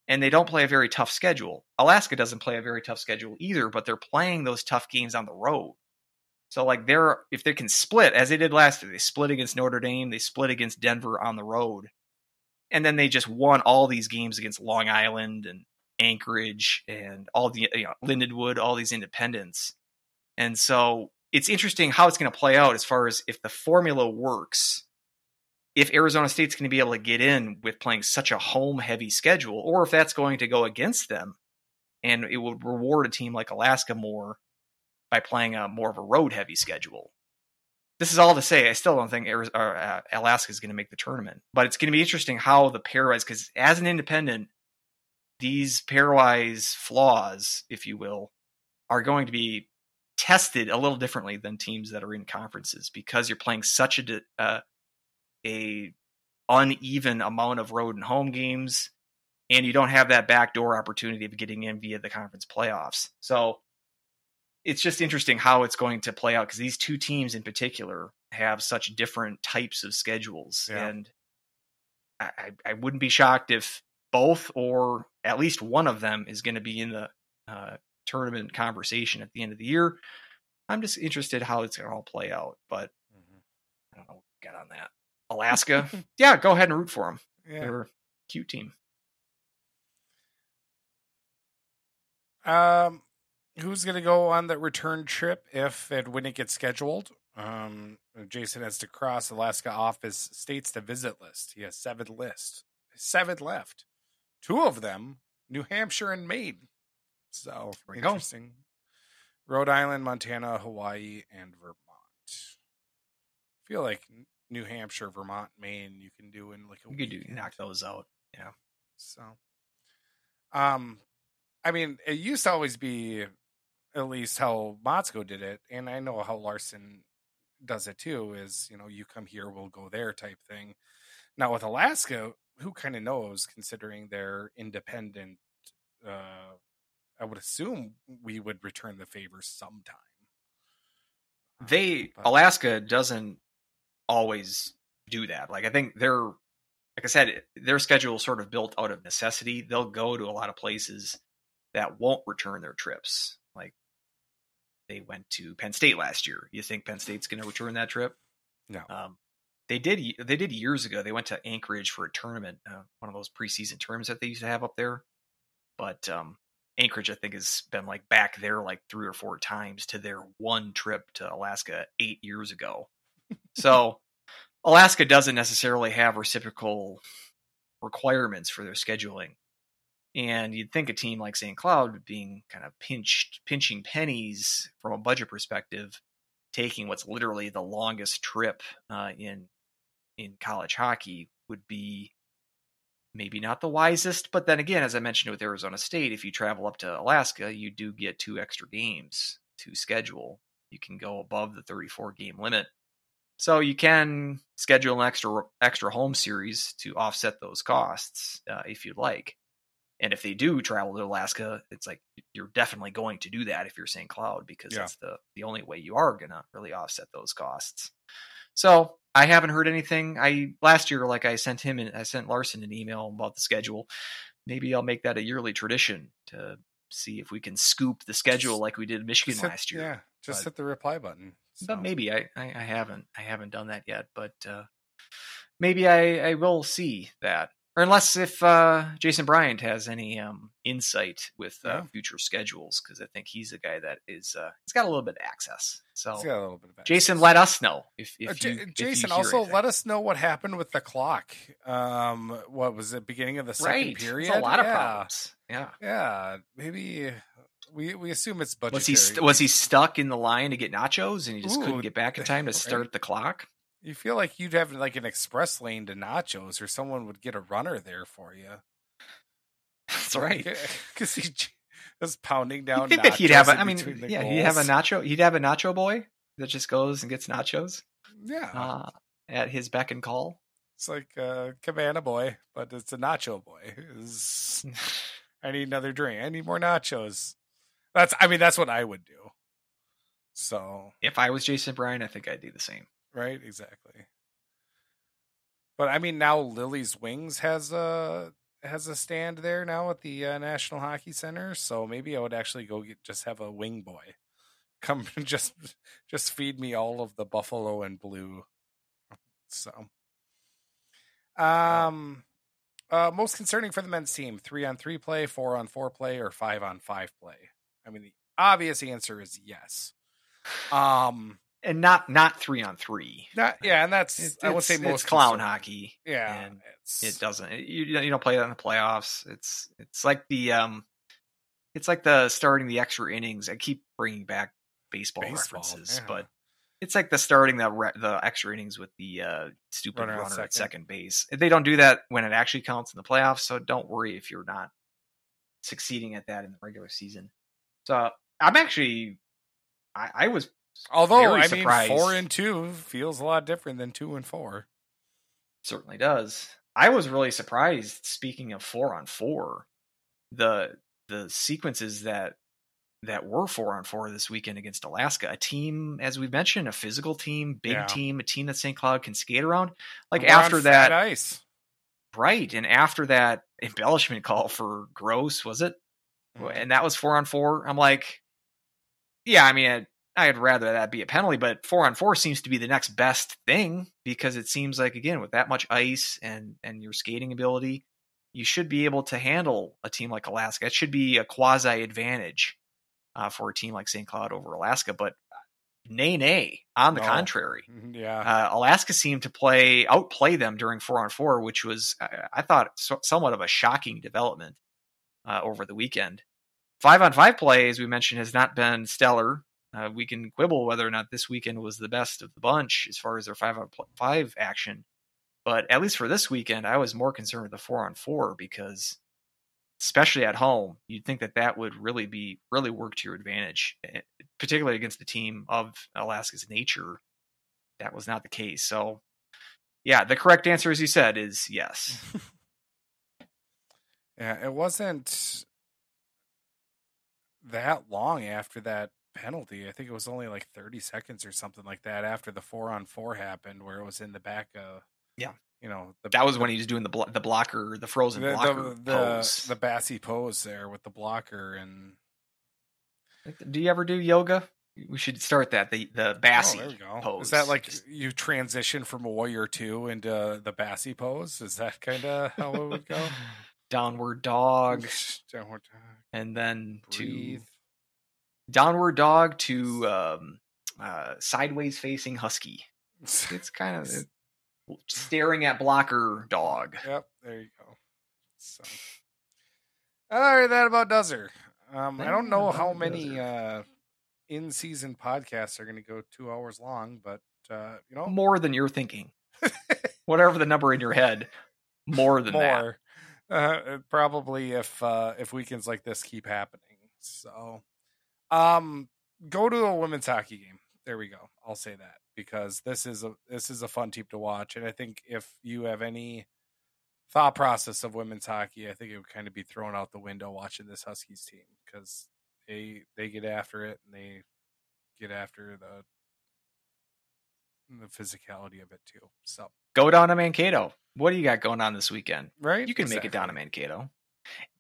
and they don't play a very tough schedule. Alaska doesn't play a very tough schedule either, but they're playing those tough games on the road. So like they're if they can split as they did last year, they split against Notre Dame, they split against Denver on the road. And then they just won all these games against Long Island and Anchorage and all the you know Lindenwood, all these independents. And so it's interesting how it's going to play out as far as if the formula works. If Arizona State's going to be able to get in with playing such a home heavy schedule, or if that's going to go against them and it will reward a team like Alaska more by playing a more of a road heavy schedule. This is all to say, I still don't think Ariz- uh, Alaska is going to make the tournament, but it's going to be interesting how the pairwise, because as an independent, these pairwise flaws, if you will, are going to be tested a little differently than teams that are in conferences because you're playing such a uh, a uneven amount of road and home games, and you don't have that backdoor opportunity of getting in via the conference playoffs. So it's just interesting how it's going to play out because these two teams in particular have such different types of schedules, Yeah. and I, I, wouldn't be shocked if both or at least one of them is going to be in the uh, tournament conversation at the end of the year. I'm just interested how it's going to all play out, but I don't know what we got on that. Alaska, [laughs] yeah, go ahead and root for them. Yeah. They're a cute team. Um, who's going to go on that return trip if and when it gets scheduled? Um, Jason has to cross Alaska off his states to visit list. He has seven list, seven left. Two of them, New Hampshire and Maine. So go. interesting. Rhode Island, Montana, Hawaii, and Vermont. I feel like New Hampshire, Vermont, Maine, you can do in like a You could do knock those out. Yeah. So, um, I mean, it used to always be at least how Motzko did it, and I know how Larson does it too. Is you know, you come here, we'll go there type thing. Now with Alaska, who kind of knows, considering they're independent. Uh, I would assume we would return the favor sometime. Um, They but- Alaska doesn't always do that. Like I think they're like I said, their schedule is sort of built out of necessity. They'll go to a lot of places that won't return their trips. Like they went to Penn State last year. You think Penn State's going to return that trip? No. Um, they did. They did years ago. They went to Anchorage for a tournament, uh, one of those preseason tournaments that they used to have up there. But um, Anchorage, I think, has been like back there like three or four times to their one trip to Alaska eight years ago. So Alaska doesn't necessarily have reciprocal requirements for their scheduling. And you'd think a team like St. Cloud being kind of pinched, pinching pennies from a budget perspective, taking what's literally the longest trip uh, in in college hockey would be maybe not the wisest. But then again, as I mentioned with Arizona State, if you travel up to Alaska, you do get two extra games to schedule. You can go above the 34 game limit. So you can schedule an extra extra home series to offset those costs uh, if you'd like. And if they do travel to Alaska, it's like you're definitely going to do that if you're St. Cloud because Yeah. that's the the only way you are gonna really offset those costs. So I haven't heard anything. I last year, like I sent him and I sent Larson an email about the schedule. Maybe I'll make that a yearly tradition to see if we can scoop the schedule like we did in Michigan hit- last year. Yeah, just but- hit the reply button. But maybe I, I, I haven't I haven't done that yet. But uh, maybe I, I will see that, or unless if uh, Jason Bryant has any um, insight with uh, Yeah. future schedules, because I think he's a guy that is uh, he's got a little bit of access. So He's got a little bit of Jason, access. let us know if, if Uh, J- you, if you Jason, hear also anything. let us know what happened with the clock. Um, what was it? Beginning of the second right. period. A lot of yeah. problems. Yeah. Yeah, maybe we we assume it's budgetary. Was he st- was he stuck in the line to get nachos and he just Ooh, couldn't get back in time to [laughs] right. start the clock? You feel like you'd have like an express lane to nachos, or someone would get a runner there for you. That's right. [laughs] because he was pounding down. You think that he'd have a, I mean, yeah, he'd have a nacho. He'd have a nacho boy that just goes and gets nachos Yeah, uh, at his beck and call. it's like a cabana boy, but it's a nacho boy. It's- [laughs] I need another drink. I need more nachos. That's. I mean, that's what I would do. So If I was Jason Bryan, I think I'd do the same. right, exactly. But I mean, now Lily's Wings has a has a stand there now at the uh, National Hockey Center. So maybe I would actually go get just have a wing boy [laughs] come and just just feed me all of the buffalo and blue. So, um, uh, most concerning for the men's team: three on three play, four on four play, or five on five play. I mean, the obvious answer is yes. Um, And not not three on three. not yeah, and that's It's, I would say most it's clown hockey. Yeah, It doesn't. you you don't play that in the playoffs. It's it's like the um, it's like the starting the extra innings. I keep bringing back baseball, Baseball, references, yeah. but it's like the starting the re- the extra innings with the uh, stupid Runner runner, on at second. second base. They don't do that when it actually counts in the playoffs, so don't worry if you're not succeeding at that in the regular season. So I'm actually, I, I was although I mean, four and two feels a lot different than two and four. certainly does. I was really surprised. Speaking of four on four, the the sequences that that were four on four this weekend against Alaska, a team, as we've mentioned, a physical team, big Yeah. team, a team that St. Cloud can skate around. Like We're after that, ice. right, and after that embellishment [laughs] call for Gross, was it? Mhm. And that was four on four. I'm like, yeah, I mean, I'd, I'd rather that be a penalty, but four on four seems to be the next best thing because it seems like again with that much ice and and your skating ability, you should be able to handle a team like Alaska. It should be a quasi advantage uh, for a team like St. Cloud over Alaska, but nay, nay. On the No. contrary, Mhm, Yeah, uh, Alaska seemed to play outplay them during four on four, which was I, I thought so, somewhat of a shocking development uh, over the weekend. Five on five play, as we mentioned, has not been stellar. Uh, we can quibble whether or not this weekend was the best of the bunch as far as their five on five action, but at least for this weekend, I was more concerned with the four on four because, especially at home, you'd think that that would really be really work to your advantage, eh, particularly against a team of Alaska's nature that was not the case. So, yeah, the correct answer, as you said, is yes. [laughs] yeah. It wasn't that long after that penalty. I think it was only like thirty seconds or something like that after the four on four happened, where it was in the back of Yeah. you know the That was when he was doing the blo- the blocker, the frozen the blocker the, the, pose. the Bassy pose there with the blocker and Do you ever do yoga? We should start that the the Bassy oh, pose. Is that like you transition from a Warrior Two into the Bassy pose? Is that kind of how it would go? [laughs] downward dog, Downward dog. and then Breathe. to downward dog to um, uh, sideways facing husky. It's kind of staring at blocker dog. Yep, there you go. So, all right, that about does her. Um, I don't know how many uh, in-season podcasts are going to go two hours long, but uh, you know, More than you're thinking. [laughs] Whatever the number in your head, more than that. Uh, probably if uh, if weekends like this keep happening. So, um, go to a women's hockey game. There we go. I'll say that because this is a this is a fun team to watch, and I think if you have any thought process of women's hockey, I think it would kind of be thrown out the window watching this Huskies team because they they get after it and they get after the the physicality of it too. So Go down to Mankato. What do you got going on this weekend? right, You can make it down to Mankato.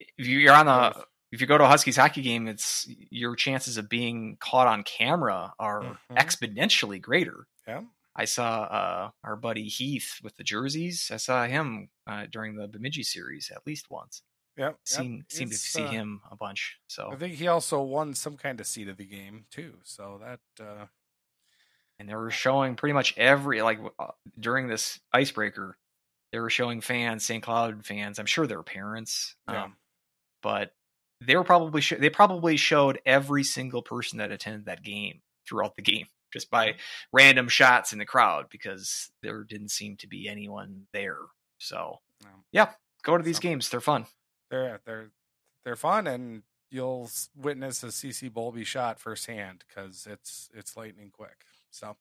If you- you're on the if you go to a Huskies hockey game, it's your chances of being caught on camera are Mhm. exponentially greater. Yeah. I saw uh, our buddy Heath with the jerseys. I saw him uh, during the Bemidji series at least once. Yep. Seem seem to see uh, him a bunch. So I think he also won some kind of seat of the game too. So that uh, and they were showing pretty much every like uh, during this icebreaker, they were showing fans, St. Cloud fans. I'm sure their parents, Yeah. um, but they were probably sh- they probably showed every single person that attended that game throughout the game [laughs] just by random shots in the crowd because there didn't seem to be anyone there. So No. yeah, go to these So- games; they're fun. they're they're they're fun and you'll witness a CC Bolby shot firsthand because it's it's lightning quick. So,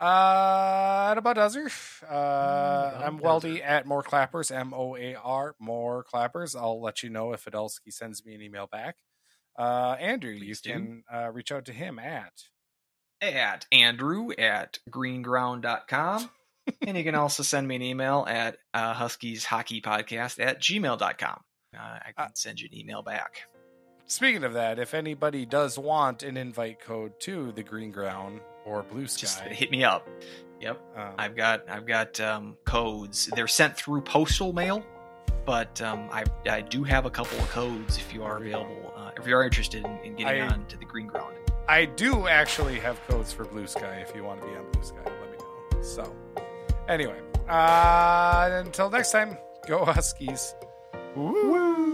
uh, that about does her. Uh, about I'm Weldie at More Clappers, M O A R, More Clappers. I'll let you know if Idalski sends me an email back. Uh, Andrew, you do. can uh, reach out to him at At Andrew at greenground.com. and you can also send me an email at uh, Huskies Hockey Podcast at gmail.com. Uh, I can Uh, send you an email back. Speaking of that, if anybody does want an invite code to the Green Ground or Blue Sky, Just hit me up. Yep. um, I've got I've got um, codes. They're sent through postal mail, but um, I I do have a couple of codes if you are available. Uh, if you are interested in, in getting I- on to the green ground. I do actually have codes for Blue Sky if you want to be on Blue Sky. Let me know. So, anyway, uh, until next time, go Huskies. Woo!